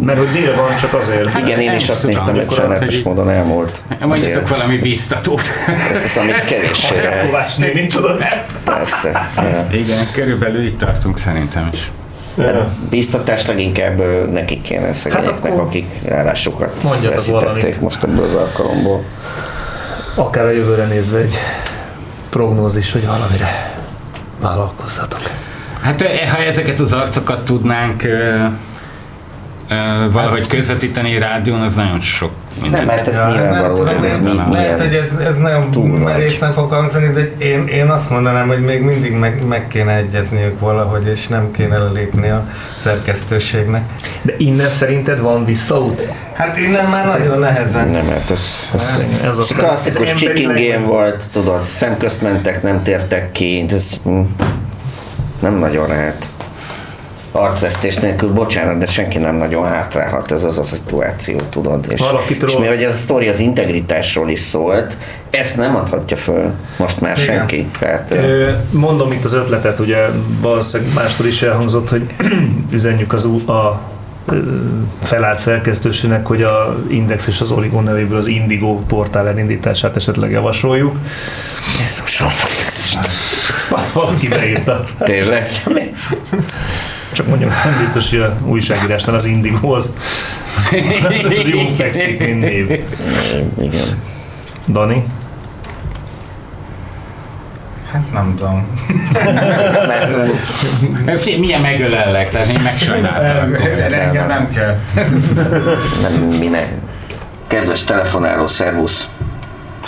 Mert hogy dél van, csak azért. Igen, én is azt néztem, hogy sajnálatos módon elmúlt. Mondjatok valami biztatót. Ez az, amit lehet. Kovács néni, tudod? Persze. Igen, körülbelül itt tartunk szerintem is. Hát biztatás leginkább nekik kéne szegényeknek, Hát akik állásukat veszítették valamit. most ebből az alkalomból. Akár a jövőre nézve egy prognózis, hogy valamire vállalkozzatok. Hát eh, ha ezeket az arcokat tudnánk ö, valahogy közvetíteni rádión, az nagyon sok minden. Nem, mert ez nyilvánvaló, hogy ez mi, Lehet, hogy ez, ez nagyon merészen fog hangzani, de én, én azt mondanám, hogy még mindig meg, meg kéne egyezniük valahogy, és nem kéne lépni a szerkesztőségnek. De innen szerinted van visszaút? Hát innen már nagyon nehezen. Nem, mert ez, ez, Ez ez, klasszikus ez chicken game volt, tudod, szemközt mentek, nem tértek ki, de ez mm, nem nagyon lehet. Arcvesztés nélkül, bocsánat, de senki nem nagyon hátrálhat, ez az a szituáció, tudod. És, Valakitől- és mivel ez a sztori az integritásról is szólt, ezt nem adhatja föl most már Igen. senki. Tehát, ö, Mondom itt az ötletet, ugye valószínűleg mástól is elhangzott, hogy [CLEARS THROAT] üzenjük az a ö, felállt szerkesztőségnek, hogy a Index és az Origon nevéből az Indigo portál elindítását esetleg javasoljuk. Jézusom, valaki beírta. Tényleg? [LAUGHS] Csak mondjuk nem biztos, hogy a újságírásnál az Indigo az, az [LAUGHS] jó fekszik, mint név. Igen. Dani? Hát nem tudom. [LAUGHS] Milyen megölellek, tehát én megsajnáltam. Engem nem kell. Nem, minek. Kedves telefonáló, szervusz.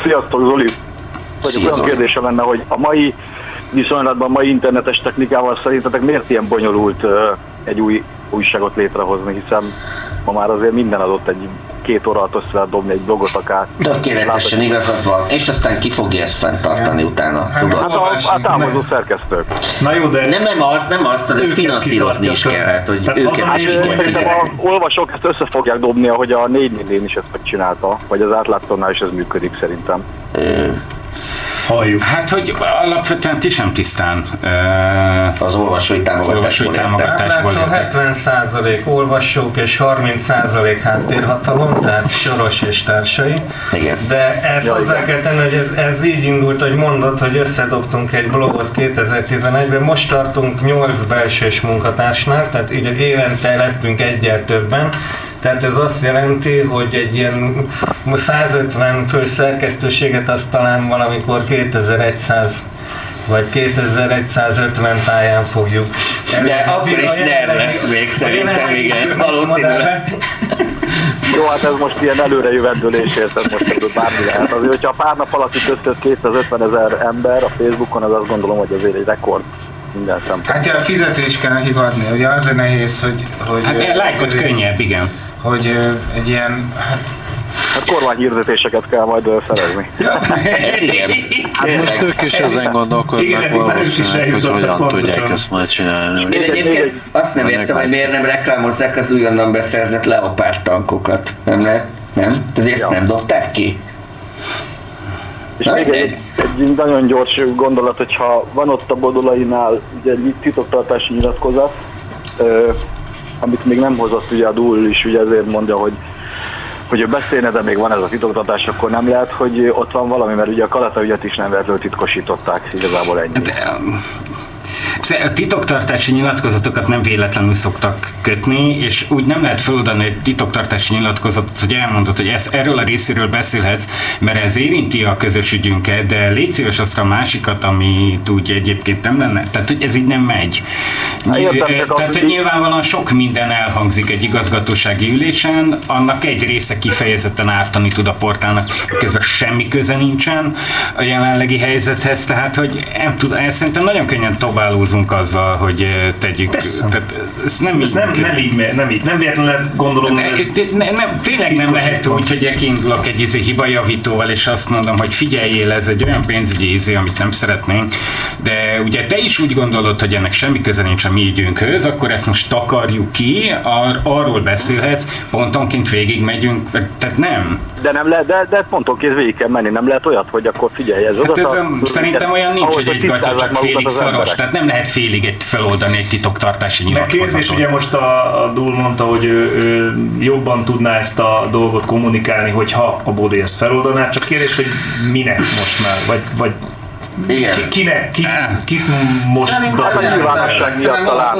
Sziasztok, Zoli! Szia, olyan Zoli. kérdésem lenne, hogy a mai viszonylatban, mai internetes technikával szerintetek miért ilyen bonyolult ö, egy új újságot létrehozni, hiszen ma már azért minden adott egy két óra alatt össze dobni egy blogot akár. Tökéletesen igazad van, és aztán ki fogja ezt fenntartani utána, tudod? Hát a, a támogató szerkesztők. Na jó, de... Nem, nem az, nem az, tudod, ezt finanszírozni is kell, hát, hogy Hát őket hát, is kell fizetni. a olvasók ezt össze fogják dobni, ahogy a 4 millén is ezt megcsinálta, vagy az átlátszónál is ez működik szerintem. Halljuk. Hát, hogy alapvetően ti sem tisztán az olvasói támogatásból Átlátszó éltek. 70% olvasók és 30% háttérhatalom, tehát Soros és társai. Igen. De ezt Ja, hozzá kell tenni, hogy ez, ez így indult, hogy mondod, hogy összedobtunk egy blogot 2011-ben, most tartunk 8 belsős munkatársnál, tehát így évente lettünk egyel többen, tehát ez azt jelenti, hogy egy ilyen 150 fő szerkesztőséget azt talán valamikor 2100 vagy 2150 táján fogjuk. De akkor is NER lesz még szerintem, igen, valószínűleg. Jó, hát ez most ilyen előrejövendőlés, érted most ebből bármi lehet. Azért, hogyha pár nap alatt itt összejött 250 ezer ember a Facebookon, az azt gondolom, hogy azért egy rekord minden szempontból. Hát a fizetést kell hibadni, ugye az a nehéz, hogy... hogy Hát lájkot azért- könnyebb, igen. Hogy egy ilyen, hát Hát kormányhirdetéseket kell majd szerezni. [LAUGHS] Ez igen. Hát most ők is ezen gondolkodnak valószínűleg, hogy hogyan tudják ezt majd csinálni. Én egyébként azt nem értem, hogy miért nem reklámozzák az újonnan beszerzett leopárt tankokat. Nem lehet? Nem? Tehát ezt nem dobták ki? És még egy, egy nagyon gyors gondolat, hogyha van ott a Bodolainál ugye egy titoktartási nyilatkozat, amit még nem hozott ugye a Dúl is, ugye ezért mondja, hogy hogy ő beszélne, de még van ez a titoktatás, akkor nem lehet, hogy ott van valami, mert ugye a Kalata ügyet is nem véletlenül titkosították, igazából ennyi. A titoktartási nyilatkozatokat nem véletlenül szoktak kötni, és úgy nem lehet feladani egy titoktartási nyilatkozatot, hogy elmondod, hogy ez, erről a részéről beszélhetsz, mert ez érinti a közös ügyünket, de légy szíves azt a másikat, amit úgy egyébként nem lenne. Tehát, hogy ez így nem megy. Hát értem, Tehát, hogy nyilvánvalóan sok minden elhangzik egy igazgatósági ülésen, annak egy része kifejezetten ártani tud a portálnak, közben semmi köze nincsen a jelenlegi helyzethez, tehát, hogy nem tud, ez szerintem nagyon könnyen tobálózni foglalkozunk azzal, hogy ö, tegyük. Tehát, ez nem, Ez nem, nem így, nem így, nem véletlenül lehet gondolom, Ne, hogy ez ne, nem, tényleg nem lehet úgy, hogy kiindulok egy izé hibajavítóval, és azt mondom, hogy figyeljél, ez egy olyan pénzügyi izé, amit nem szeretnénk, de ugye te is úgy gondolod, hogy ennek semmi köze nincs a mi ügyünkhöz, akkor ezt most takarjuk ki, ar- arról beszélhetsz, pontonként végig megyünk, tehát nem. De nem lehet, de, de pontonként végig kell menni, nem lehet olyat, hogy akkor figyelj, ez Hát oda. ez a, szerintem olyan nincs, hogy egy gatya csak félig szaros, Tehát tehát nem lehet félig egy feloldani egy titoktartási Meg nyilatkozatot. kérdés, ugye most a, a Dul mondta, hogy ő, ő jobban tudná ezt a dolgot kommunikálni, hogyha a Bódé ezt feloldaná, csak kérdés, hogy minek most már, vagy, vagy Igen. Ki, kinek, ki, kit most Szerintem dobják a nyilvánosság fel? miatt talán,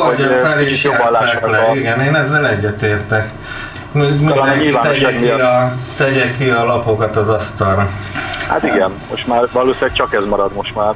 hogy, is jobban lássák Igen, én ezzel egyetértek. Mindenki tegye ki, a, tegye ki a lapokat az asztalra. Hát igen, most már valószínűleg csak ez marad most már.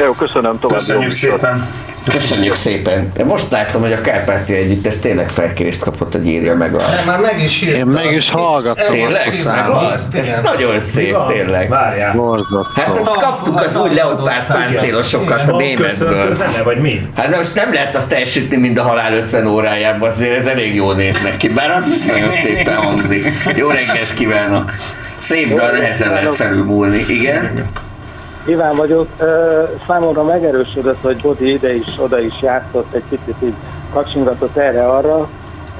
De jó, köszönöm tovább. Köszönjük szépen. Köszönjük szépen. De most láttam, hogy a Kárpátia Együttes tényleg felkérést kapott, hogy írja meg a... De már meg is írta. Én meg is hallgattam Tényleg? azt a számot. Ez nagyon szép, tényleg. Várjál. Hát ott kaptuk az új leopárt páncélosokat a németből. zene, vagy mi? Hát de most nem lehet azt elsütni, mint a halál 50 órájában, azért ez elég jól néz neki, bár az is nagyon szépen hangzik. Jó reggelt kívánok! Szép dal, nehezen lehet felülmúlni, igen? Iván vagyok. Számomra megerősödött, hogy Bodi ide is, oda is játszott, egy picit így kacsingatott erre-arra.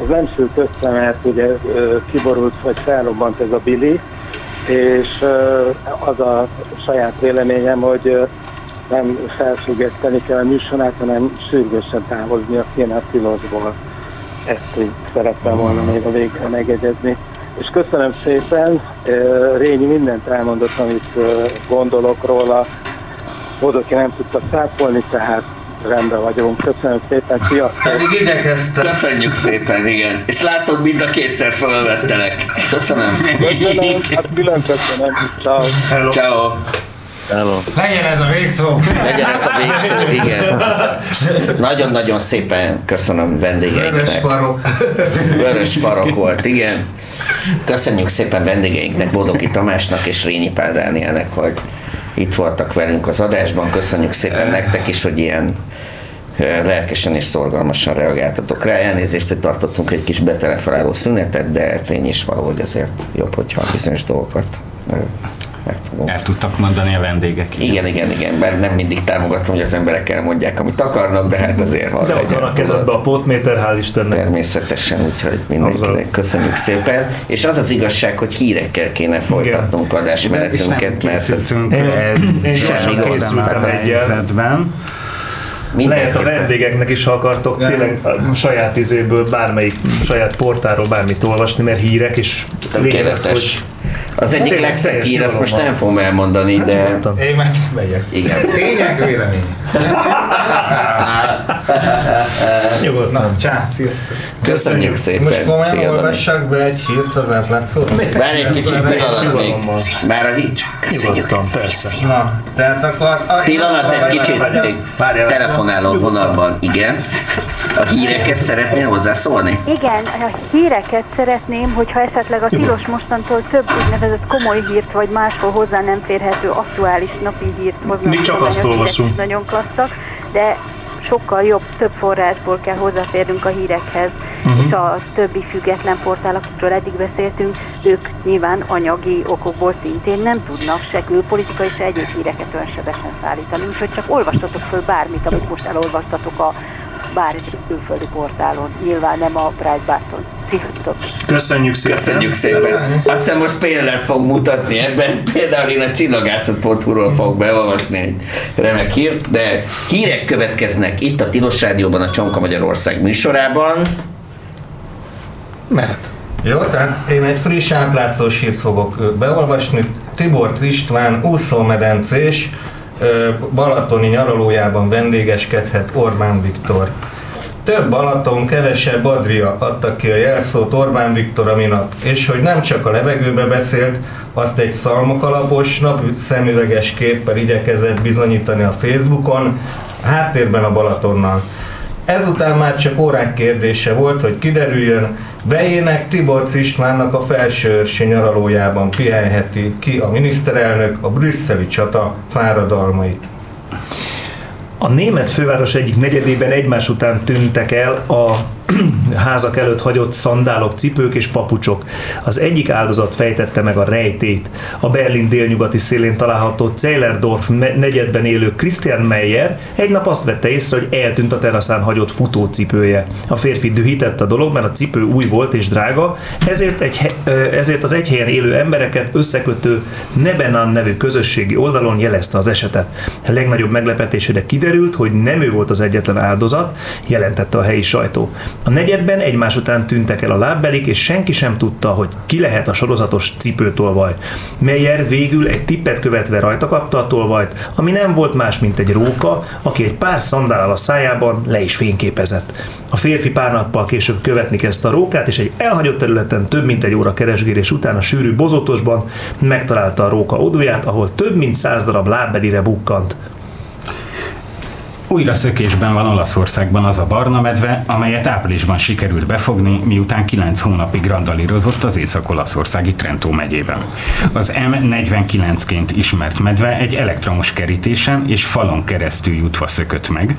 Ez nem sült össze, mert ugye kiborult, vagy felrobbant ez a Billy, és az a saját véleményem, hogy nem felfüggeszteni kell a műsorát, hanem sürgősen távoznia kéne a tilosból. Ezt így szerettem volna még a végre megegyezni. És köszönöm szépen, Rényi mindent elmondott, amit gondolok róla. Bodoki nem tudta szápolni, tehát rendben vagyunk. Köszönöm szépen, sziasztok! Pedig igyekeztem. Köszönjük szépen, igen. És látod, mind a kétszer felvettelek. Köszönöm. Köszönöm, hát külön köszönöm. Ciao. Hello. Ciao. Hello. Legyen ez a végszó! Legyen ez a végszó, igen. Nagyon-nagyon szépen köszönöm Vörös vendégeinknek. farok. Vörös farok volt, igen. Köszönjük szépen vendégeinknek, Bodoki Tamásnak és Rényi Pál Dánielnek, hogy itt voltak velünk az adásban. Köszönjük szépen nektek is, hogy ilyen lelkesen és szorgalmasan reagáltatok rá. Elnézést, hogy tartottunk egy kis betelefonáló szünetet, de tény is valahogy azért jobb, hogyha bizonyos dolgokat meg tudunk. El tudtak mondani a vendégek. Igen, igen, igen, mert nem mindig támogatom, hogy az emberek elmondják, amit akarnak, de hát azért ha De ott van a kezedbe a pótméter, hál' Istennek. Természetesen, úgyhogy mindenkinek Azzal. köszönjük szépen. És az az igazság, hogy hírekkel kéne folytatnunk És nem adásmenetünket, mert ez én semmi készültem az egyel. Lehet a vendégeknek is, ha akartok tényleg a saját izéből, bármelyik saját portáról bármit olvasni, mert hírek, és lényeg az, Tökéletes. hogy Az egyik Tényleg legszebb hír, azt most nem fogom elmondani, de... nyugodtan. Én már megyek. Igen. Tényleg vélemény. [LAUGHS] [LAUGHS] Nyugodtan. Na, csá, sziasztok. Köszönjük szépen. Most komolyan olvassak be egy hírt az átlátszóra? Várj egy kicsit pillanat még. Már a hír. Köszönjük. Persze. Na, tehát akkor... A, Pillanat, egy kicsit. Telefonáló vonalban. Igen. A hírekhez szeretnél hozzászólni? Igen, a híreket szeretném, hogyha esetleg a tilos mostantól több úgynevezett komoly hírt, vagy máshol hozzá nem férhető aktuális napi hírt hoznak. Mi csak azt olvasunk. Nagyon klasszak, de sokkal jobb, több forrásból kell hozzáférnünk a hírekhez, Mhm. és a többi független portál, akikről eddig beszéltünk, ők nyilván anyagi okokból szintén nem tudnak se külpolitikai, se egyéb híreket olyan sebesen szállítani, úgyhogy csak olvastatok föl bármit, amit most elolvastatok a bármilyen külföldi portálon, nyilván nem a Breitbarton. Sziasztok! Köszönjük szépen. Köszönjük szépen. Azt hiszem most példát fog mutatni ebben. [LAUGHS] Például én a csillagászat.hu-ról fogok beolvasni egy remek hírt, de hírek következnek itt a Tilos Rádióban, a Csonka Magyarország műsorában. Mehet. Jó, tehát én egy friss átlátszós hírt fogok beolvasni. Tiborc István úszómedencés balatoni nyaralójában vendégeskedhet Orbán Viktor. Több Balaton, kevesebb Adria adta ki a jelszót Orbán Viktor a minap, és hogy nem csak a levegőbe beszélt, azt egy szalmok alapos, napszemüveges képpel igyekezett bizonyítani a Facebookon, háttérben a Balatonnal. Ezután már csak órák kérdése volt, hogy kiderüljön, Vejének Tiborc Istvánnak a felsőörsi nyaralójában pihenheti ki a miniszterelnök a brüsszeli csata fáradalmait. A német főváros egyik negyedében egymás után tűntek el a [CLEARS THROAT] házak előtt hagyott szandálok, cipők és papucsok. Az egyik áldozat fejtette meg a rejtét. A Berlin délnyugati szélén található Zeilerdorf negyedben élő Christian Meyer egy nap azt vette észre, hogy eltűnt a teraszán hagyott futócipője. A férfi dühített a dolog, mert a cipő új volt és drága, ezért, egy, ezért az egy helyen élő embereket összekötő Nebenan nevű közösségi oldalon jelezte az esetet. A legnagyobb meglepetésére kiderült, hogy nem ő volt az egyetlen áldozat, jelentette a helyi sajtó. A negyedben egymás után tűntek el a lábbelik, és senki sem tudta, hogy ki lehet a sorozatos cipőtolvaj. Meyer végül egy tippet követve rajta kapta a tolvajt, ami nem volt más, mint egy róka, aki egy pár szandál a szájában le is fényképezett. A férfi pár nappal később követni kezdte a rókát, és egy elhagyott területen több mint egy óra keresgélés után a sűrű bozotosban megtalálta a róka odóját, ahol több mint száz darab lábbelire bukkant. Újra szökésben van Olaszországban az a barna medve, amelyet áprilisban sikerült befogni, miután 9 hónapig randalírozott az észak-olaszországi Trentó megyében. Az M49-ként ismert medve egy elektromos kerítésen és falon keresztül jutva szökött meg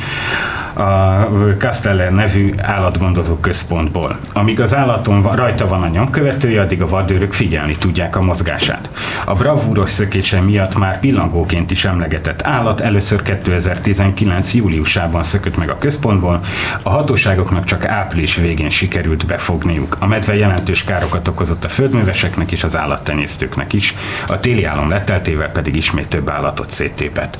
a Casteller nevű állatgondozó központból. Amíg az állaton rajta van a nyomkövetője, addig a vadőrök figyelni tudják a mozgását. A bravúros szökése miatt már pillangóként is emlegetett állat először 2019 júliusában szökött meg a központból, a hatóságoknak csak április végén sikerült befogniuk. A medve jelentős károkat okozott a földműveseknek és az állattenyésztőknek is, a téli álom leteltével pedig ismét több állatot széttépett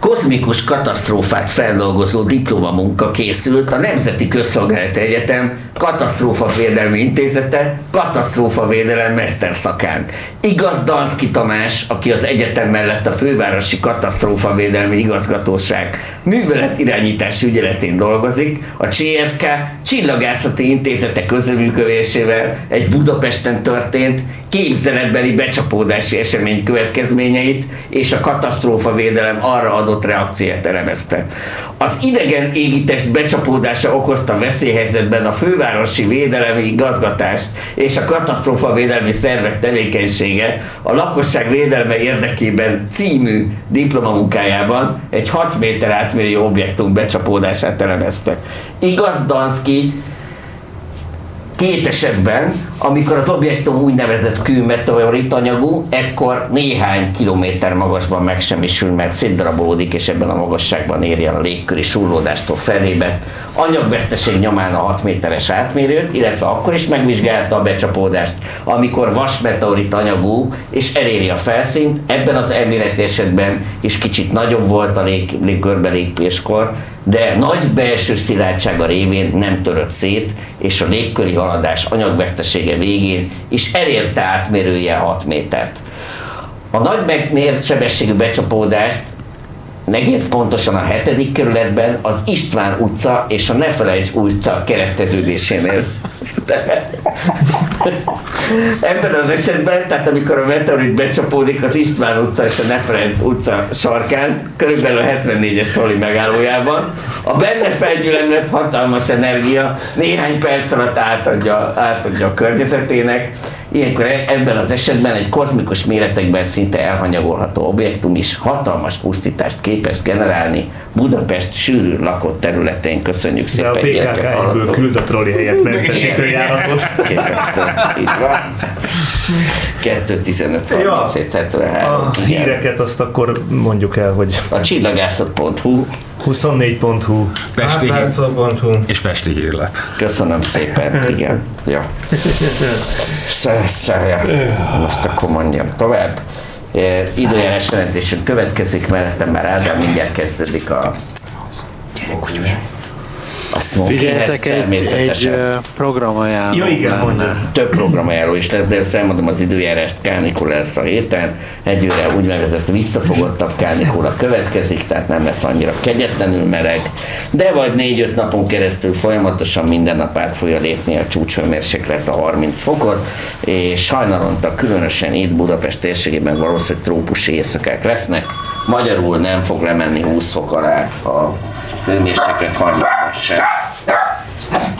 kozmikus katasztrófát feldolgozó diplomamunka készült a Nemzeti Közszolgálati Egyetem Katasztrófavédelmi Intézete katasztrófavédelem mesterszakán. Igaz Danszki Tamás, aki az egyetem mellett a fővárosi katasztrófavédelmi igazgatóság művelet irányítás ügyeletén dolgozik, a CFK Csillagászati Intézete közreműködésével egy Budapesten történt képzeletbeli becsapódási esemény következményeit és a katasztrófavédelem arra adott reakciót elemezte. Az idegen égitest becsapódása okozta veszélyhelyzetben a fővárosi védelemi igazgatást és a katasztrófavédelmi szervek tevékenysége a lakosság védelme érdekében című diplomamunkájában egy 6 méter átmérő objektum becsapódását elemezte. Igaz, Danszki Két esetben, amikor az objektum úgynevezett kőmeteorit anyagú, ekkor néhány kilométer magasban megsemmisül, mert szétdarabolódik, és ebben a magasságban éri el a légköri súrlódástól felébe. Anyagveszteség nyomán a 6 méteres átmérőt, illetve akkor is megvizsgálta a becsapódást, amikor vasmeteorit anyagú, és eléri a felszínt. Ebben az elméleti esetben is kicsit nagyobb volt a lég, légkörbelépéskor, de nagy belső szilárdsága révén nem törött szét, és a légköri haladás anyagvesztesége végén is elérte átmérője 6 métert. A nagy megmért sebességű becsapódást egész pontosan a hetedik kerületben az István utca és a Nefelejts utca kereszteződésénél. [LAUGHS] Ebben az esetben, tehát amikor a meteorit becsapódik az István utca és a Nefelejts utca sarkán, körülbelül a 74-es troli megállójában, a benne felgyülemlett hatalmas energia néhány perc alatt átadja, átadja a környezetének, Ilyenkor e- ebben az esetben egy kozmikus méretekben szinte elhanyagolható objektum is hatalmas pusztítást képes generálni Budapest sűrű lakott területén. Köszönjük szépen, De a PKK egyből küld a trolli helyett mentesítő járatot. Képesztő. Így van. 2.15 Ja, 73. a híreket azt akkor mondjuk el, hogy a csillagászat.hu 24.hu Pesti Átlátszó.hu és Pesti hírlap. Köszönöm szépen, [LAUGHS] igen. Ja. Szerja. Most akkor mondjam tovább. E, Időjárás jelentésünk következik, mellettem már Ádám mindjárt kezdődik a a Figyeljetek, egy, egy természetesen. ö, programajánló lenne. Több programajánló is lesz, de ezt elmondom az időjárást, kánikula lesz a héten. Egyőre úgynevezett visszafogottabb kánikula következik, tehát nem lesz annyira kegyetlenül meleg, de vagy 4-5 napon keresztül folyamatosan minden nap át fogja lépni a csúcshőmérséklet a 30 fokot, és hajnalonta különösen itt Budapest térségében valószínűleg trópusi éjszakák lesznek. Magyarul nem fog lemenni 20 fok alá a hajnalban sem.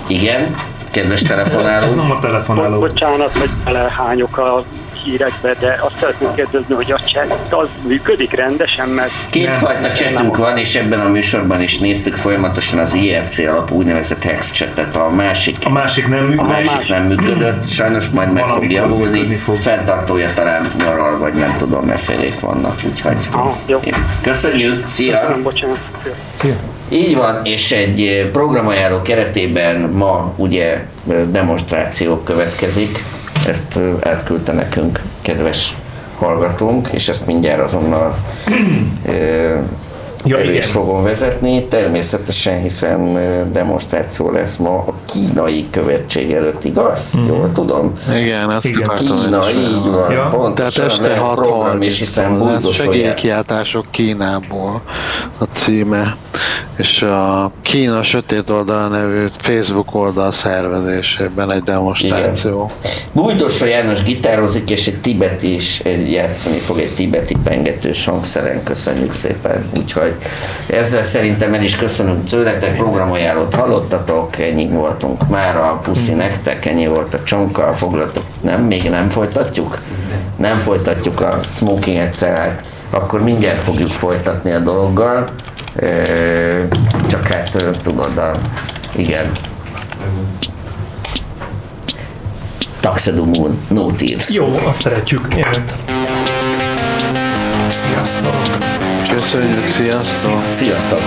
Igen, kedves telefonáló. Ez nem a telefonáló. Bocsánat, hogy belehányok a hírekbe, de azt szeretném kérdezni, hogy a chat az működik rendesen, mert... Kétfajta chatünk van, és ebben a műsorban is néztük folyamatosan az IRC alapú úgynevezett hex chatet. A másik, a másik nem a működik. másik nem működött, [CLEARS THROAT] sajnos majd meg fog javulni. fog. Fenntartója talán nyaral, vagy nem tudom, mert felék vannak, úgyhogy köszönjük, szia! Köszönöm, bocsánat. Így van, és egy eh, programajánló keretében ma ugye eh, demonstráció következik. Ezt eh, átküldte nekünk kedves hallgatónk, és ezt mindjárt azonnal Ja, elő is fogom vezetni. Természetesen, hiszen demonstráció lesz ma a kínai követség előtt, igaz? Mhm. Jól tudom? Igen, ezt Igen. Kína, így van. Ja. Pontosan, Tehát este lehet 6 program is, hiszen buldosolják. segélykiáltások Kínából a címe, és a Kína Sötét Oldala nevű Facebook oldal szervezésében egy demonstráció. Bújdosra János gitározik, és egy tibeti is játszani fog, egy tibeti pengetős hangszeren, köszönjük szépen. Úgyhogy ezzel szerintem el is köszönünk tőletek, programajánlót hallottatok, ennyi voltunk már, a puszi nektek, ennyi volt a csonka, foglaltok, nem, még nem folytatjuk? Nem folytatjuk a smoking egyszer, akkor mindjárt fogjuk folytatni a dologgal, Ö, csak hát tudod, a, igen, Taxedo Moon, No Tears. Jó, azt szeretjük. Jöhet. Sziasztok! Köszönjük, sziasztok! Sziasztok!